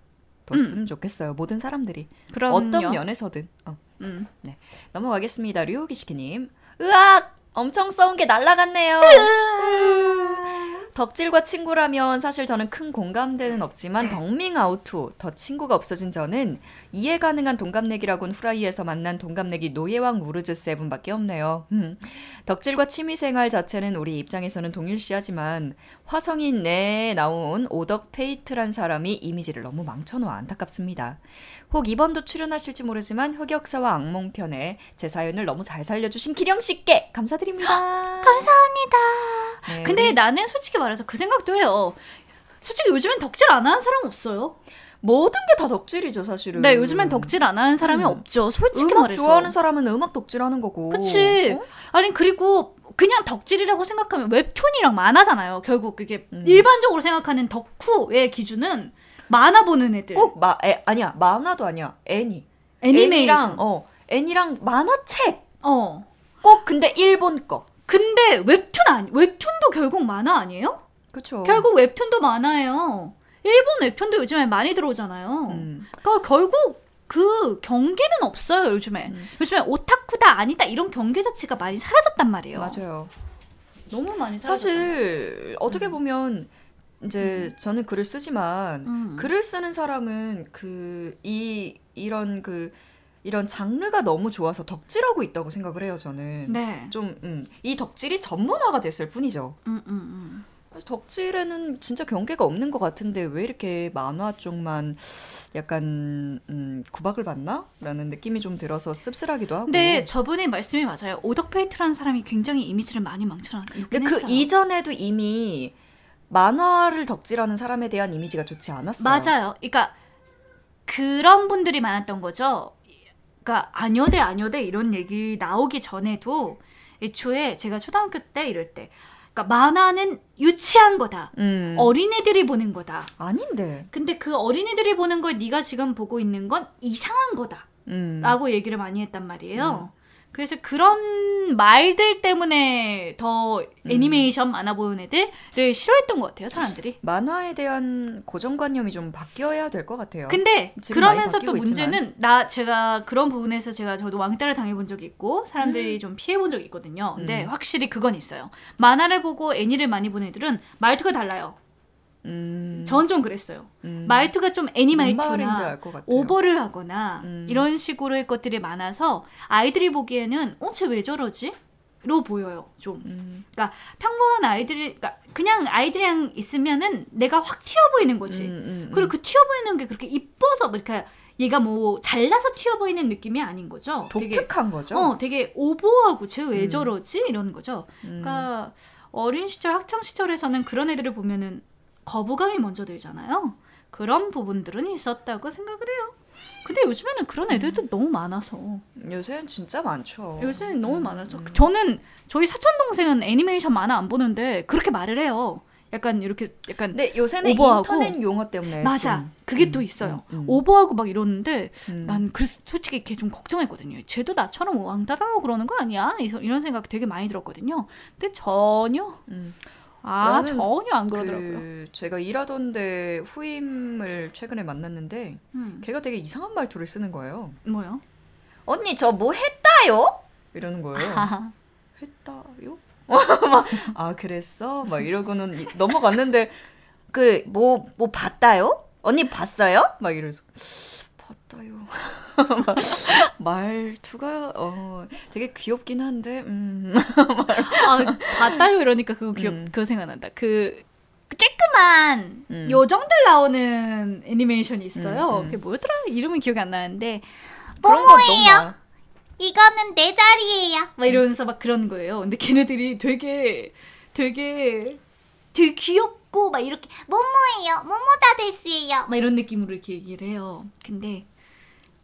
뒀으면 좋겠어요. 모든 사람들이. 그럼요. 어떤 면에서든. 어. 음. 네. 넘어가겠습니다. 류기시키님. 으악! 엄청 써온 게 날라갔네요. (laughs) 덕질과 친구라면 사실 저는 큰 공감대는 없지만 덕밍 아우투 더 친구가 없어진 저는 이해 가능한 동갑내기라곤 후라이에서 만난 동갑내기 노예왕 우르즈 세븐밖에 없네요. 음. 덕질과 취미생활 자체는 우리 입장에서는 동일시하지만 화성인 내에 나온 오덕 페이트란 사람이 이미지를 너무 망쳐놓아 안타깝습니다. 혹 이번도 출연하실지 모르지만 흑역사와 악몽편에 제 사연을 너무 잘 살려주신 기령 씨께 감사드립니다. (gasps) 감사합니다. 네, 근데 나는 솔직히 말해서 그 생각도 해요. 솔직히 요즘엔 덕질 안 하는 사람 없어요. 모든 게 다 덕질이죠, 사실은. 네, 요즘엔 덕질 안 하는 사람이 음. 없죠. 솔직히 음악 말해서. 좋아하는 사람은 음악 덕질하는 거고. 그치. 어? 아니 그리고 그냥 덕질이라고 생각하면 웹툰이랑 만화잖아요. 결국 그게 음. 일반적으로 생각하는 덕후의 기준은 만화 보는 애들. 꼭 마, 애, 아니야, 만화도 아니야. 애니. 애니메이션. 애니랑, 어, 애니랑 만화책. 어. 꼭 근데 일본 거. 근데 웹툰 아니 웹툰도 결국 만화 아니에요? 그쵸. 결국 웹툰도 만화예요. 일본 웹툰도 요즘에 많이 들어오잖아요. 음. 그러니까 결국 그 경계는 없어요 요즘에. 요즘에 오타쿠다 아니다 이런 경계 자체가 많이 사라졌단 말이에요. 맞아요. 너무 많이 사라졌. 사실, 어떻게 보면, 이제 저는 글을 쓰지만, 음. 글을 쓰는 사람은 그, 이, 이런 그, 이런 장르가 너무 좋아서 덕질하고 있다고 생각을 해요, 저는. 네. 좀, 음, 이 덕질이 전문화가 됐을 뿐이죠. 음, 음, 음. 덕질에는 진짜 경계가 없는 것 같은데 왜 이렇게 만화 쪽만 약간 음, 구박을 받나? 라는 느낌이 좀 들어서 씁쓸하기도 하고. 근데 저분의 말씀이 맞아요. 오덕페이트라는 사람이 굉장히 이미지를 많이 망쳐놨긴 근데 그 했어요. 이전에도 이미 만화를 덕질하는 사람에 대한 이미지가 좋지 않았어요. 맞아요. 그러니까 그런 분들이 많았던 거죠. 그러니까 안여돼 안여돼 이런 얘기 나오기 전에도 애초에 제가 초등학교 때 이럴 때 그러니까 만화는 유치한 거다. 음. 어린애들이 보는 거다. 아닌데. 근데 그 어린애들이 보는 걸 네가 지금 보고 있는 건 이상한 거다. 음. 라고 얘기를 많이 했단 말이에요. 그래서 그런 말들 때문에 더 음. 애니메이션 만화 보는 애들을 싫어했던 것 같아요, 사람들이. 만화에 대한 고정관념이 좀 바뀌어야 될 것 같아요. 근데 그러면서 또 문제는 있지만. 나 제가 그런 부분에서 제가 저도 왕따를 당해본 적이 있고 음. 사람들이 좀 피해본 적이 있거든요. 근데 확실히 그건 있어요. 만화를 보고 애니를 많이 보는 애들은 말투가 달라요. 음. 전좀 그랬어요. 음. 말투가 좀 애니 뭔 말투나 말인지 알것 같아요. 오버를 하거나 음. 이런 식으로의 것들이 많아서 아이들이 보기에는 어, 쟤왜 저러지? 로 보여요, 좀. 음. 그러니까 평범한 아이들이, 그러니까 그냥 아이들이랑 있으면은 내가 확 튀어 보이는 거지. 음, 음, 그리고 그 튀어 보이는 게 그렇게 이뻐서, 뭐 이렇게 얘가 뭐 잘나서 튀어 보이는 느낌이 아닌 거죠. 되게, 독특한 거죠. 어, 되게 오버하고 쟤왜 음. 저러지? 이런 거죠. 그러니까 어린 시절, 학창 시절에서는 그런 애들을 보면은 거부감이 먼저 들잖아요. 그런 부분들은 있었다고 생각을 해요. 근데 요즘에는 그런 애들도 너무 많아서 요새는 진짜 많죠. 요새는 너무 많아서 저는 저희 사촌 동생은 애니메이션 만화 안 보는데 그렇게 말을 해요. 약간 이렇게 약간 근데 요새는 오버하고. 인터넷 용어 때문에 맞아 좀, 그게 음, 또 있어요. 음, 음. 오버하고 막 이러는데 음. 난 그, 솔직히 걔 좀 걱정했거든요. 쟤도 나처럼 왕따당하고 그러는 거 아니야? 이- 이런 생각 되게 많이 들었거든요. 근데 전혀 음. 아 전혀 안 그러더라고요. 그 제가 일하던데 후임을 최근에 만났는데 음. 걔가 되게 이상한 말투를 쓰는 거예요. 뭐요? 언니 저 뭐 했다요? 이러는 거예요. (laughs) 했다요? (laughs) 막, 아 그랬어? 막 이러고는 이- 넘어갔는데 그뭐뭐 봤다요? 언니 봤어요? 막 이러면서 막 (laughs) 말투가 어 되게 귀엽긴 한데 음. 아 봤다요 이러니까 그거 귀엽 음. 그거 생각난다. 그 쬐끄만 음. 요정들 나오는 애니메이션이 있어요. 음, 음. 그게 뭐였더라? 이름은 기억이 안 나는데 많아. 이거는 내 자리예요. 막 이러면서 막 그런 거예요. 근데 걔네들이 되게 되게 되게 귀엽고 막 이렇게 모모예요. 모모다 데스예요. 막 이런 느낌으로 이렇게 얘기를 해요. 근데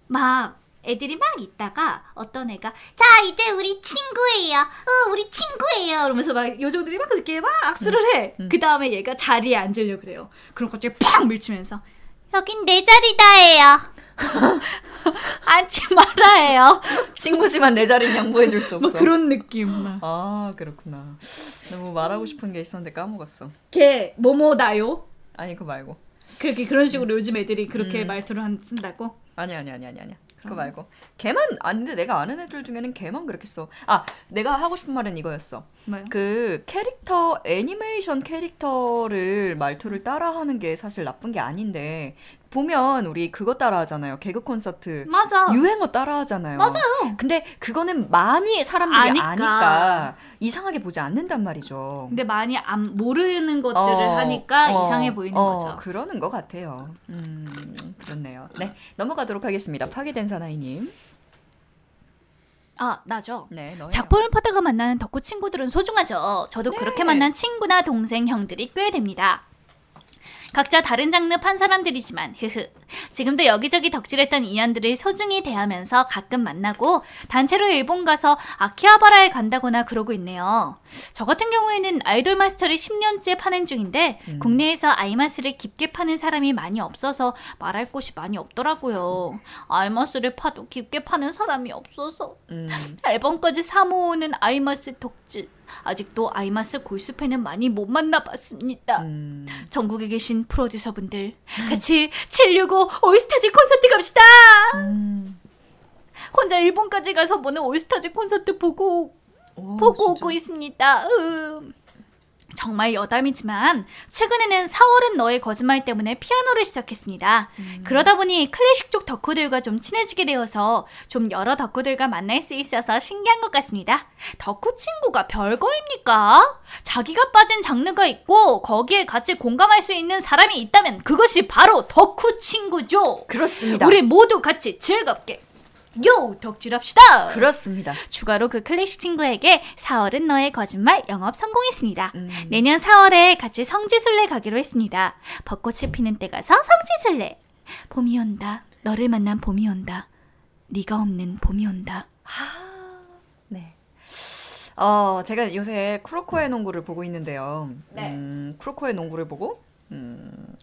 막 애들이 막 있다가 어떤 애가 자, 이제 우리 친구예요. 어, 우리 친구예요. 이러면서 막 요정들이 막 이렇게 막 악수를 해. 그 다음에 얘가 자리에 앉으려 그래요. 그럼 갑자기 팍 밀치면서 여긴 내 자리다예요. (laughs) 앉지 말아요. 친구지만 내 자리는 양보해 줄수뭐 없어. 그런 느낌. 막. 아 그렇구나. 너무 말하고 싶은 게 있었는데 까먹었어. 걔 뭐뭐다요? 아니 그거 말고. 그렇게 그런 식으로 요즘 애들이 그렇게 말투를 한, 쓴다고? 아니 아니 아니 아니 아니야. 그거 말고. 걔만 아는데 내가 아는 애들 중에는 걔만 그렇게 써. 아 내가 하고 싶은 말은 이거였어. 뭐요? 그 캐릭터 애니메이션 캐릭터를 말투를 따라하는 게 사실 나쁜 게 아닌데 보면 우리 그거 따라 하잖아요. 개그 콘서트 맞아. 유행어 따라 하잖아요. 맞아요. 근데 그거는 많이 사람들이 아니까. 아니까, 이상하게 보지 않는단 말이죠. 근데 많이 안 모르는 것들을 어, 하니까 어, 이상해 보이는 어, 거죠. 그러는 것 같아요. 음, 그렇네요. 네, 넘어가도록 하겠습니다. 파괴된 사나이님. 아, 나죠. 네. 작품을 파다가 만나는 덕후 친구들은 소중하죠. 저도 네. 그렇게 만난 친구나 동생, 형들이 꽤 됩니다. 각자 다른 장르 판 사람들이지만 흐흐 지금도 여기저기 덕질했던 인연들을 소중히 대하면서 가끔 만나고 단체로 일본 가서 아키하바라에 간다거나 그러고 있네요. 저 같은 경우에는 아이돌 마스터를 10년째 파는 중인데 국내에서 아이마스를 깊게 파는 사람이 많이 없어서 말할 곳이 많이 없더라고요. 아이마스를 파도 깊게 파는 사람이 없어서 음, 앨범까지 사모으는 아이마스 덕질. 아직도 아이마스 골수팬은 많이 못 만나봤습니다. 음, 전국에 계신 프로듀서분들 같이 765 올스타즈 콘서트 갑시다. 음. 혼자 일본까지 가서 보는 올스타즈 콘서트 보고 오, 보고 진짜. 오고 있습니다. 음. 정말 여담이지만 최근에는 4월은 너의 거짓말 때문에 피아노를 시작했습니다. 음. 그러다 보니 클래식 쪽 덕후들과 좀 친해지게 되어서 좀 여러 덕후들과 만날 수 있어서 신기한 것 같습니다. 덕후 친구가 별거입니까? 자기가 빠진 장르가 있고 거기에 같이 공감할 수 있는 사람이 있다면 그것이 바로 덕후 친구죠. 그렇습니다. 우리 모두 같이 즐겁게 요 덕질합시다. 그렇습니다. 추가로 그 클래식 친구에게 4월은 너의 거짓말 영업 성공했습니다. 음. 내년 4월에 같이 성지순례 가기로 했습니다. 벚꽃이 피는 때 가서 성지순례. 봄이 온다. 너를 만난 봄이 온다. 네가 없는 봄이 온다. 네. 어, 제가 요새 크로코의 농구를 보고 있는데요. 네. 음, 크로코의 농구를 보고 음,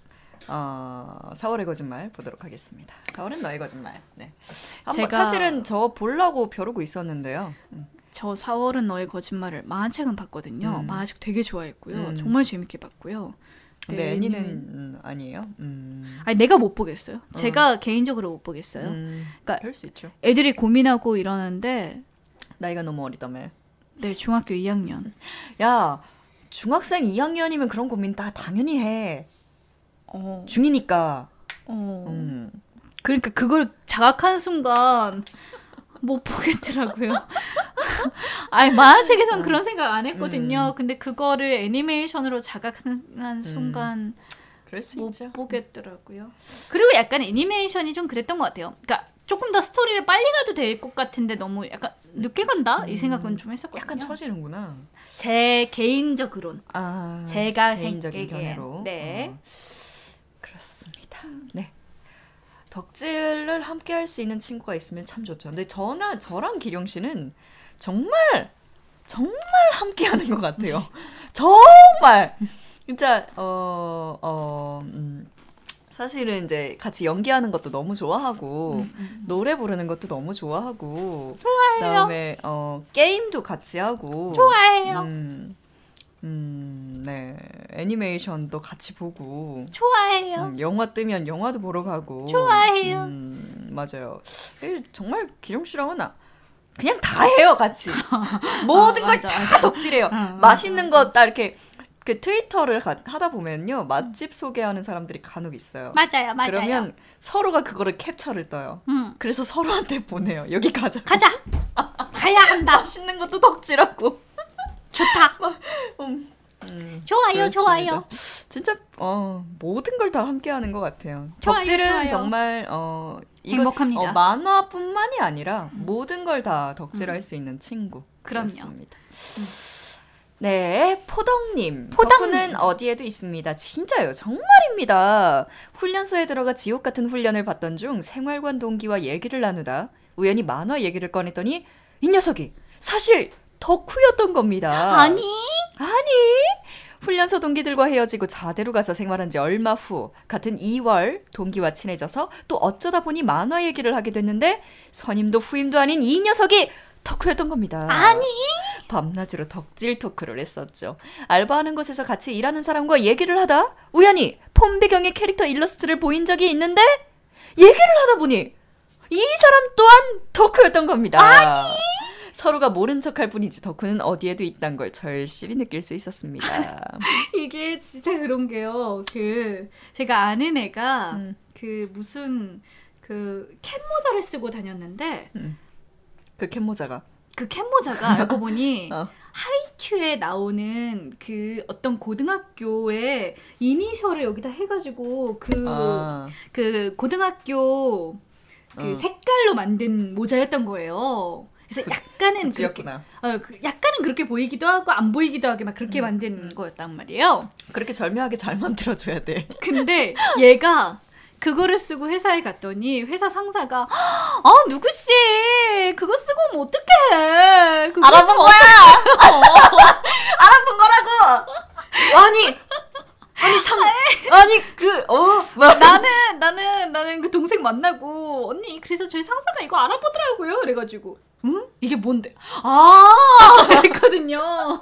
어, 4월의 거짓말 보도록 하겠습니다. 4월은 너의 거짓말. 네. 한번 제가- 사실은 저 보려고 벼르고 있었는데요. 음, 저 4월은 너의 거짓말을 만화책은 봤거든요. 음. 만화책 되게 좋아했고요. 음. 정말 재밌게 봤고요. 네, 애니는 음, 아니에요. 음, 아니 내가 못 보겠어요. 제가 개인적으로 못 보겠어요. 음, 그러니까- 그럴 수 있죠. 애들이 고민하고 이러는데 나이가 너무 어리다며. 네 중학교 2학년. 야, 중학생 2학년이면 그런 고민 다 당연히 해. 어, 중이니까. 어. 음. 그러니까 그걸 자각한 순간 못 보겠더라고요. (laughs) 아니 만화책에선 그런 생각 안 했거든요. 음. 근데 그거를 애니메이션으로 자각한 순간 수못 있죠. 보겠더라고요. 그리고 약간 애니메이션이 좀 그랬던 것 같아요. 그러니까 조금 더 스토리를 빨리 가도 될 것 같은데 너무 약간 늦게 간다 이 생각은 좀 했었거든요. 약간 처지는구나. 제 개인적으로는 아, 제가 개인적인 견해로. 네. 어. 네. 덕질을 함께 할 수 있는 친구가 있으면 참 좋죠. 근데 저나 저랑 기령 씨는 정말 정말 함께 하는 것 같아요. (laughs) 정말 진짜 어 어, 음, 사실은 이제 같이 연기하는 것도 너무 좋아하고 노래 부르는 것도 너무 좋아하고 그다음에 어 게임도 같이 하고 좋아해요. 음, 음, 네. 애니메이션도 같이 보고, 좋아해요. 음, 영화 뜨면 영화도 보러 가고. 좋아해요. 음, 맞아요. 에, 정말 기룡 씨랑은 아- 그냥 다 해요, 같이. (laughs) 모든 아, 걸 맞아, 다 맞아. 덕질해요. 응, 맛있는 거딱 이렇게 그 트위터를 가- 하다 보면요. 맛집 소개하는 사람들이 간혹 있어요. 맞아요, 맞아요. 그러면 서로가 그거를 capture를 떠요. 음. 그래서 서로한테 보내요. 여기 가자. 가자. (laughs) 가야 한다. 맛있는 것도 덕질하고. 좋다. 음, 좋아요, 그렇습니다. 좋아요. 진짜 어 모든 걸 다 함께 하는 것 같아요. 좋아요, 덕질은 좋아요. 정말 어 행복합니다. 어, 만화뿐만이 아니라 모든 걸 다 덕질할 수 있는 친구. 음. 그럼요. 그렇습니다. 네, 포덕님. 덕후는 어디에도 있습니다. 진짜요, 정말입니다. 훈련소에 들어가 지옥 같은 훈련을 받던 중 생활관 동기와 얘기를 나누다 우연히 만화 얘기를 꺼냈더니 이 녀석이 사실 덕후였던 겁니다. 아니, 아니 훈련소 동기들과 헤어지고 자대로 가서 생활한 지 얼마 후 같은 2월 동기와 친해져서 또 어쩌다 보니 만화 얘기를 하게 됐는데 선임도 후임도 아닌 이 녀석이 덕후였던 겁니다. 아니. 밤낮으로 덕질 토크를 했었죠. 알바하는 곳에서 같이 일하는 사람과 얘기를 하다 우연히 폰 배경의 캐릭터 일러스트를 보인 적이 있는데 얘기를 하다 보니 이 사람 또한 덕후였던 겁니다. 서로가 모른 척할 뿐이지 덕후는 어디에도 있단 걸 절실히 느낄 수 있었습니다. (laughs) 이게 진짜 그런 게요. 그 제가 아는 애가 음. 그 무슨 그 캔 모자를 쓰고 다녔는데 그 캔모자가 그 캔 모자가 알고 보니 (laughs) 어. 하이큐에 나오는 그 어떤 고등학교의 이니셜을 여기다 해가지고 그 아, 그 고등학교 그 어. 색깔로 만든 모자였던 거예요. 그래서 약간은 그렇게, 찌였구나. 어, 그 약간은 그렇게 보이기도 하고 안 보이기도 하게 막 그렇게 만든 거였단 말이에요. 그렇게 절묘하게 잘 만들어줘야 돼. 근데 얘가 그거를 쓰고 회사에 갔더니 회사 상사가 아 누구 씨 그거 쓰고 오면 어떡해 알아본 거야. (laughs) 알아본 거라고. 아니, 아니 참, 아니 그 어, 뭐. 나는 나는 나는 그 동생 만나고 언니 그래서 저희 상사가 이거 알아보더라고요 그래가지고 응? 이게 뭔데? 아 (laughs) 그랬거든요. (laughs)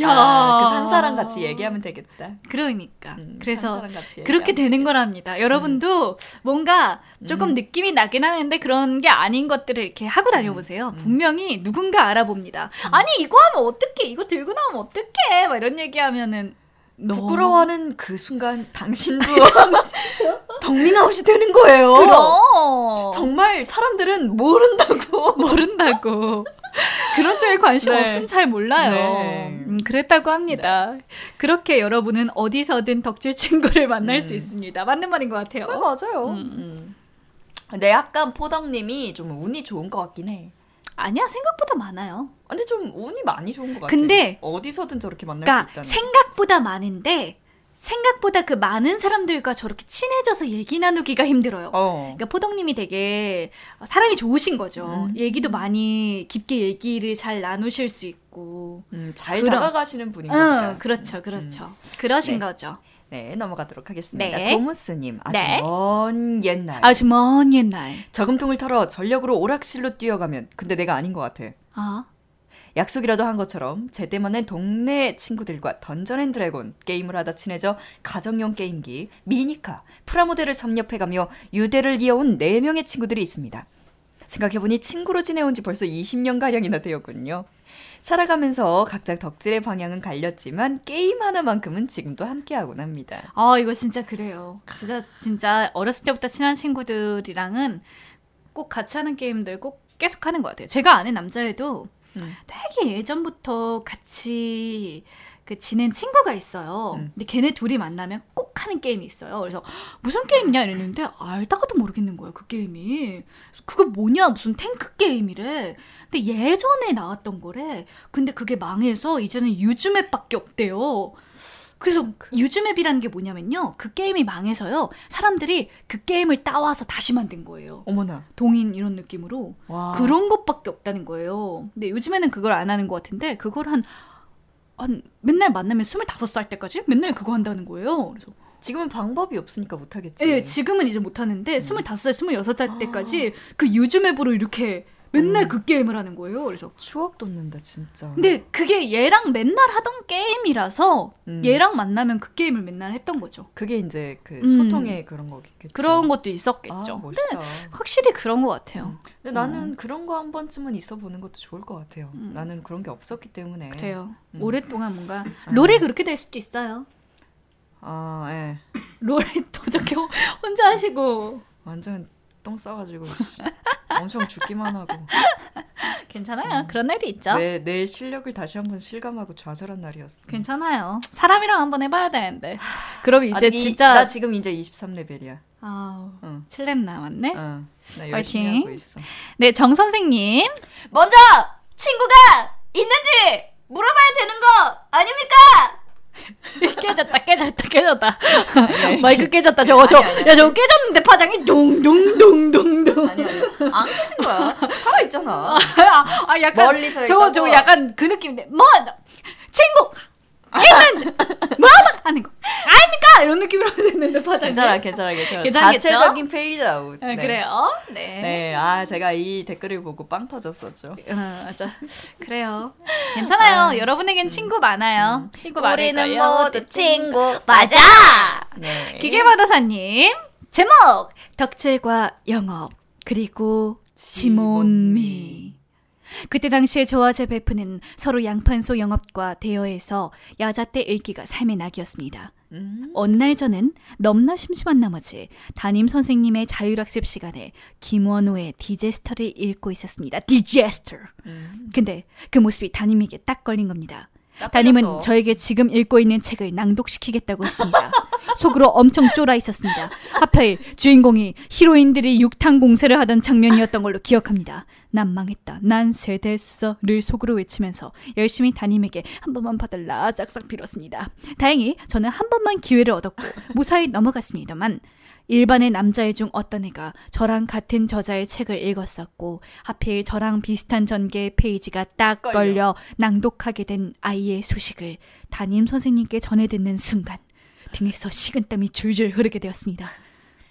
야. 아, 그 상사랑 같이 얘기하면 되겠다. 그러니까. 음, 그래서 그렇게 되는 거랍니다. 여러분도 뭔가 조금 느낌이 나긴 하는데 그런 게 아닌 것들을 이렇게 하고 다녀보세요. 분명히 누군가 알아봅니다. 아니 이거 하면 어떡해? 이거 들고 나오면 어떡해? 막 이런 얘기하면은 너무 부끄러워하는 그 순간 당신도 (laughs) 덕밍아웃이 되는 거예요. 그럼 정말 사람들은 모른다고. (laughs) 모른다고. 그런 쪽에 관심 네. 없으면 잘 몰라요. 네. 음, 그랬다고 합니다. 그렇게 여러분은 어디서든 덕질 친구를 만날 음. 수 있습니다. 맞는 말인 것 같아요. 네, 맞아요. 음. 근데 약간 포덕님이 좀 운이 좋은 것 같긴 해. 아니야, 생각보다 많아요. 근데 좀 운이 많이 좋은 것 같아. 근데- 어디서든 저렇게 만날 수 그러니까 있다는. 생각보다 많은데 생각보다 그 많은 사람들과 저렇게 친해져서 얘기 나누기가 힘들어요. 어. 그러니까 포동님이 되게 사람이 좋으신 거죠. 음. 얘기도 많이 깊게 얘기를 잘 나누실 수 있고. 음, 잘 그럼. 다가가시는 분인 겁니다. 응, 그렇죠, 그렇죠. 그러신 네. 거죠. 네, 넘어가도록 하겠습니다. 네. 고무스님, 아주 네. 먼 옛날. 아주 먼 옛날. 저금통을 털어 전력으로 오락실로 뛰어가면, 근데 내가 아닌 것 같아. 아, 약속이라도 한 것처럼 제때만은 동네 친구들과 던전 앤 드래곤 게임을 하다 친해져 가정용 게임기, 미니카, 프라모델을 섭렵해가며 유대를 이어온 4명의 친구들이 있습니다. 생각해보니 친구로 지내온 지 벌써 20년가량이나 되었군요. 살아가면서 각자 덕질의 방향은 갈렸지만 게임 하나만큼은 지금도 함께하곤 합니다. 아 이거 진짜 그래요. 진짜 진짜 어렸을 때부터 친한 친구들이랑은 꼭 같이 하는 게임들 꼭 계속 하는 것 같아요. 제가 아는 남자애도 음. 되게 예전부터 같이 그 지낸 친구가 있어요. 음. 근데 걔네 둘이 만나면 꼭 하는 게임이 있어요. 그래서 무슨 게임이냐 이랬는데 알다가도 모르겠는 거예요. 그 게임이. 그거 뭐냐 무슨 탱크 게임이래. 근데 예전에 나왔던 거래. 근데 그게 망해서 이제는 유즈맵밖에 없대요. 그래서 유즈맵이라는 게 뭐냐면요. 그 게임이 망해서요. 사람들이 그 게임을 따와서 다시 만든 거예요. 어머나. 동인 이런 느낌으로. 와. 그런 것밖에 없다는 거예요. 근데 요즘에는 그걸 안 하는 것 같은데 그걸 한, 한 맨날 만나면 25살 때까지 맨날 그거 한다는 거예요. 그래서 지금은 방법이 없으니까 못 하겠지. 예, 지금은 이제 못 하는데 25살, 26살 때까지 그 유즈맵으로 이렇게 맨날 그 게임을 하는 거예요. 그래서 추억 돋는다, 진짜. 근데 그게 얘랑 맨날 하던 게임이라서 음. 얘랑 만나면 그 게임을 맨날 했던 거죠. 그게 이제 그 음. 소통의 그런 거겠죠. 그런 것도 아, 있었겠죠. 멋있다. 확실히 그런 것 같아요. 근데 나는 그런 거 한 번쯤은 있어 보는 것도 좋을 것 같아요. 나는 그런 게 없었기 때문에. 그래요. 음. 오랫동안 뭔가 롤이 그렇게 될 수도 있어요. 아, 예. 롤이 (laughs) 도저히 혼자 하시고 완전 똥 싸가지고 씨. 엄청 죽기만 하고 (laughs) 괜찮아요. 그런 날도 있죠. 내, 내 실력을 다시 한번 실감하고 좌절한 날이었어. 괜찮아요. 사람이랑 한번 해봐야 되는데. 그럼 이제 아직 이- 진짜 나 지금 이제 23레벨이야. 아우, 응. 7렙 남았네. 어, 나 열심히 파이팅. 하고 있어. 네, 정 선생님. 먼저 친구가 있는지 물어봐야 되는 거 아닙니까? (laughs) 깨졌다, 깨졌다, 깨졌다. 마이크 깨졌다. 저거, 저, 아니, 아니, 야, 저거 깨졌는데 파장이 동동동동동. 아니 아니 안 깨진 거야. 살아 있잖아. (laughs) 아, 아, 약간. 멀리서 저거. 저거 약간 그 느낌인데. 뭐, 친구! 있는지! 뭐만 하는 거. 아닙니까? 이런 느낌으로 됐는데 파장이. 괜찮아 괜찮아 괜찮아. 괜찮겠죠? 자체적인 페이드 아웃. 네, 그래요. 네. 네, 아 제가 이 댓글을 보고 빵 터졌었죠. 어, 맞아. 그래요. 괜찮아요. 여러분에겐 친구 많아요. 친구 많을걸요. 우리는 모두 친구 맞아. 네. 기계바다사님 제목 덕질과 영업 그리고 지몬미 그때 당시에 저와 제 베프는 서로 양판소 영업과 대여해서 야자때 읽기가 삶의 낙이었습니다. 음. 어느 날 저는 넘나 심심한 나머지 담임 선생님의 자율학습 시간에 김원호의 디제스터를 읽고 있었습니다. 디제스터. 음. 근데 그 모습이 담임에게 딱 걸린 겁니다. 딱 담임은. 저에게 지금 읽고 있는 책을 낭독시키겠다고 했습니다. (laughs) 속으로 엄청 쫄아 있었습니다. 하필 주인공이 히로인들이 육탕 공세를 하던 장면이었던 걸로 기억합니다. 난 망했다. 난 세대서를 속으로 외치면서 열심히 담임에게 한 번만 봐달라 짝싹 빌었습니다. 다행히 저는 한 번만 기회를 얻었고 무사히 넘어갔습니다만 일반의 남자애 중 어떤 애가 저랑 같은 저자의 책을 읽었었고 하필 저랑 비슷한 전개의 페이지가 딱 걸려. 걸려 낭독하게 된 아이의 소식을 담임 선생님께 전해 듣는 순간 등에서 식은땀이 줄줄 흐르게 되었습니다.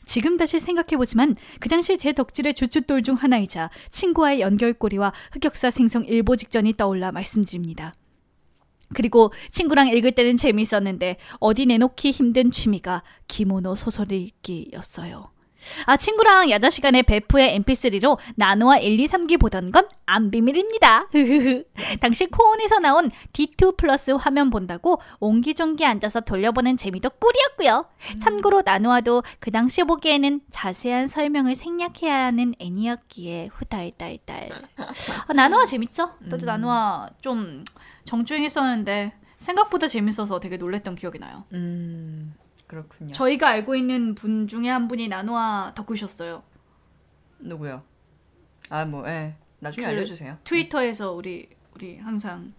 지금 다시 생각해보지만 그 당시 제 덕질의 주춧돌 중 하나이자 친구와의 연결고리와 흑역사 생성 일보 직전이 떠올라 말씀드립니다. 그리고 친구랑 읽을 때는 재미있었는데 어디 내놓기 힘든 취미가 기모노 소설 읽기였어요. 아 친구랑 야자 시간에 베프의 mp3로 나노와 1, 2, 3기 보던 건 안 비밀입니다. 당시 코온에서 나온 D2 플러스 화면 본다고 옹기종기 앉아서 돌려보는 재미도 꿀이었고요. 참고로 나노아도 그 당시 보기에는 자세한 설명을 생략해야 하는 애니였기에 후달달달. 아, 나노아 (laughs) 재밌죠? 저도 나노아 좀 정주행했었는데 생각보다 재밌어서 되게 놀랬던 기억이 나요. 음 그렇군요. 저희가 알고 있는 분 중에 한 분이 나노아 덕후셨어요. 누구요? 아 뭐 예. 나중에 그 알려주세요. 트위터에서 우리 우리 항상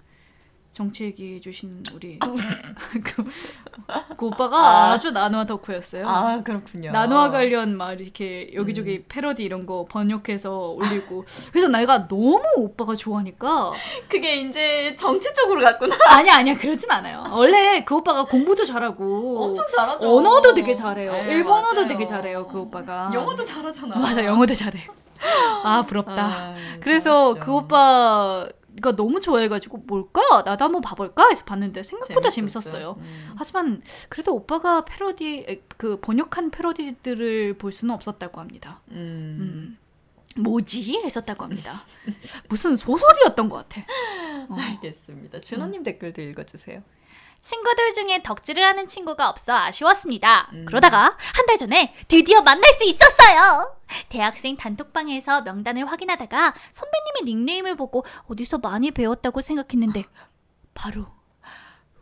정치 얘기해 주신 우리 (laughs) 그, 그 오빠가 아. 주 나노아 덕후였어요. 아 그렇군요. 나노아 관련 막 이렇게 여기저기 패러디 이런 거 번역해서 올리고 그래서 내가 너무 오빠가 좋아하니까 그게 이제 정치 쪽으로 갔구나. (laughs) 아니야 아니야 그러진 않아요. 원래 그 오빠가 공부도 잘하고 엄청 잘하죠. 언어도 되게 잘해요. 네, 일본어도 맞아요. 되게 잘해요 그 오빠가. 영어도 잘하잖아. 맞아 영어도 잘해. 아 부럽다. 아, 그래서. 그 오빠 가 너무 좋아해가지고 뭘까 나도 한번 봐볼까 해서 봤는데 생각보다 재밌었죠. 재밌었어요. 음. 하지만 그래도 오빠가 패러디 에, 그 번역한 패러디들을 볼 수는 없었다고 합니다. 음. 음. 뭐지 했었다고 합니다. 무슨 소설이었던 것 같아. (laughs) 알겠습니다. 준호님 댓글도 읽어주세요. 친구들 중에 덕질을 하는 친구가 없어 아쉬웠습니다. 그러다가 한 달 전에 드디어 만날 수 있었어요. 대학생 단톡방에서 명단을 확인하다가 선배님의 닉네임을 보고 어디서 많이 배웠다고 생각했는데 바로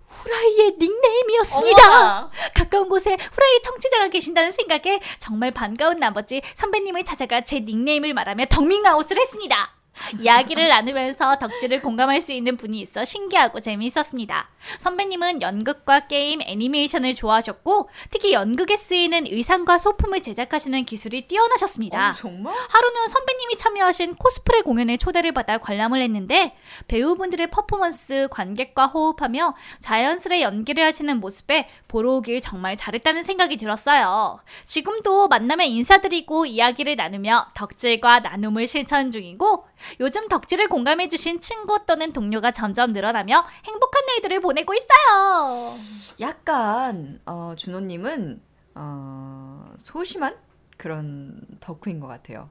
후라이의 닉네임이었습니다. 어머나. 가까운 곳에 후라이 청취자가 계신다는 생각에 정말 반가운 나머지 선배님을 찾아가 제 닉네임을 말하며 덕밍아웃을 했습니다. 이야기를 나누면서 덕질을 공감할 수 있는 분이 있어 신기하고 재미있었습니다. 선배님은 연극과 게임, 애니메이션을 좋아하셨고 특히 연극에 쓰이는 의상과 소품을 제작하시는 기술이 뛰어나셨습니다. 어, 정말? 하루는 선배님이 참여하신 코스프레 공연에 초대를 받아 관람을 했는데 배우분들의 퍼포먼스, 관객과 호흡하며 자연스레 연기를 하시는 모습에 보러 오길 정말 잘했다는 생각이 들었어요. 지금도 만나면 인사드리고 이야기를 나누며 덕질과 나눔을 실천 중이고 요즘 덕질을 공감해주신 친구 또는 동료가 점점 늘어나며 행복한 날들을 보내고 있어요. 약간 어, 준호님은 어, 소심한 그런 덕후인 것 같아요.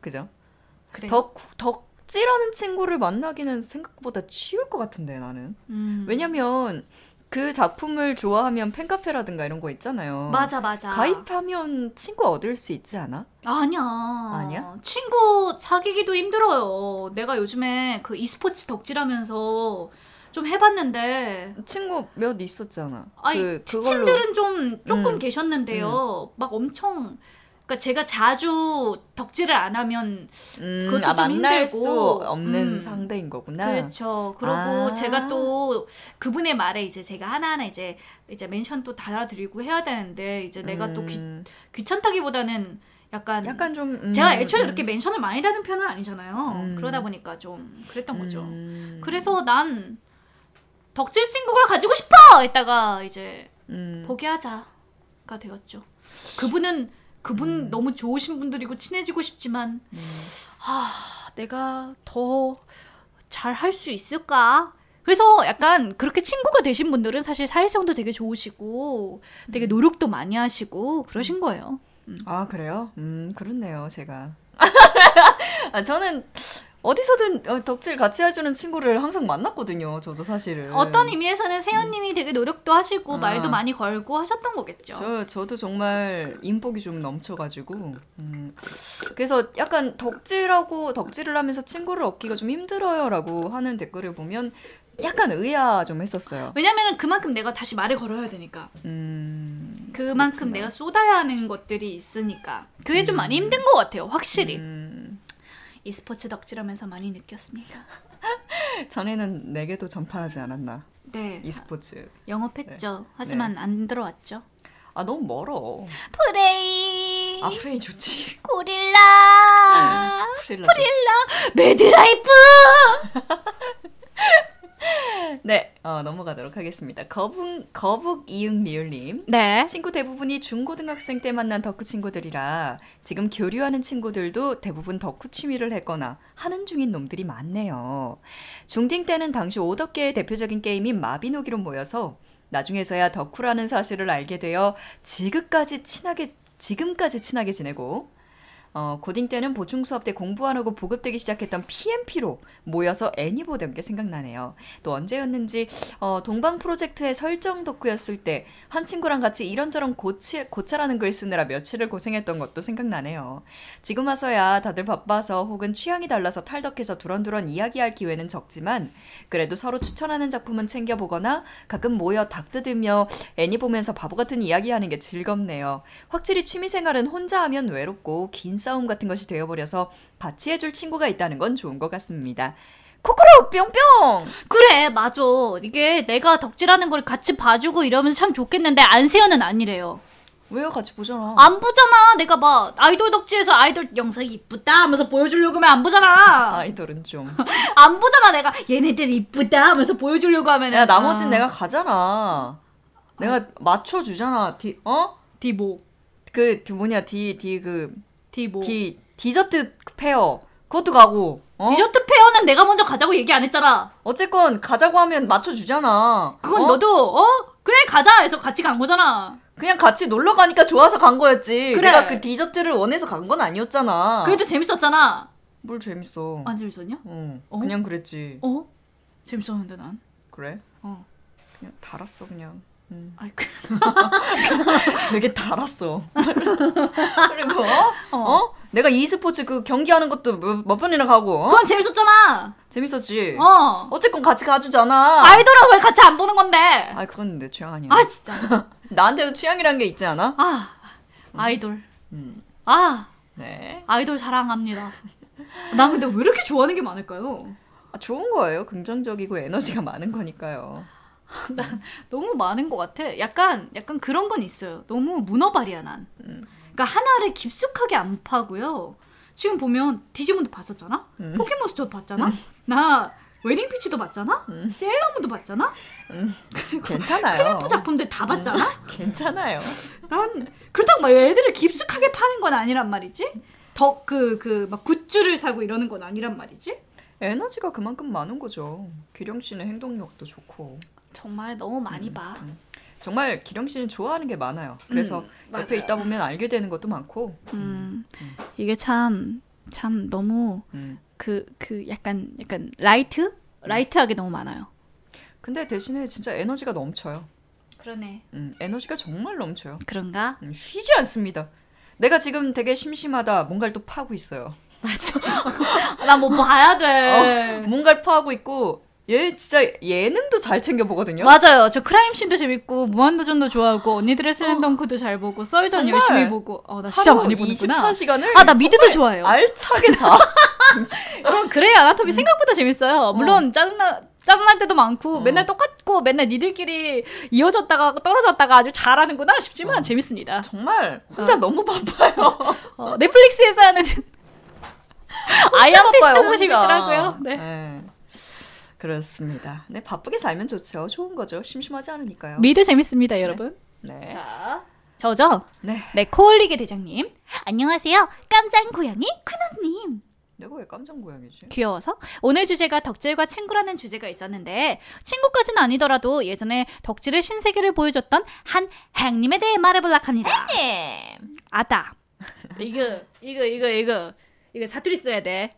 그죠? 그래요. 덕 덕질하는 친구를 만나기는 생각보다 쉬울 것 같은데 나는. 음. 왜냐면 그 작품을 좋아하면 팬카페라든가 이런 거 있잖아요. 맞아 맞아. 가입하면 친구 얻을 수 있지 않아? 아니야. 아니야? 친구 사귀기도 힘들어요. 내가 요즘에 그 e스포츠 덕질하면서 좀 해봤는데 친구 몇 있었잖아. 아니 그 친들은 좀 조금 음. 계셨는데요. 막 엄청 그러니까 제가 자주 덕질을 안 하면 음, 그것도 아, 좀 만날 힘들고. 수 없는 음. 상대인 거구나. 그렇죠. 그리고 아. 제가 또 그분의 말에 이제 제가 하나하나 이제 이제 멘션 또 달아드리고 해야 되는데 이제 내가 또 귀, 음, 귀찮다기보다는 약간 약간 좀 음, 제가 애초에 음, 그렇게 멘션을 많이 다는 편은 아니잖아요. 음. 그러다 보니까 좀 그랬던 거죠. 음, 그래서 난 덕질 친구가 가지고 싶어! 했다가 이제 음. 포기하자가 되었죠. 그분은 그분 음. 너무 좋으신 분들이고 친해지고 싶지만 아 내가 더 잘 할 수 있을까? 그래서 약간 그렇게 친구가 되신 분들은 사실 사회성도 되게 좋으시고 음. 되게 노력도 많이 하시고 그러신 거예요. 아 그래요? 음 그렇네요 제가. (laughs) 아, 저는 어디서든 어, 덕질 같이 해주는 친구를 항상 만났거든요. 저도 사실은. 어떤 의미에서는 세연님이 되게 노력도 하시고 아. 말도 많이 걸고 하셨던 거겠죠. 저 저도 정말 인복이 좀 넘쳐가지고 음, 그래서 약간 덕질하고 덕질을 하면서 친구를 얻기가 좀 힘들어요라고 하는 댓글을 보면 약간 의아 좀 했었어요. 왜냐면은 그만큼 내가 다시 말을 걸어야 되니까. 음, 그만큼 내가 쏟아야 하는 것들이 있으니까. 그게 좀 많이 힘든 것 같아요, 확실히. 음, e스포츠 덕질하면서 많이 느꼈습니다. (laughs) 전에는 내게도 전파하지 않았나 네. e스포츠. 영업했죠. 하지만 안 들어왔죠. 아 너무 멀어. 프레이, 아 프레이 좋지. 고릴라, 프릴라. 매드라이프! (laughs) 네, 어, 넘어가도록 하겠습니다. 거북 거북 이응 미을님. 네. 친구 대부분이 중고등학생 때 만난 덕후 친구들이라 지금 교류하는 친구들도 대부분 덕후 취미를 했거나 하는 중인 놈들이 많네요. 중딩 때는 당시 오덕계의 대표적인 게임인 마비노기로 모여서 나중에서야 덕후라는 사실을 알게 되어 지금까지 친하게 지금까지 친하게 지내고 어, 고딩 때는 보충 수업 때 공부 안 하고 보급되기 시작했던 PMP로 모여서 애니 보던 게 생각나네요. 또 언제였는지 어, 동방 프로젝트의 설정 덕후였을 때 한 친구랑 같이 이런저런 고치, 고찰하는 글 쓰느라 며칠을 고생했던 것도 생각나네요. 지금 와서야 다들 바빠서 혹은 취향이 달라서 탈덕해서 두런두런 이야기할 기회는 적지만 그래도 서로 추천하는 작품은 챙겨보거나 가끔 모여 닭 뜯으며 애니 보면서 바보 같은 이야기하는 게 즐겁네요. 확실히 취미생활은 혼자 하면 외롭고 긴 싸움 같은 것이 되어버려서 같이 해줄 친구가 있다는 건 좋은 것 같습니다. 코코로 뿅뿅. 그래 맞아 이게 내가 덕질하는 걸 같이 봐주고 이러면서 참 좋겠는데 안세현은 아니래요 왜요? 같이 보잖아. 안 보잖아 내가 막 아이돌 덕질에서 아이돌 영상이 이쁘다 하면서 보여주려고 하면 안 보잖아 아이돌은 좀. (laughs) 안 보잖아 내가 얘네들 이쁘다 하면서 보여주려고 하면 야 나머진 내가 가잖아. 내가 맞춰주잖아. 디 어? 디모 그, 그 뭐냐 디 디 그 디모 디 디저트 페어 그것도 가고. 어? 디저트 페어는 내가 먼저 가자고 얘기 안 했잖아 어쨌건 가자고 하면 맞춰주잖아. 그건 어? 너도 어 그래 가자 해서 같이 간 거잖아 그냥 같이 놀러 가니까 좋아서 간 거였지. 그래. 내가 그 디저트를 원해서 간 건 아니었잖아. 그래도 재밌었잖아 뭘 재밌어. 안 재밌었냐 어, 어? 그냥 그랬지. 어 재밌었는데 난 그래? 어. 그냥 달았어 그냥. 음. 아이 그 (laughs) 되게 달았어. (laughs) 그리고 어? 어? 내가 e스포츠 그 경기하는 것도 몇, 몇 번이나 가고. 어? 그건 재밌었잖아 재밌었지. 어 어쨌건 같이 가주잖아. 아이돌은 왜 같이 안 보는 건데 아 그건 내 취향 아니야. 아 진짜 (laughs) 나한테도 취향이란 게 있지 않아? 아 아이돌 음. 아 네. 아이돌 사랑합니다 난 근데 왜 이렇게 좋아하는 게 많을까요 아, 좋은 거예요. 긍정적이고 에너지가 많은 거니까요. (laughs) 너무 많은 것 같아. 약간 약간 그런 건 있어요. 너무 문어발이야 난. 그러니까 하나를 깊숙하게 안 파고요. 지금 보면 디지몬도 봤었잖아? 포켓몬스터 봤잖아? 나 웨딩 피치도 봤잖아? 세일러문도 봤잖아? 괜찮아요. 클램프 작품들 다 봤잖아? (laughs) 괜찮아요. 난 그렇다고 막 애들을 깊숙하게 파는 건 아니란 말이지. 더 그 그 막 굿즈를 사고 이러는 건 아니란 말이지. 에너지가 그만큼 많은 거죠. 기령 씨는 행동력도 좋고. 정말 너무 많이 봐. 정말 기령 씨는 좋아하는 게 많아요. 그래서 음, 옆에 있다 보면 알게 되는 것도 많고. 음, 이게 참 참 너무 음. 그그 약간 약간 light light하게 너무 많아요. 근데 대신에 진짜 에너지가 넘쳐요. 그러네. 음, 에너지가 정말 넘쳐요. 그런가? 음, 쉬지 않습니다. 내가 지금 되게 심심하다. 뭔가를 또 파고 있어요. (laughs) 나 뭐 봐야 어, 돼. 뭔가를 파고 있고 얘 진짜 예능도 잘 챙겨 보거든요. 맞아요. 저 크라임씬도 재밌고 무한도전도 좋아하고 언니들의 슬램덩크도 잘 보고 썰전. 열심히 보고. 어 나 진짜 많이 보는구나. 24시간을 아, 나 미드도 좋아해요. 알차게 다. (laughs) 여러분 그레이 아나토미 생각보다 재밌어요. 물론 짜증나 짜증날 때도 많고 맨날 똑같고 맨날 니들끼리 이어졌다가 떨어졌다가 아주 잘하는구나 싶지만 재밌습니다. 정말 혼자 너무 바빠요. (laughs) 어, 넷플릭스에서 하는 아이언 피스트도. 재밌더라고요. 네. 네. 그렇습니다. 네, 바쁘게 살면 좋죠. 좋은 거죠. 심심하지 않으니까요. 미드 재밌습니다, 여러분. 네. 자, 저죠? 네. 네, 코올리게 대장님. 안녕하세요. 깜장 고양이 쿠노님. 내가 왜 깜짝 고양이지? 귀여워서 오늘 주제가 덕질과 친구라는 주제가 있었는데 친구까지는 아니더라도 예전에 덕질의 신세계를 보여줬던 한 행님에 대해 말해볼라 합니다. 아다. 이거 이거 이거 이거 이거 사투리 써야 돼.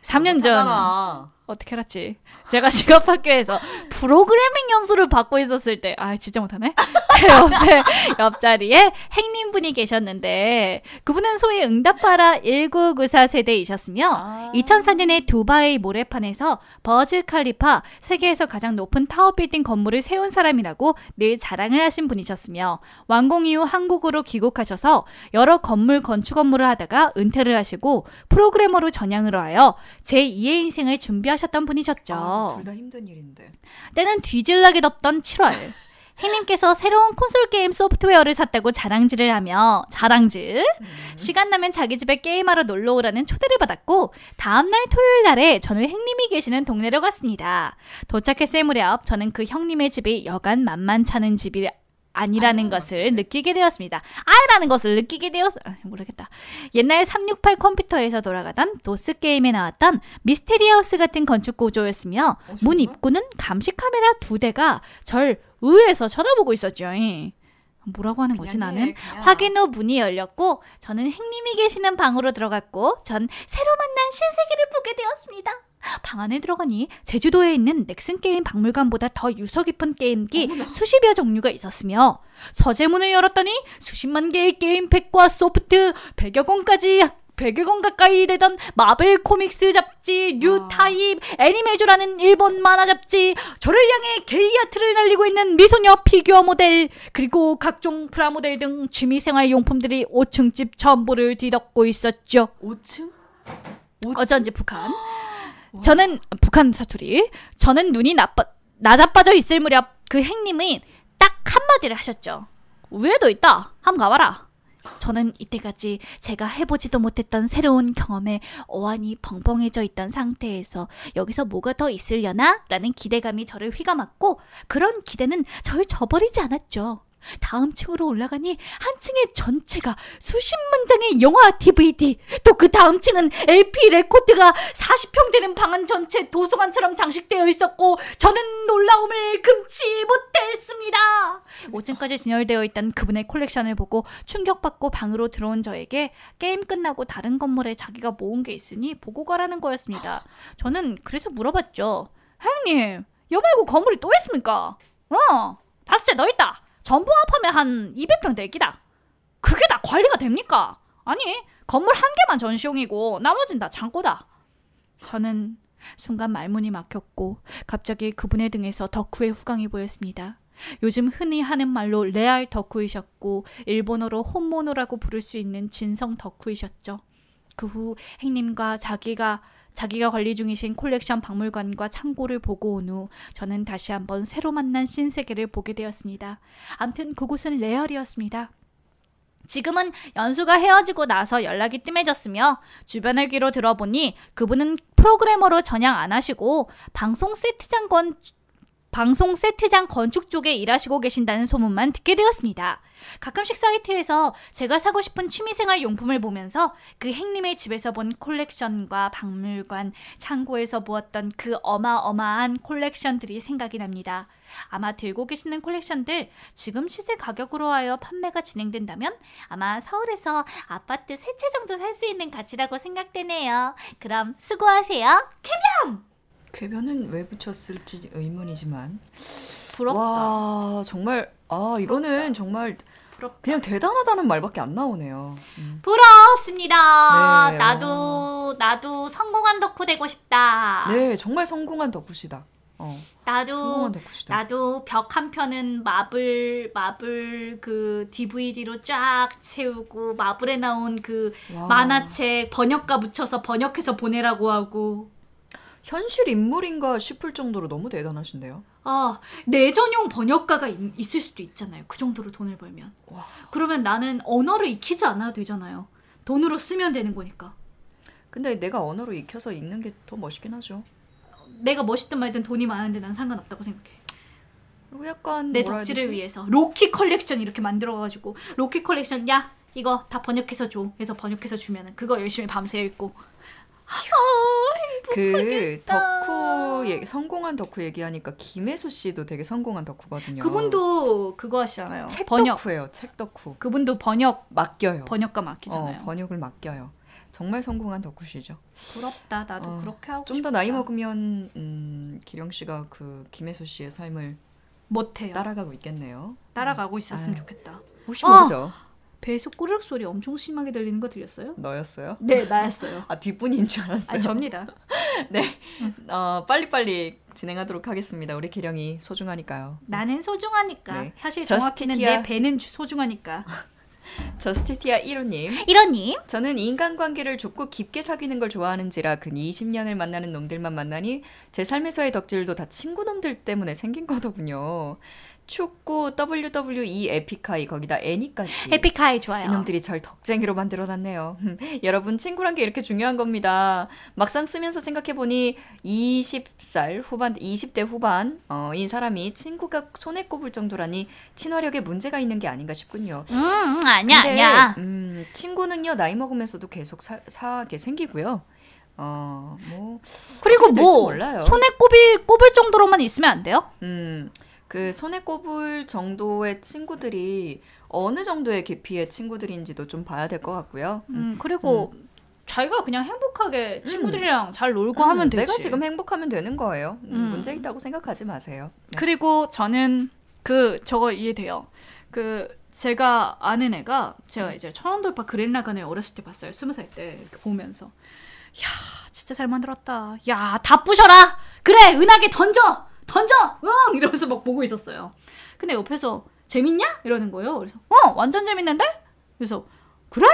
3년 전 하잖아. 어떻게 알았지? 제가 (laughs) 직업학교에서 프로그래밍 연수를 받고 있었을 때, 아 진짜 못하네. (laughs) 제 옆에 옆자리에 행님분이 계셨는데 그분은 소위 응답하라 1994 세대이셨으며 아. 2004년에 두바이 모래판에서 버즈 칼리파 세계에서 가장 높은 타워 빌딩 건물을 세운 사람이라고 늘 자랑을 하신 분이셨으며 완공 이후 한국으로 귀국하셔서 여러 건물 건축 업무를 하다가 은퇴를 하시고 프로그래머로 전향을 하여 제2의 인생을 준비하 셨던 분이셨죠. 아, 둘다 힘든 일인데. 때는 뒤질나게 덥던 7월. 행님께서 (laughs) 새로운 콘솔 게임 소프트웨어를 샀다고 자랑질을 하며 자랑질 시간 나면 자기 집에 게임하러 놀러 오라는 초대를 받았고 다음 날 토요일 날에 저는 행님이 계시는 동네로 갔습니다. 도착했을 무렵 저는 그 형님의 집이 여간 만만찮은 집이 아니라는 것을 느끼게 되었습니다. 아라는 것을 느끼게 되었 아, 모르겠다. 옛날 368 컴퓨터에서 돌아가던 도스 게임에 나왔던 미스테리 하우스 같은 건축 구조였으며 문 입구는 감시 카메라 두 대가 절 위에서 쳐다보고 있었죠. 뭐라고 하는 거지 나는? 확인 후 문이 열렸고 저는 행님이 계시는 방으로 들어갔고 전 새로 만난 신세계를 보게 되었습니다. 방 안에 들어가니 제주도에 있는 넥슨 게임 박물관보다 더 유서 깊은 게임기 수십여 종류가 있었으며 서재문을 열었더니 수십만 개의 게임팩과 소프트 100여 권까지 100여 권 가까이 되던 마블 코믹스 잡지, 뉴 타입, 애니메이주라는 일본 만화 잡지, 저를 향해 게이 하트를 날리고 있는 미소녀 피규어 모델, 그리고 각종 프라모델 등 취미생활 용품들이 5층 집 전부를 뒤덮고 있었죠. 5층? 어쩐지 북한. 저는 북한 사투리. 저는 눈이 나빠 나자빠져 있을 무렵 그 행님은 딱 한마디를 하셨죠. 위에도 있다. 함 가봐라. 저는 이때까지 제가 해보지도 못했던 새로운 경험에 어안이 벙벙해져 있던 상태에서 여기서 뭐가 더 있으려나? 라는 기대감이 저를 휘감았고 그런 기대는 절 저버리지 않았죠. 다음 층으로 올라가니 한 층의 전체가 수십만 장의 영화 DVD 또 그 다음 층은 LP 레코드가 40평 되는 방안 전체 도서관처럼 장식되어 있었고 저는 놀라움을 금치 못했습니다. 5층까지 진열되어 있던 그분의 콜렉션을 보고 충격받고 방으로 들어온 저에게 게임 끝나고 다른 건물에 자기가 모은 게 있으니 보고 가라는 거였습니다. 저는 그래서 물어봤죠. 형님, 여 말고 건물이 또 있습니까? 어, 다섯 채 더 있다. 전부 합하면 한 200평 될 기다. 그게 다 관리가 됩니까? 아니, 건물 한 개만 전시용이고 나머진 다 창고다. 저는 순간 말문이 막혔고 갑자기 그분의 등에서 덕후의 후광이 보였습니다. 요즘 흔히 하는 말로 레알 덕후이셨고 일본어로 혼모노라고 부를 수 있는 진성 덕후이셨죠. 그 후 행님과 자기가 자기가 관리 중이신 콜렉션 박물관과 창고를 보고 온 후 저는 다시 한번 새로 만난 신세계를 보게 되었습니다. 암튼 그곳은 레알이었습니다. 지금은 연수가 헤어지고 나서 연락이 뜸해졌으며 주변을 귀로 들어보니 그분은 프로그래머로 전향 안 하시고 방송 세트장 건 방송 세트장 건축 쪽에 일하시고 계신다는 소문만 듣게 되었습니다. 가끔씩 사이트에서 제가 사고 싶은 취미생활 용품을 보면서 그 행님의 집에서 본 콜렉션과 박물관, 창고에서 보았던 그 어마어마한 콜렉션들이 생각이 납니다. 아마 들고 계시는 콜렉션들 지금 시세 가격으로 하여 판매가 진행된다면 아마 서울에서 아파트 세 채 정도 살 수 있는 가치라고 생각되네요. 그럼 수고하세요. 궤변은 왜 붙였을지 의문이지만 부럽다. 와 정말 아 이거는 정말 부럽다. 그냥 대단하다는 말밖에 안 나오네요. 음. 부럽습니다. 네, 나도 나도 성공한 덕후 되고 싶다. 네 정말 성공한 덕후시다. 어, 나도. 나도 벽 한 편은 마블 마블 그 DVD로 쫙 채우고 마블에 나온 그 와. 만화책 번역가 붙여서 번역해서 보내라고 하고 현실 인물인가 싶을 정도로 너무 대단하신데요. 아, 내 전용 번역가가 있, 있을 수도 있잖아요. 그 정도로 돈을 벌면. 그러면 나는 언어를 익히지 않아도 되잖아요. 돈으로 쓰면 되는 거니까. 근데 내가 언어로 익혀서 읽는 게 더 멋있긴 하죠. 내가 멋있든 말든 돈이 많은데 난 상관없다고 생각해. 그리고 약간 내 덕질을? 위해서 로키 컬렉션 이렇게 만들어가지고 로키 컬렉션 야 이거 다 번역해서 줘. 해서 번역해서 주면은 그거 열심히 밤새 읽고. 그 덕후 얘기, 성공한 덕후 얘기하니까 김혜수 씨도 되게 성공한 덕후거든요. 그분도 그거 하시잖아요. 책 번역. 덕후예요. 책 덕후. 그분도 번역 맡겨요. 번역가 맡기잖아요. 어, 번역을 맡겨요. 정말 성공한 덕후시죠. 부럽다. 나도 어, 그렇게 하고 좀 더 나이 먹으면 음, 기령 씨가 그 김혜수 씨의 삶을 못해요. 따라가고 있겠네요. 따라가고 있었으면 아유. 좋겠다. 혹시 어! 모르죠? 배에서 꼬르륵 소리 엄청 심하게 들리는 거 들렸어요? 너였어요? 네, 나였어요. (laughs) 아 뒷분인 줄 알았어요. 아, 접니다. (laughs) 네, 어, 빨리빨리 진행하도록 하겠습니다. 우리 기령이 소중하니까요. 나는 소중하니까. 네. 사실 저스티티아. 정확히는 내 배는 주- 소중하니까. (laughs) 저스티티아 1호님. 이러님. 저는 인간관계를 좁고 깊게 사귀는 걸 좋아하는지라 근 20년을 만나는 놈들만 만나니 제 삶에서의 덕질도 다 친구 놈들 때문에 생긴 거더군요. 축구, WWE, 에픽하이, 거기다 애니까지. 해피카이 좋아요. 이놈들이 절 덕쟁이로 만들어놨네요. (laughs) 여러분, 친구란 게 이렇게 중요한 겁니다. 막상 쓰면서 생각해보니 20살 후반, 20대 후반, 어, 인 사람이 친구가 손에 꼽을 정도라니 친화력에 문제가 있는 게 아닌가 싶군요. 응, 응, 아니야, 근데, 아니야. 음, 친구는요, 나이 먹으면서도 계속 사, 사게 생기고요. 어, 뭐, 그리고 뭐 몰라요. 손에 꼽이 꼽을 정도로만 있으면 안 돼요? 음, 그 손에 꼽을 정도의 친구들이 어느 정도의 깊이의 친구들인지도 좀 봐야 될 것 같고요. 음, 그리고 자기가 그냥 행복하게 친구들이랑 잘 놀고 하면 음, 되지. 내가 지금 행복하면 되는 거예요. 음, 음. 문제 있다고 생각하지 마세요. 네. 그리고 저는 그 저거 이해돼요. 그 제가 아는 애가 제가 이제 천원돌파 그랜라간을 어렸을 때 봤어요. 스무 살 때 이렇게 보면서 야 진짜 잘 만들었다. 야 다 부셔라. 그래 은하계 던져 던져 응 이러면서 막 보고 있었어요. 근데 옆에서 재밌냐 이러는 거예요. 그래서 어 완전 재밌는데? 그래서 그래?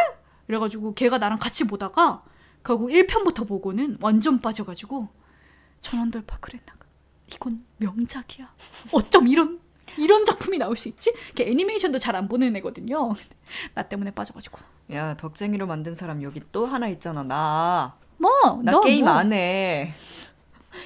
이래가지고 걔가 나랑 같이 보다가 결국 1편부터 보고는 완전 빠져가지고 천원 돌파 그랬나가. 이건 명작이야. 어쩜 이런 이런 작품이 나올 수 있지? 걔 애니메이션도 잘 안 보는 애거든요. 나 때문에 빠져가지고. 야 덕쟁이로 만든 사람 여기 또 하나 있잖아 나. 뭐? 나 너 게임 뭐. 안 해.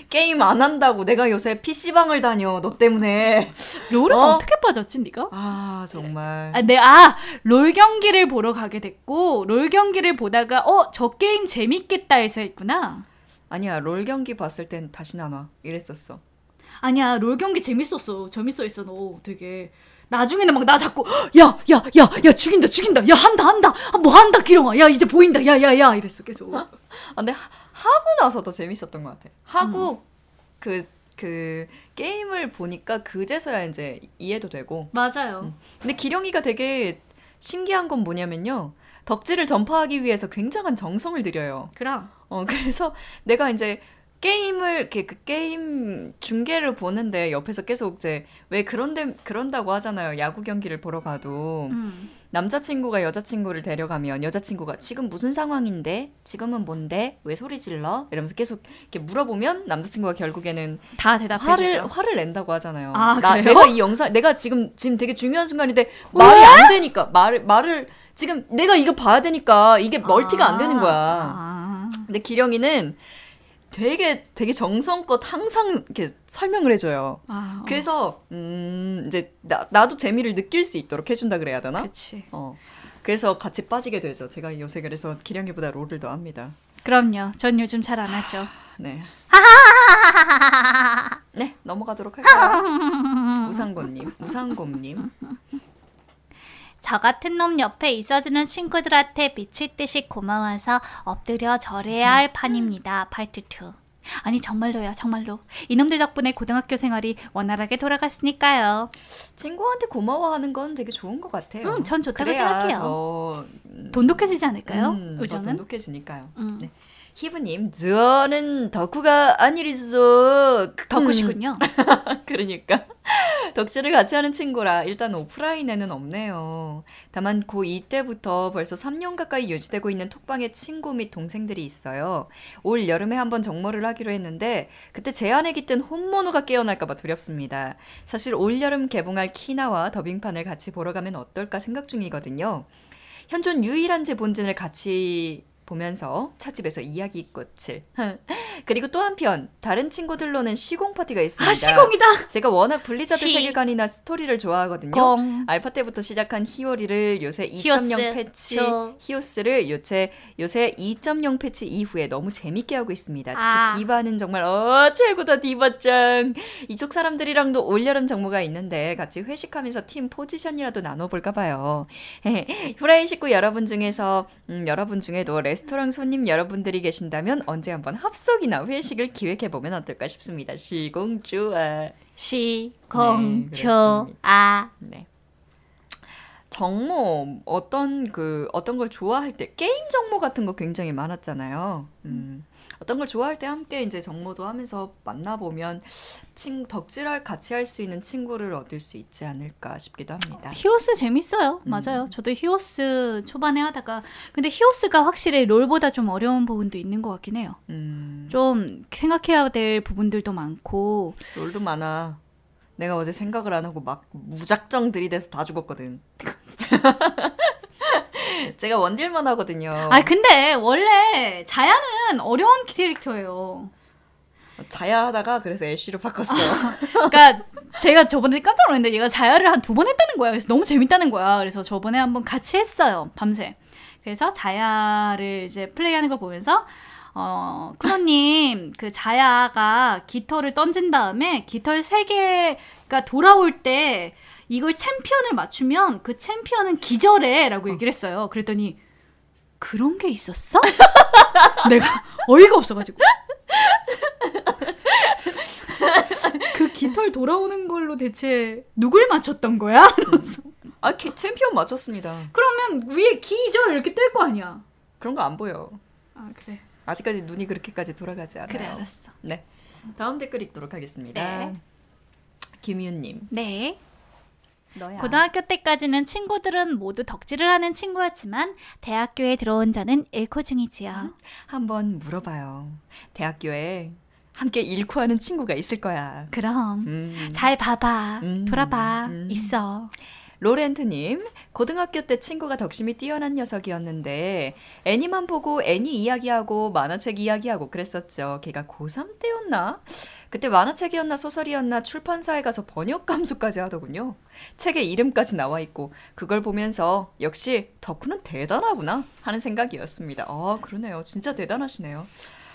게임 안 한다고 내가 요새 PC방을 다녀 너 때문에. 롤은 어? 어? 떻게 빠졌지 네가? 아 정말. 아, 네, 아, 롤 경기를 보러 가게 됐고, 롤 경기를 보다가, 어, 저 게임 재밌겠다 해서 했구나. 아니야 롤 경기 봤을 땐 다시는 안 와. 이랬었어. 아니야, 롤 경기 재밌었어. 재밌어 했어, 너 되게. 나중에는 막 나 자꾸, 야, 야, 야, 야, 죽인다, 죽인다. 야, 한다, 한다. 아, 뭐 한다, 기령아. 야, 이제 보인다. 야, 야, 야. 이랬어, 계속. 아, 근데 하- 하고 나서 더 재밌었던 것 같아. 하고 그, 그 게임을 보니까 그제서야 이제 이해도 되고. 맞아요. 근데 기령이가 되게 신기한 건 뭐냐면요. 덕질을 전파하기 위해서 굉장한 정성을 들여요. 그럼. 어, 그래서 내가 이제 게임을, 이렇게 그 게임 중계를 보는데 옆에서 계속 이제 왜 그런데, 그런다고 하잖아요. 야구 경기를 보러 가도. 음. 남자친구가 여자친구를 데려가면 여자친구가 지금 무슨 상황인데? 지금은 뭔데? 왜 소리 질러? 이러면서 계속 이렇게 물어보면 남자친구가 결국에는 다 대답해주죠. 화를 화를 낸다고 하잖아요. 아, 나 그래요? 내가 이 영상 내가 지금 지금 되게 중요한 순간인데 말이 안 되니까 말을 말을 지금 내가 이거 봐야 되니까 이게 멀티가 안 되는 거야. 아. 근데 기령이는 되게 되게 정성껏 항상 이렇게 설명을 해줘요. 아, 그래서 음 이제 나, 나도 재미를 느낄 수 있도록 해준다 그래야 되나? 그렇지. 어. 그래서 같이 빠지게 되죠. 제가 요새 그래서 기령이보다 롤을 더 합니다. 그럼요. 전 요즘 잘 안 하죠. 네. 네, 넘어가도록 할까요? 우상곰님, 우상곰님. 저 같은 놈 옆에 있어주는 친구들한테 미칠 듯이 고마워서 엎드려 절해야 할 판입니다. 파트 2. 아니 정말로요 정말로 이놈들 덕분에 고등학교 생활이 원활하게 돌아갔으니까요 친구한테 고마워하는 건 되게 좋은 것 같아요. 음, 전 좋다고 생각해요. 더, 음, 돈독해지지 않을까요? 음, 더 우정은? 돈독해지니까요. 음. 네. 희부님, 저는 덕후가 아니리죠. 덕후시군요. (laughs) 그러니까 덕질을 같이 하는 친구라 일단 오프라인에는 없네요. 다만 고2 때부터 벌써 3년 가까이 유지되고 있는 톡방에 친구 및 동생들이 있어요. 올 여름에 한번 정모를 하기로 했는데 그때 제 안에 깃든 혼모노가 깨어날까봐 두렵습니다. 사실 올 여름 개봉할 키나와 더빙판을 같이 보러 가면 어떨까 생각 중이거든요. 현존 유일한 제 본진을 같이 보면서 찻집에서 이야기꽃을 (laughs) 그리고 또 한편 다른 친구들로는 시공 파티가 있습니다. 아 시공이다. 제가 워낙 블리자드 시. 세계관이나 스토리를 좋아하거든요. 공 알파 때부터 시작한 히오리를 요새 히오스, 2.0 패치 조. 히오스를 요새 요새 2.0 패치 이후에 너무 재밌게 하고 있습니다. 특히 아. 디바는 정말 어 최고다 디바짱. 이쪽 사람들이랑도 올여름 정모가 있는데 같이 회식하면서 팀 포지션이라도 나눠볼까 봐요. (laughs) 후라이 식구 여러분 중에서 음, 여러분 중에도 레스토랑 손님 여러분들이 계신다면 언제 한번 합석이나 회식을 기획해 보면 어떨까 싶습니다. 시공 좋아. 시공 네, 네. 정모 어떤 그 어떤 걸 좋아할 때 게임 정모 같은 거 굉장히 많았잖아요. 음. 어떤 걸 좋아할 때 함께 이제 정모도 하면서 만나 보면 친 덕질할 같이 할 수 있는 친구를 얻을 수 있지 않을까 싶기도 합니다. 히오스 재밌어요. 맞아요. 저도 히오스 초반에 하다가 근데 히오스가 확실히 롤보다 좀 어려운 부분도 있는 것 같긴 해요. 음. 좀 생각해야 될 부분들도 많고 롤도 많아. 내가 어제 생각을 안 하고 막 무작정 들이대서 다 죽었거든. (laughs) (laughs) 제가 원딜만 하거든요. 아 근데 원래 자야는 어려운 캐릭터예요. 자야하다가 그래서 애쉬로 바꿨어요. (laughs) 그러니까 제가 저번에 깜짝 놀랐는데 얘가 자야를 한 두 번 했다는 거야. 그래서 너무 재밌다는 거야. 그래서 저번에 한번 같이 했어요. 밤새. 그래서 자야를 이제 플레이하는 거 보면서 어, 쿠노님 (laughs) 그 자야가 깃털을 던진 다음에 깃털 세 개가 돌아올 때 이걸 챔피언을 맞추면 그 챔피언은 기절해라고 얘기를 했어요. 그랬더니 그런 게 있었어? (laughs) 내가 어이가 없어가지고. 그 깃털 돌아오는 걸로 대체 누굴 맞췄던 거야? (laughs) 아, 개- 챔피언 맞췄습니다. 그러면 위에 기절 이렇게 뜰 거 아니야. 그런 거 안 보여. 아 그래. 아직까지 눈이 그렇게까지 돌아가지 않아요. 그래 알았어. 네. 다음 댓글 읽도록 하겠습니다. 네. 김윤님. 네 너야. 고등학교 때까지는 친구들은 모두 덕질을 하는 친구였지만 대학교에 들어온 저는 일코 중이지요 한번 물어봐요. 대학교에 함께 잃고 하는 친구가 있을 거야. 그럼 음. 잘 봐봐. 음, 돌아봐. 음. 있어. 로렌트님, 고등학교 때 친구가 덕심이 뛰어난 녀석이었는데, 애니만 보고 애니 이야기하고 만화책 이야기하고 그랬었죠. 걔가 고3 때였나? 그때 만화책이었나 소설이었나 출판사에 가서 번역 감수까지 하더군요. 책에 이름까지 나와 있고, 그걸 보면서 역시 덕후는 대단하구나 하는 생각이었습니다. 아, 그러네요. 진짜 대단하시네요.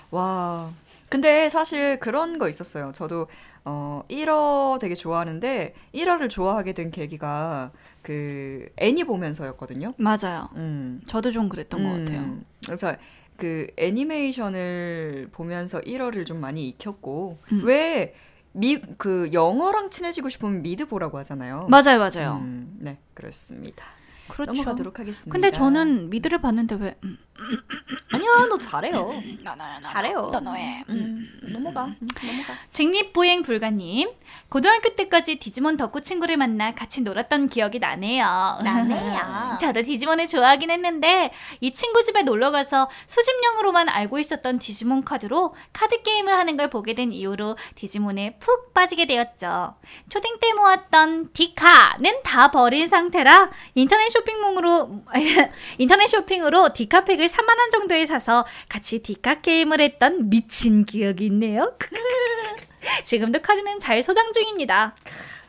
와. 근데 사실 그런 거 있었어요. 저도 어 1화 되게 좋아하는데 1화를 좋아하게 된 계기가 그 애니 보면서였거든요. 맞아요. 음. 저도 좀 그랬던 것 음. 같아요. 그래서 그 애니메이션을 보면서 1화를 좀 많이 익혔고 음. 왜 미 그 영어랑 친해지고 싶으면 미드 보라고 하잖아요. 맞아요, 맞아요. 음, 네, 그렇습니다. 그렇죠. 넘어가도록 하겠습니다. 근데 저는 미드를 봤는데 왜 음, 아니야, 너 잘해요. 나나야 잘해요. 너 너해. 음, 넘어가. 음, 넘어가. 직립보행 불가님. 고등학교 때까지 디지몬 덕후 친구를 만나 같이 놀았던 기억이 나네요. 나네요. (laughs) 저도 디지몬을 좋아하긴 했는데 이 친구 집에 놀러 가서 수집용으로만 알고 있었던 디지몬 카드로 카드 게임을 하는 걸 보게 된 이후로 디지몬에 푹 빠지게 되었죠. 초딩 때 모았던 디카는 다 버린 상태라 인터넷 쇼핑몰로 (laughs) 인터넷 쇼핑으로 디카팩을 3만 원 정도에 사서 같이 디카 게임을 했던 미친 기억이 있네요. (laughs) 지금도 카드는 잘 소장 중입니다.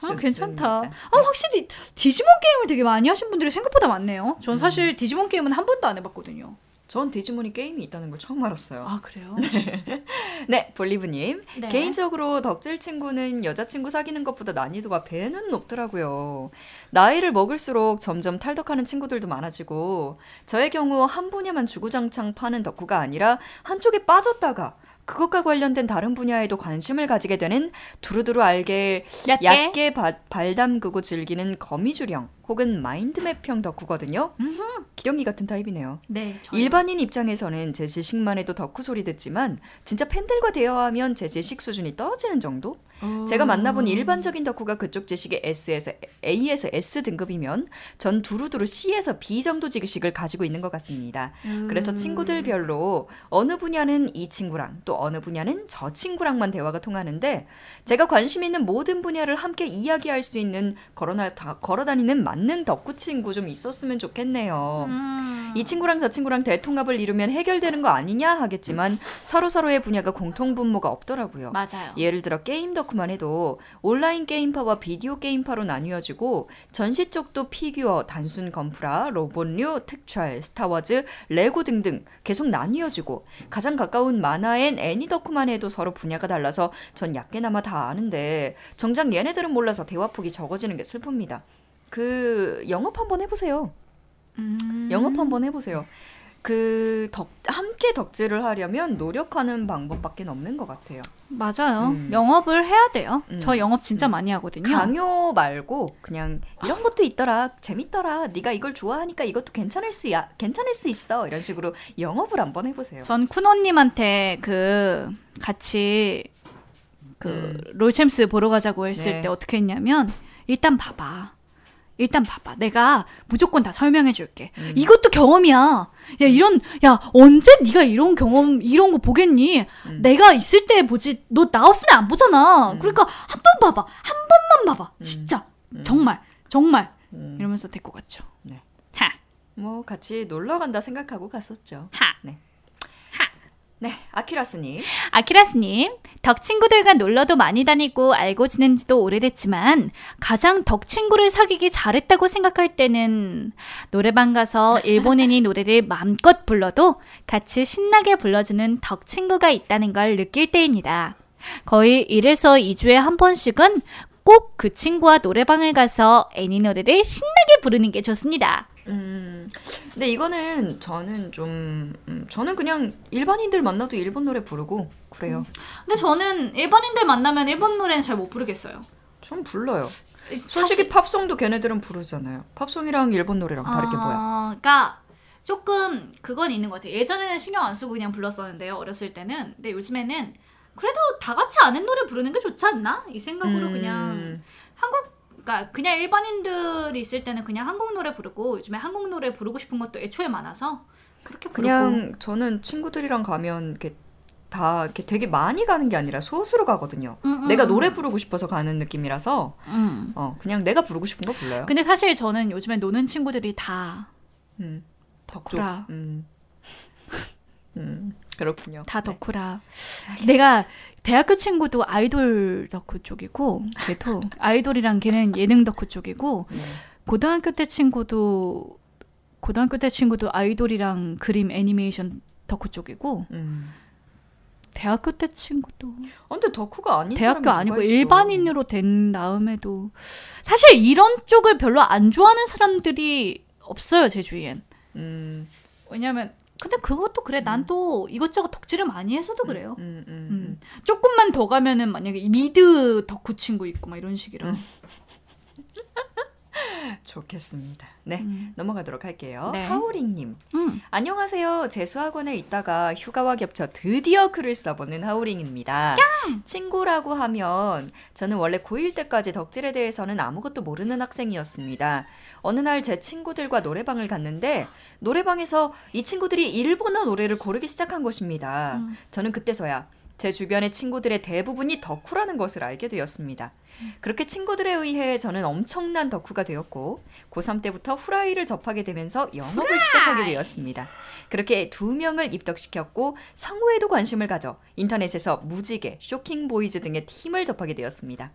아, 괜찮다. 아, 확실히 디지몬 게임을 되게 많이 하신 분들이 생각보다 많네요. 전 사실 디지몬 게임은 한 번도 안 해봤거든요. 전 디지몬이 게임이 있다는 걸 처음 알았어요. 아 그래요? (laughs) 네, 볼리브님. 네. 개인적으로 덕질 친구는 여자친구 사귀는 것보다 난이도가 배는 높더라고요. 나이를 먹을수록 점점 탈덕하는 친구들도 많아지고, 저의 경우 한 분야만 주구장창 파는 덕후가 아니라 한쪽에 빠졌다가, 그것과 관련된 다른 분야에도 관심을 가지게 되는 두루두루 알게 얕게? 얕게 바- 발담그고 즐기는 거미줄형 혹은 마인드맵형 덕후거든요. 기령이 같은 타입이네요. 네, 일반인 입장에서는 제 지식만 해도 덕후 소리 듣지만 진짜 팬들과 대화하면 제 지식 수준이 떨어지는 정도? 제가 만나본 일반적인 덕후가 그쪽 지식의 S에서 A에서 S 등급이면 전 두루두루 C에서 B 정도 지식을 가지고 있는 것 같습니다. 그래서 친구들별로 어느 분야는 이 친구랑 또 어느 분야는 저 친구랑만 대화가 통하는데 제가 관심 있는 모든 분야를 함께 이야기할 수 있는 걸어나 다, 걸어다니는 만능 덕후 친구 좀 있었으면 좋겠네요. 이 친구랑 저 친구랑 대통합을 이루면 해결되는 거 아니냐 하겠지만 서로 서로의 분야가 공통 분모가 없더라고요. 맞아요. 예를 들어 게임 덕후만 해도 온라인 게임파와 비디오 게임파로 나뉘어지고 전시 쪽도 피규어, 단순 건프라, 로봇류, 특촬, 스타워즈, 레고 등등 계속 나뉘어지고 가장 가까운 만화엔 애니 덕후만 해도 서로 분야가 달라서 전 얕게나마 다 아는데 정작 얘네들은 몰라서 대화폭이 적어지는 게 슬픕니다. 그 영업 한번 해보세요. 영업 한번 해보세요. 그 덕, 함께 덕질을 하려면 노력하는 방법밖에 없는 것 같아요. 맞아요. 음. 영업을 해야 돼요. 음. 저 영업 진짜 많이 하거든요. 강요 말고 그냥 이런 것도 있더라, 재밌더라, 네가 이걸 좋아하니까 이것도 괜찮을 수야, 괜찮을 수 있어 이런 식으로 영업을 한번 해보세요. 전 쿠노님한테 그 같이 그 롤챔스 보러 가자고 했을 네. 때 어떻게 했냐면 일단 봐봐. 일단 봐봐. 내가 무조건 다 설명해 줄게. 음. 이것도 경험이야. 야 이런 야 언제 네가 이런 경험 이런 거 보겠니? 음. 내가 있을 때 보지. 너 나 없으면 안 보잖아. 그러니까 한 번 봐봐. 한 번만 봐봐. 진짜 정말 정말 음. 이러면서 데리고 갔죠. 네. 하. 뭐 같이 놀러 간다 생각하고 갔었죠. 하. 네. 네, 아키라스님. 아키라스님, 덕 친구들과 놀러도 많이 다니고 알고 지낸 지도 오래됐지만 가장 덕 친구를 사귀기 잘했다고 생각할 때는 노래방 가서 일본인이 (laughs) 노래를 마음껏 불러도 같이 신나게 불러주는 덕 친구가 있다는 걸 느낄 때입니다. 거의 1에서 2주에 한 번씩은 꼭 그 친구와 노래방을 가서 애니 노래를 신나게 부르는 게 좋습니다. 음, 근데 이거는 저는 좀, 음, 저는 그냥 일반인들 만나도 일본 노래 부르고 그래요. 근데 저는 일본인들 만나면 일본 노래는 잘 못 부르겠어요. 좀 불러요. 솔직히 팝송도 걔네들은 부르잖아요. 팝송이랑 일본 노래랑 다를 게 뭐야? 아, 그러니까 조금 그건 있는 것 같아요. 예전에는 신경 안 쓰고 그냥 불렀었는데요. 어렸을 때는. 근데 요즘에는 그래도 다 같이 아는 노래 부르는 게 좋지 않나? 이 생각으로 음. 그냥 한국 그러니까 그냥 일반인들이 있을 때는 그냥 한국 노래 부르고 요즘에 한국 노래 부르고 싶은 것도 애초에 많아서 그렇게 부르고 그냥 저는 친구들이랑 가면 이렇게 다 이렇게 되게 많이 가는 게 아니라 소수로 가거든요. 음, 내가 노래 부르고 싶어서 가는 느낌이라서 음. 어, 그냥 내가 부르고 싶은 거 불러요. 근데 사실 저는 요즘에 노는 친구들이 다 음, 덕후라. 쪽, 음. (laughs) 음, 그렇군요. 다 네. 덕후라. 내가 대학교 친구도 아이돌 덕후 쪽이고 걔도 아이돌이랑 걔는 예능 덕후 쪽이고 네. 고등학교 때 친구도 고등학교 때 친구도 아이돌이랑 그림 애니메이션 덕후 쪽이고 음. 대학교 때 친구도 어, 근데 덕후가 아닌 대학교 아니고 있어. 일반인으로 된 다음에도 사실 이런 쪽을 별로 안 좋아하는 사람들이 없어요 제 주위엔 음, 왜냐면 근데 그것도 그래. 난 또 이것저것 덕질을 많이 해서도 그래요. 음, 음, 음. 조금만 더 가면은 만약에 미드 덕후 친구 있고 막 이런 식이라. (laughs) 음. 좋겠습니다. 네, 음. 넘어가도록 할게요. 네. 하우링님. 음. 안녕하세요. 재수학원에 있다가 휴가와 겹쳐 드디어 글을 써보는 하우링입니다. 친구라고 하면 저는 원래 고1 때까지 덕질에 대해서는 아무것도 모르는 학생이었습니다. 어느 날 제 친구들과 노래방을 갔는데 노래방에서 이 친구들이 일본어 노래를 고르기 시작한 것입니다. 저는 그때서야 제 주변의 친구들의 대부분이 덕후라는 것을 알게 되었습니다. 그렇게 친구들에 의해 저는 엄청난 덕후가 되었고 고3 때부터 후라이를 접하게 되면서 영업을 시작하게 되었습니다. 그렇게 두 명을 입덕시켰고 성우에도 관심을 가져 인터넷에서 무지개, 쇼킹보이즈 등의 팀을 접하게 되었습니다.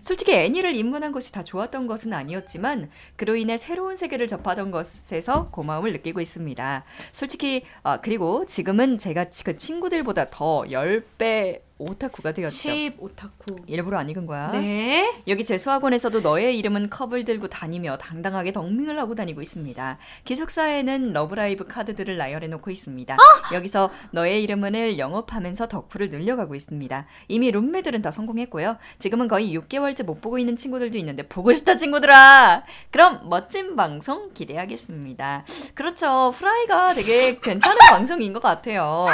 솔직히 애니를 입문한 것이 다 좋았던 것은 아니었지만 그로 인해 새로운 세계를 접하던 것에서 고마움을 느끼고 있습니다. 솔직히 아, 그리고 지금은 제가 그 친구들보다 더 10배 오타쿠가 되었죠. 씹오타쿠. 일부러 안 읽은 거야. 네. 여기 재수학원에서도 너의 이름은 컵을 들고 다니며 당당하게 덕밍을 하고 다니고 있습니다. 기숙사에는 러브라이브 카드들을 나열해 놓고 있습니다. 여기서 너의 이름은을 영업하면서 덕후를 늘려가고 있습니다. 이미 룸메들은 다 성공했고요. 지금은 거의 6개월째 못 보고 있는 친구들도 있는데 보고 싶다 친구들아. 그럼 멋진 방송 기대하겠습니다. 그렇죠. 프라이가 되게 괜찮은 (laughs) 방송인 것 같아요.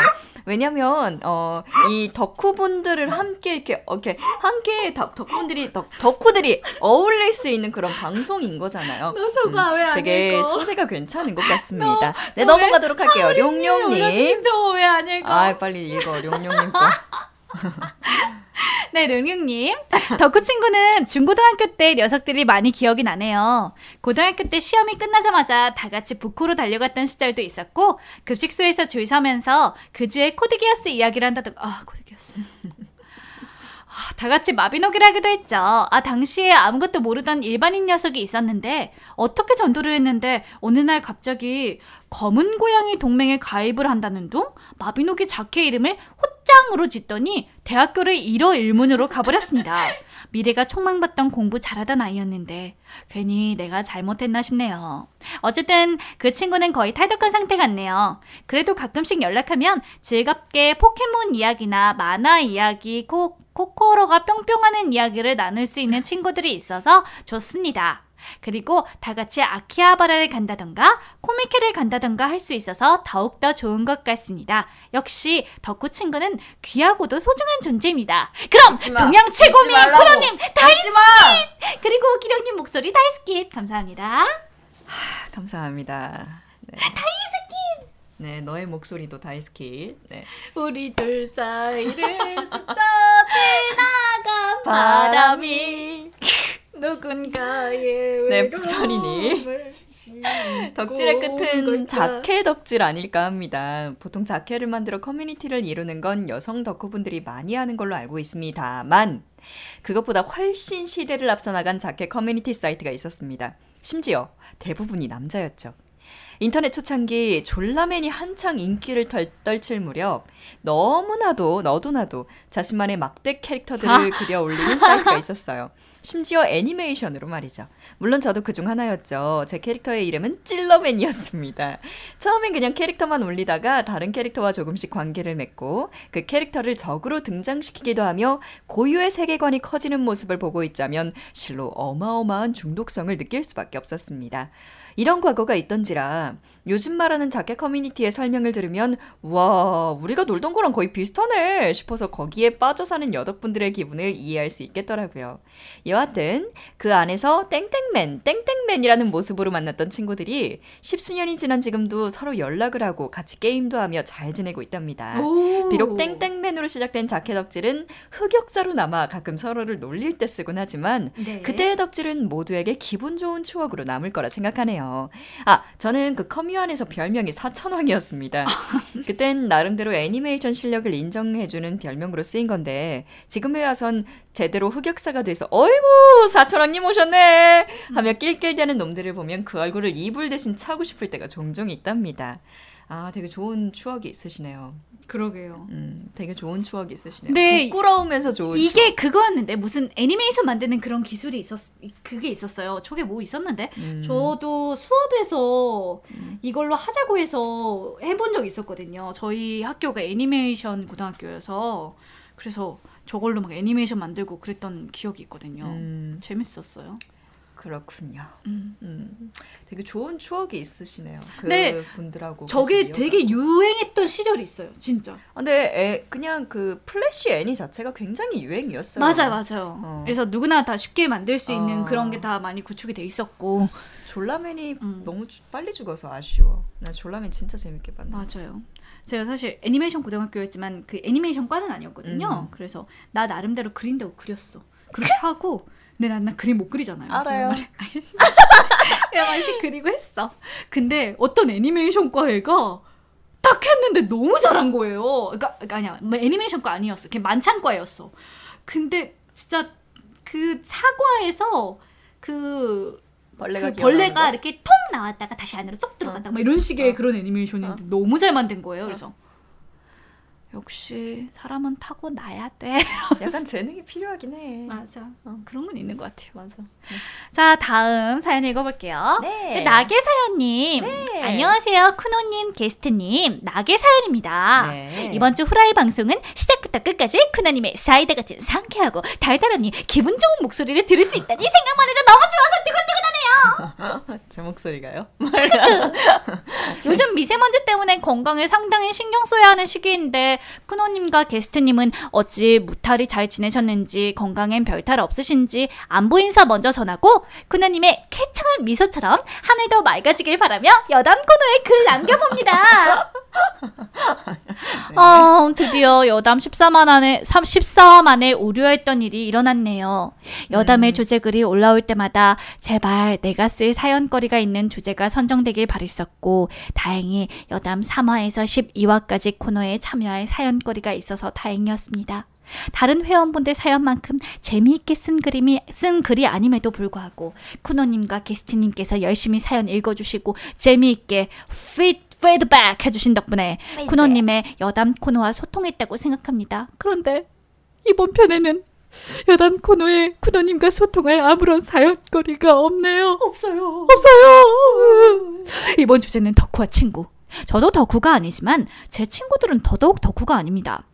왜냐면 어, 이 덕후 분들을 함께 이렇게 이렇게 함께 덕, 덕분들이 덕, 덕후들이 어울릴 수 있는 그런 방송인 거잖아요. 너 저거 왜안 되게 읽어? 소재가 괜찮은 것 같습니다. 네 넘어가도록 할게요. 룡룡님. 올려주신 저거 왜안 읽어? 아 빨리 읽어 룡룡님 거. (laughs) (laughs) 네, 룡룡님. 덕후 친구는 중고등학교 때 녀석들이 많이 기억이 나네요. 고등학교 때 시험이 끝나자마자 다 같이 부코로 달려갔던 시절도 있었고, 급식소에서 줄 서면서 그 주에 코드기어스 이야기를 한다던가, 아, 코드기어스. 아, 다 같이 마비노기를 하기도 했죠. 아, 당시에 아무것도 모르던 일반인 녀석이 있었는데, 어떻게 전도를 했는데, 어느 날 갑자기 검은 고양이 동맹에 가입을 한다는 둥? 마비노기 자캐 이름을 호짱으로 짓더니, 대학교를 일어 일문으로 가버렸습니다. 미래가 촉망받던 공부 잘하던 아이였는데, 괜히 내가 잘못했나 싶네요. 어쨌든, 그 친구는 거의 탈덕한 상태 같네요. 그래도 가끔씩 연락하면 즐겁게 포켓몬 이야기나 만화 이야기, 코, 코코로가 뿅뿅하는 이야기를 나눌 수 있는 친구들이 있어서 좋습니다. 그리고 다 같이 아키하바라를 간다던가 코미케를 간다던가 할 수 있어서 더욱더 좋은 것 같습니다. 역시 덕후 친구는 귀하고도 소중한 존재입니다. 그럼 마. 동양 최고미. 코로님 大好き 마! 그리고 기령님 목소리 大好き 감사합니다. 감사합니다. 네. 大好き. 네 너의 목소리도 大好き. 네. 우리 둘 사이를 스쳐 지나간 바람이 누군가의 네, 북선이니. (laughs) 덕질의 끝은 걸까? 자캐 덕질 아닐까 합니다. 보통 자캐를 만들어 커뮤니티를 이루는 건 여성 덕후분들이 많이 하는 걸로 알고 있습니다만 그것보다 훨씬 시대를 앞서 나간 자캐 커뮤니티 사이트가 있었습니다. 심지어 대부분이 남자였죠. 인터넷 초창기 졸라맨이 한창 인기를 덜, 떨칠 무렵 너무나도 너도 나도 자신만의 막대 캐릭터들을 (laughs) 그려 올리는 사이트가 있었어요. 심지어 애니메이션으로 말이죠. 물론 저도 그중 하나였죠. 제 캐릭터의 이름은 찔러맨이었습니다. 처음엔 그냥 캐릭터만 올리다가 다른 캐릭터와 조금씩 관계를 맺고 그 캐릭터를 적으로 등장시키기도 하며 고유의 세계관이 커지는 모습을 보고 있자면 실로 어마어마한 중독성을 느낄 수밖에 없었습니다. 이런 과거가 있던지라 요즘 말하는 자켓 커뮤니티의 설명을 들으면 와 우리가 놀던 거랑 거의 비슷하네 싶어서 거기에 빠져 사는 여덕분들의 기분을 이해할 수 있겠더라고요. 여하튼 그 안에서 땡땡맨 땡땡맨이라는 모습으로 만났던 친구들이 십수년이 지난 지금도 서로 연락을 하고 같이 게임도 하며 잘 지내고 있답니다. 비록 땡땡맨으로 시작된 자켓 덕질은 흑역사로 남아 가끔 서로를 놀릴 때 쓰곤 하지만 네. 그때의 덕질은 모두에게 기분 좋은 추억으로 남을 거라 생각하네요. 아, 저는 그 커뮤 안에서 별명이 사천왕이었습니다. 그땐 나름대로 애니메이션 실력을 인정해주는 별명으로 쓰인 건데 지금에 와선 제대로 흑역사가 돼서 어이구 사천왕님 오셨네 하며 낄낄대는 놈들을 보면 그 얼굴을 이불 대신 차고 싶을 때가 종종 있답니다. 아, 되게 좋은 추억이 있으시네요. 그러게요. 음, 되게 좋은 추억이 있으시네요. 네. 부끄러우면서 좋은 이게 그거였는데 무슨 애니메이션 만드는 그런 기술이 있었 그게 있었어요. 저게 뭐 있었는데 음. 저도 수업에서 이걸로 하자고 해서 해본 적 있었거든요. 저희 학교가 애니메이션 고등학교여서 그래서 저걸로 막 애니메이션 만들고 그랬던 기억이 있거든요. 음, 재밌었어요. 그렇군요. 음. 음, 되게 좋은 추억이 있으시네요. 그 네. 분들하고. 저게 되게 이어가고. 유행했던 시절이 있어요. 진짜. 아, 근데 애, 그냥 그 플래시 애니 자체가 굉장히 유행이었어요. 맞아요, 맞아요. 어. 그래서 누구나 다 쉽게 만들 수 있는 어. 그런 게 다 많이 구축이 돼 있었고 졸라맨이 음. 너무 주- 빨리 죽어서 아쉬워. 나 졸라맨 진짜 재밌게 봤는데. 맞아요. 제가 사실 애니메이션 고등학교였지만 그 애니메이션 과는 아니었거든요. 음. 그래서 나 나름대로 그린다고 그렸어. 그렇게 하고 근데 난, 난 그림 못 그리잖아요. 알아요. (laughs) 막 이렇게 그리고 했어. 근데 어떤 애니메이션 과 애가 딱 했는데 너무 잘한 거예요. 그러니까, 그러니까 아니야. 뭐 애니메이션 과 아니었어. 그냥 만찬과였어. 근데 진짜 그 사과에서 그 벌레가 그 벌레가 이렇게 통 나왔다가 다시 안으로 쏙 들어갔다 막 이런 식의 그런 애니메이션인데 너무 잘 만든 거예요. 그래서 역시 사람은 타고 나야 돼. 거. (laughs) 약간 재능이 필요하긴 해. 맞아. 어, 그런 건 있는 것 같아요. 맞아. 자, 다음 사연 읽어볼게요. 네. 나게 사연님. 안녕하세요. 쿠노님, 게스트님. 나게 사연입니다. 네. 이번 주 후라이 방송은 시작부터 끝까지 쿠노님의 사이다 같은 상쾌하고 달달하니 기분 좋은 목소리를 들을 수 있다니 생각만 해도 너무 좋아서 뜨끈뜨끈하네요. (laughs) 제 목소리가요? (laughs) 요즘 미세먼지 때문에 건강에 상당히 신경 써야 하는 시기인데 쿠노님과 게스트님은 어찌 무탈이 잘 지내셨는지 건강엔 별탈 없으신지 안부 인사 먼저 전하고 쿠노님의 쾌청한 미소처럼 하늘도 맑아지길 바라며 여담 코너에 글 남겨봅니다. (laughs) 어, 드디어 여담 14만 안에 14화 만에 우려했던 일이 일어났네요. 여담의 주제글이 올라올 때마다 제발 내가 쓸 사연거리가 있는 주제가 선정되길 바랬었고 다행히 여담 3화에서 12화까지 코너에 참여할 사연거리가 있어서 다행이었습니다. 다른 회원분들 사연만큼 재미있게 쓴 그림이 쓴 글이 아님에도 불구하고 쿠노님과 게스트님께서 열심히 사연 읽어주시고 재미있게 피드 피드백 해주신 덕분에 쿠노님의 여담 코너와 소통했다고 생각합니다. 그런데 이번 편에는 여담 코너에 쿠노님과 소통할 아무런 사연거리가 없네요. 없어요. 없어요. 이번 주제는 덕후와 친구. 저도 덕후가 아니지만 제 친구들은 더더욱 덕후가 아닙니다.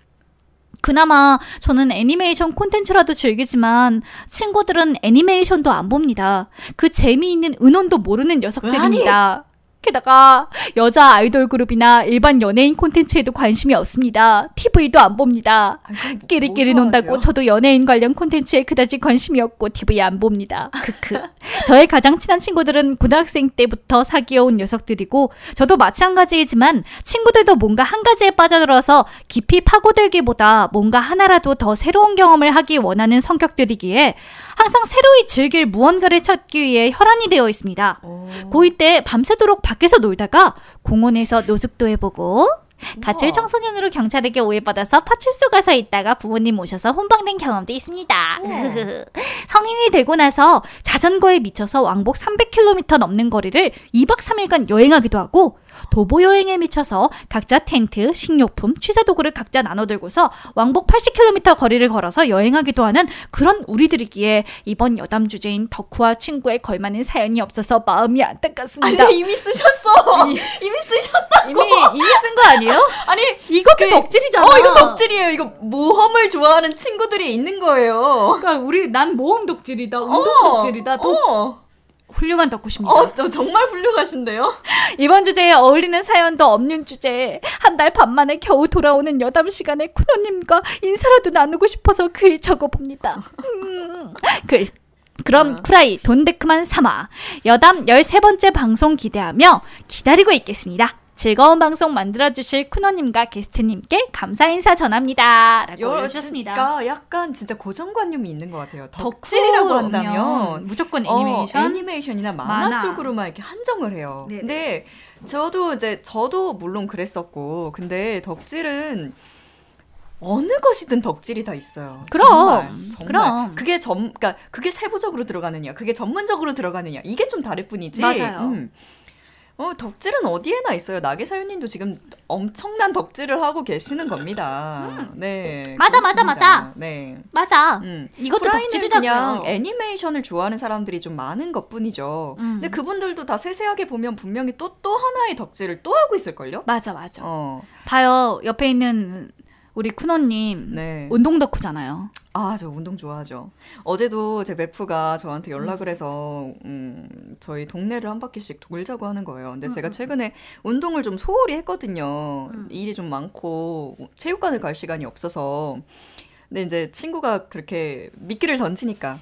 그나마 저는 애니메이션 콘텐츠라도 즐기지만 친구들은 애니메이션도 안 봅니다. 그 재미있는 은원도 모르는 녀석들입니다. 게다가 여자 아이돌 그룹이나 일반 연예인 콘텐츠에도 관심이 없습니다. TV도 안 봅니다. 끼리끼리 논다고 저도 연예인 관련 콘텐츠에 그다지 관심이 없고 TV 안 봅니다. 크크. (laughs) 저의 가장 친한 친구들은 고등학생 때부터 사귀어온 녀석들이고 저도 마찬가지이지만 친구들도 뭔가 한 가지에 빠져들어서 깊이 파고들기보다 뭔가 하나라도 더 새로운 경험을 하기 원하는 성격들이기에 항상 새로이 즐길 무언가를 찾기 위해 혈안이 되어 있습니다. 고2 때 밤새도록 밖에서 놀다가 공원에서 노숙도 해보고 가출 청소년으로 경찰에게 오해받아서 파출소 가서 있다가 부모님 오셔서 혼방된 경험도 있습니다. (laughs) 성인이 되고 나서 자전거에 미쳐서 왕복 300km 넘는 거리를 2박 3일간 여행하기도 하고 도보 여행에 미쳐서 각자 텐트, 식료품, 취사 도구를 각자 나눠 들고서 왕복 80km 거리를 걸어서 여행하기도 하는 그런 우리들이기에 이번 여담 주제인 덕후와 친구에 걸맞는 사연이 없어서 마음이 안타깝습니다. 아니 이미 쓰셨어. 이미 쓰셨다. 이미 이미 쓴 거 아니에요? (laughs) 아니 이것도 그- 덕질이잖아. 어 이거 덕질이에요. 이거 모험을 좋아하는 친구들이 있는 거예요. 그러니까 우리 난 모험 덕질이다, 운동 어, 덕질이다. 도, 어. 훌륭한 덕후십니다. 어, 저 정말 훌륭하신데요? (laughs) 이번 주제에 어울리는 사연도 없는 주제에 한 달 반 만에 겨우 돌아오는 여담 시간에 쿠노님과 인사라도 나누고 싶어서 글 적어봅니다. 음, 글. 그럼 쿠라이 돈데크만 삼아 여담 13번째 방송 기대하며 기다리고 있겠습니다. 즐거운 방송 만들어주실 쿠노님과 게스트님께 감사 인사 전합니다. 라고. 그러니까 약간 진짜 고정관념이 있는 것 같아요. 덕질이라고 한다면 무조건 어, 애니메이션 애니메이션이나 만화, 만화. 쪽으로만 이렇게 한정을 해요. 네네. 근데 저도 이제 저도 물론 그랬었고, 근데 덕질은 어느 것이든 덕질이 다 있어요. 그럼, 정말, 정말. 그럼. 그게 전, 그러니까 그게 세부적으로 들어가느냐, 그게 전문적으로 들어가느냐, 이게 좀 다를 뿐이지. 맞아요. 음. 어, 덕질은 어디에나 있어요. 나게 사연님도 지금 엄청난 덕질을 하고 계시는 겁니다. 네. 음. 맞아, 맞아, 그렇습니다. 맞아. 네. 맞아. 음. 이것도 덕질이라고요. 그냥 애니메이션을 좋아하는 사람들이 좀 많은 것 뿐이죠. 음. 근데 그분들도 다 세세하게 보면 분명히 또 또 하나의 덕질을 또 하고 있을걸요? 맞아, 맞아. 어, 봐요. 옆에 있는 우리 쿠노님 네. 운동 덕후잖아요. 아, 저 운동 좋아하죠. 어제도 제 베프가 저한테 연락을 해서, 음, 저희 동네를 한 바퀴씩 돌자고 하는 거예요. 근데 제가 최근에 운동을 좀 소홀히 했거든요. 일이 좀 많고, 체육관을 갈 시간이 없어서. 근데 이제 친구가 그렇게 미끼를 던지니까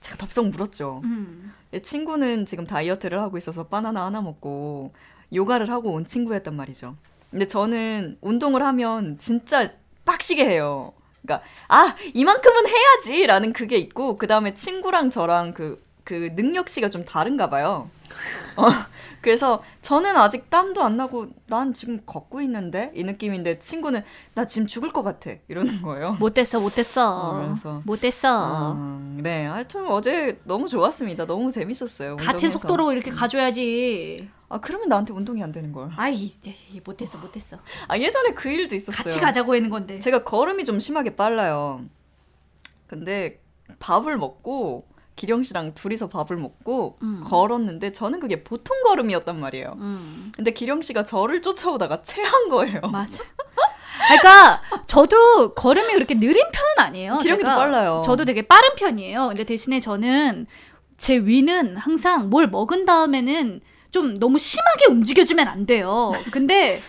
제가 덥석 물었죠. 예, 친구는 지금 다이어트를 하고 있어서 바나나 하나 먹고 요가를 하고 온 친구였단 말이죠. 근데 저는 운동을 하면 진짜 빡시게 해요. 그러니까 아 이만큼은 해야지라는 그게 있고 그 다음에 친구랑 저랑 그그 능력치가 좀 다른가 봐요. 어, 그래서 저는 아직 땀도 안 나고 난 지금 걷고 있는데 이 느낌인데 친구는 나 지금 죽을 것 같아 이러는 거예요. 못됐어, 못됐어. 어, 그래서. 못됐어. 음, 네, 하여튼 어제 너무 좋았습니다. 너무 재밌었어요. 같은 운동해서. 속도로 이렇게 가줘야지. 아 그러면 나한테 운동이 안 되는 걸. 아이, 이제 못됐어, 못됐어. 아 예전에 그 일도 있었어요. 같이 가자고 하는 건데. 제가 걸음이 좀 심하게 빨라요. 근데 밥을 먹고 기령 씨랑 둘이서 밥을 먹고 걸었는데 저는 그게 보통 걸음이었단 말이에요. 음, 근데 기령 씨가 저를 쫓아오다가 체한 거예요. 맞아. 그러니까 저도 걸음이 그렇게 느린 편은 아니에요. 기령이도. 빨라요. 저도 되게 빠른 편이에요. 근데 대신에 저는 제 위는 항상 뭘 먹은 다음에는 좀 너무 심하게 움직여주면 안 돼요. 근데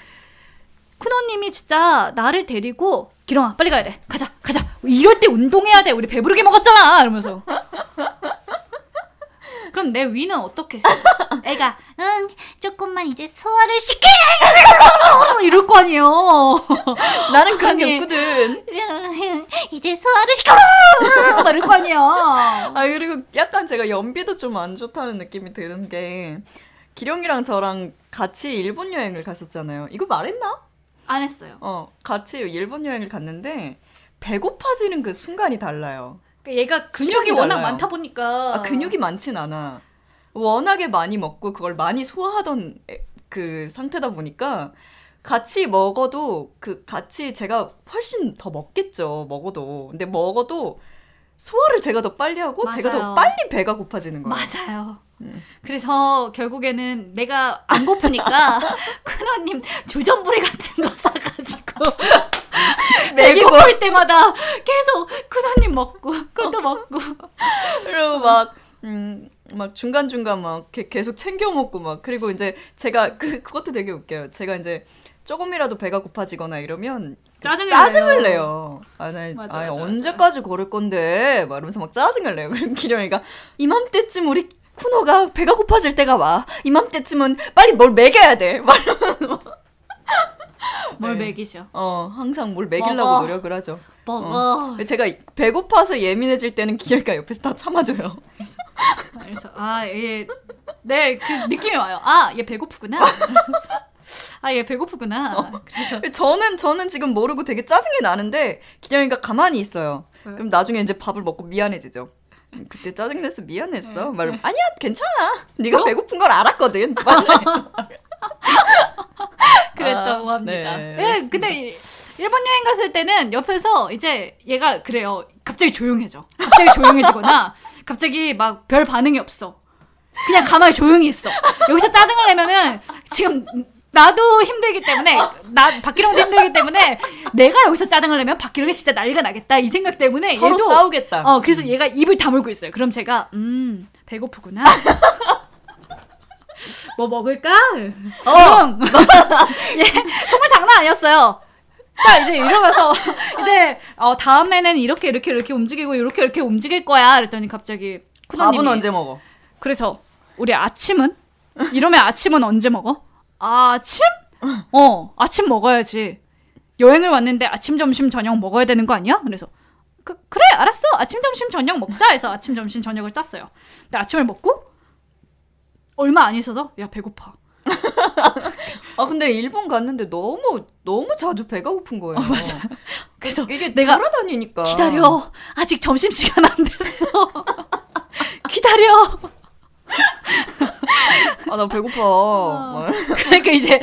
쿠노님이 진짜 나를 데리고 기령아 빨리 가야 돼. 가자 가자. 이럴 때 운동해야 돼. 우리 배부르게 먹었잖아. 이러면서. 그럼 내 위는 어떻게 했어? (laughs) 애가 응, 조금만 이제 소화를 시켜. (laughs) 이럴 거 아니에요. 나는 그런 게 아니. 없거든. 이제 소화를 시켜. 이럴 거 아니에요. 아 그리고 약간 제가 연비도 좀 안 좋다는 느낌이 드는 게 기령이랑 저랑 같이 일본 여행을 갔었잖아요. 이거 말했나? 안 했어요. 어, 같이 일본 여행을 갔는데 배고파지는 그 순간이 달라요. 그러니까 얘가 근육이 워낙 달라요. 많다 보니까 아, 근육이 많진 않아. 워낙에 많이 먹고 그걸 많이 소화하던 에- 그 상태다 보니까 같이 먹어도 그 같이 제가 훨씬 더 먹겠죠. 먹어도. 근데 먹어도 소화를 제가 더 빨리 하고 제가 더 맞아요. 빨리 배가 고파지는 거예요. 맞아요. 음. 그래서 결국에는 내가 안 고프니까 (laughs) 큰언님 주전부리 같은 거 사가지고 (laughs) 먹이고. 배고플 때마다 계속 큰언님 먹고 그것도 먹고 그리고 막, 음, 막 중간중간 막 게- 계속 챙겨 먹고 막, 그리고 이제 제가 그, 그것도 되게 웃겨요. 제가 이제 조금이라도 배가 고파지거나 이러면 짜증을 짜증을 내요. 내요. 아, 나, 맞아, 언제까지 걸을 건데? 막 이러면서 막 짜증을 내요. (laughs) 그럼 기령이가 이맘때쯤 우리 쿠노가 배가 고파질 때가 와. 이맘때쯤은 빨리 뭘 먹여야 돼. 뭘 네. 먹이죠. 어, 항상 뭘 먹이려고 먹어. 노력을 하죠. 먹어. 어. 제가 배고파서 예민해질 때는 기령이가 옆에서 다 참아줘요. 그래서 아 얘 네 그 느낌이 와요. 아 얘 배고프구나. 아 얘 배고프구나. 어. 그래서 저는 저는 지금 모르고 되게 짜증이 나는데 기령이가 가만히 있어요. 네. 그럼 나중에 이제 밥을 먹고 미안해지죠. 음, 그때 짜증냈어 미안했어. 네. 말하면 아니야 괜찮아. 네가 배고픈 걸 알았거든. (laughs) 그랬다고 아, 합니다. 네, 네, 근데 일- 일본 여행 갔을 때는 옆에서 이제 얘가 그래요. 갑자기 조용해져. 갑자기 조용해지거나 (laughs) 갑자기 막 별 반응이 없어. 그냥 가만히 조용히 있어. 여기서 짜증을 내면은 지금 나도 힘들기 때문에 나 박기령도 힘들기 때문에 내가 여기서 짜증을 내면 박기령이 진짜 난리가 나겠다 이 생각 때문에 서로 얘도 싸우겠다. 어 그래서 얘가 입을 다물고 있어요. 그럼 제가 음 배고프구나. (laughs) 뭐 먹을까? 어! 응. (laughs) 예, 정말 장난 아니었어요. 딱 이제 이러면서 (laughs) 이제 어, 다음에는 이렇게 이렇게 이렇게 움직이고 이렇게 이렇게 움직일 거야. 그랬더니 갑자기 쿠노님이 밥은 언제 먹어? 그래서 우리 아침은 이러면 아침은 언제 먹어? 아침? 어 아침 먹어야지. 여행을 왔는데 아침 점심 저녁 먹어야 되는 거 아니야? 그래서 그, 그래 알았어 아침 점심 저녁 먹자 해서 아침 점심 저녁을 짰어요. 근데 아침을 먹고 얼마 안 있어서 야 배고파. (laughs) 아 근데 일본 갔는데 너무 너무 자주 배가 고픈 거예요. 맞아. (laughs) 그래서 이게 내가 돌아다니니까 기다려 아직 점심 시간 안 됐어. (laughs) 기다려. (laughs) 아 나 배고파. 뭐. (laughs) 그러니까 이제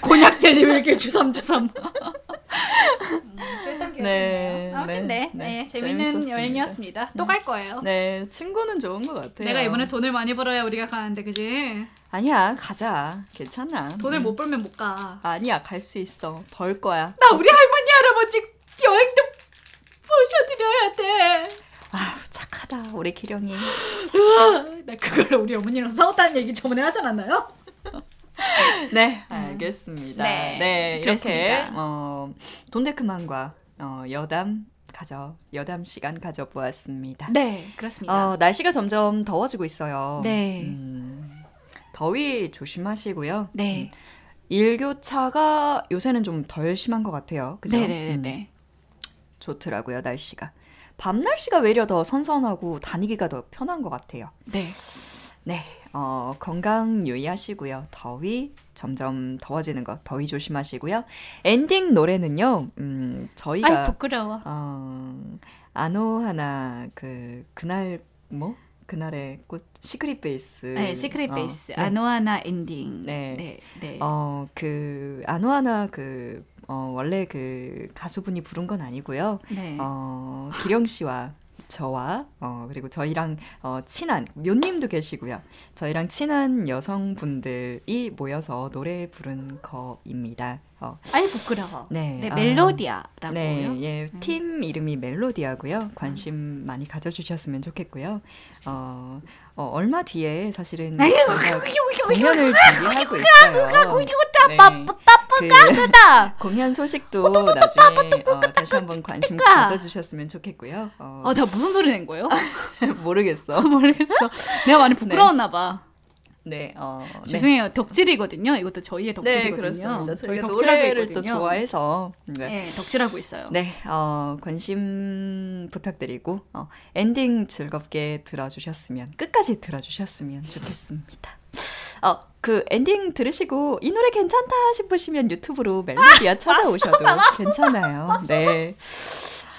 곤약 젤리 이렇게 주삼주삼. 네, 아무튼 네, 네, 재밌는 재밌었습니다. 여행이었습니다. 또 갈 거예요. 네, 친구는 좋은 것 같아요. 내가 이번에 돈을 많이 벌어야 우리가 가는데 그지? 아니야, 가자. 괜찮아. 돈을 못 벌면 못 가. 아니야, 갈 수 있어. 벌 거야. 나 우리 할머니 할아버지 여행도 모셔드려야 돼. 아, 착하다, 우리 기령이. 나 (gasps) 그걸로 우리 어머니랑 싸웠다는 얘기 저번에 하지 않았나요? (laughs) 네, 알겠습니다. 네, 네, 이렇게. 어, 돈데크만과 어, 여담 가져 여담 시간 가져보았습니다. 네, 그렇습니다. 어, 날씨가 점점 더워지고 있어요. 네. 음, 더위 조심하시고요. 네. 음, 일교차가 요새는 좀 덜 심한 것 같아요. 그죠? 네네네. 음, 좋더라고요, 날씨가. 밤 날씨가 외려 더 선선하고 다니기가 더 편한 것 같아요. 네. 네, 어, 건강 유의하시고요. 더위 점점 더워지는 거 더위 조심하시고요. 엔딩 노래는요. 음, 저희가 아이 부끄러워. 어, 아노하나 그 그날 뭐 그날의 꽃 secret base. 네, secret 어, base 네. 아노하나 엔딩. 네. 네, 네. 어, 그 아노하나 그 어, 원래 그 가수분이 부른 건 아니고요. 네. 어, 기령 씨와 저와 어, 그리고 저희랑 어, 친한 묘님도 계시고요. 저희랑 친한 여성분들이 모여서 노래 부른 거입니다. 어, 아이 부끄러워. 네, 네, 아, 멜로디아라고요. 네, 예, 팀 이름이 멜로디아고요. 관심 많이 가져주셨으면 좋겠고요. 어, 어, 얼마 뒤에 사실은 공연을 준비하고 있어요. 네, 그 (laughs) 공연 소식도 나중에 어, 다시 한번 관심 가져주셨으면 좋겠고요. 어, 아, 내가 무슨 소리 낸 거예요? (laughs) 모르겠어. (laughs) 모르겠어. 내가 많이 부끄러웠나 봐. 네, 어, 네. 죄송해요. 덕질이거든요. 이것도 저희의 네, 덕질이거든요. 그렇습니다. 저희 노래를 또. 좋아해서 네. 네, 덕질하고 있어요. 네, 어, 관심 부탁드리고 어, 엔딩 즐겁게 들어주셨으면 끝까지 들어주셨으면 좋겠습니다. 어, 그 엔딩 들으시고 이 노래 괜찮다 싶으시면 유튜브로 멜로디아 (laughs) 찾아오셔도 괜찮아요. 네.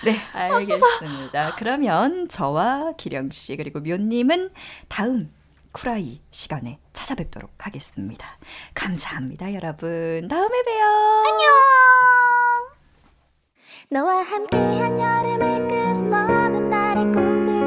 네, 알겠습니다. 그러면 저와 기령 씨 그리고 묘님은 다음 쿠라이 시간에 찾아뵙도록 하겠습니다. 감사합니다, 여러분. 다음에 봬요. 안녕. 너와 함께한 여름의 끝 먼 날의 꿈들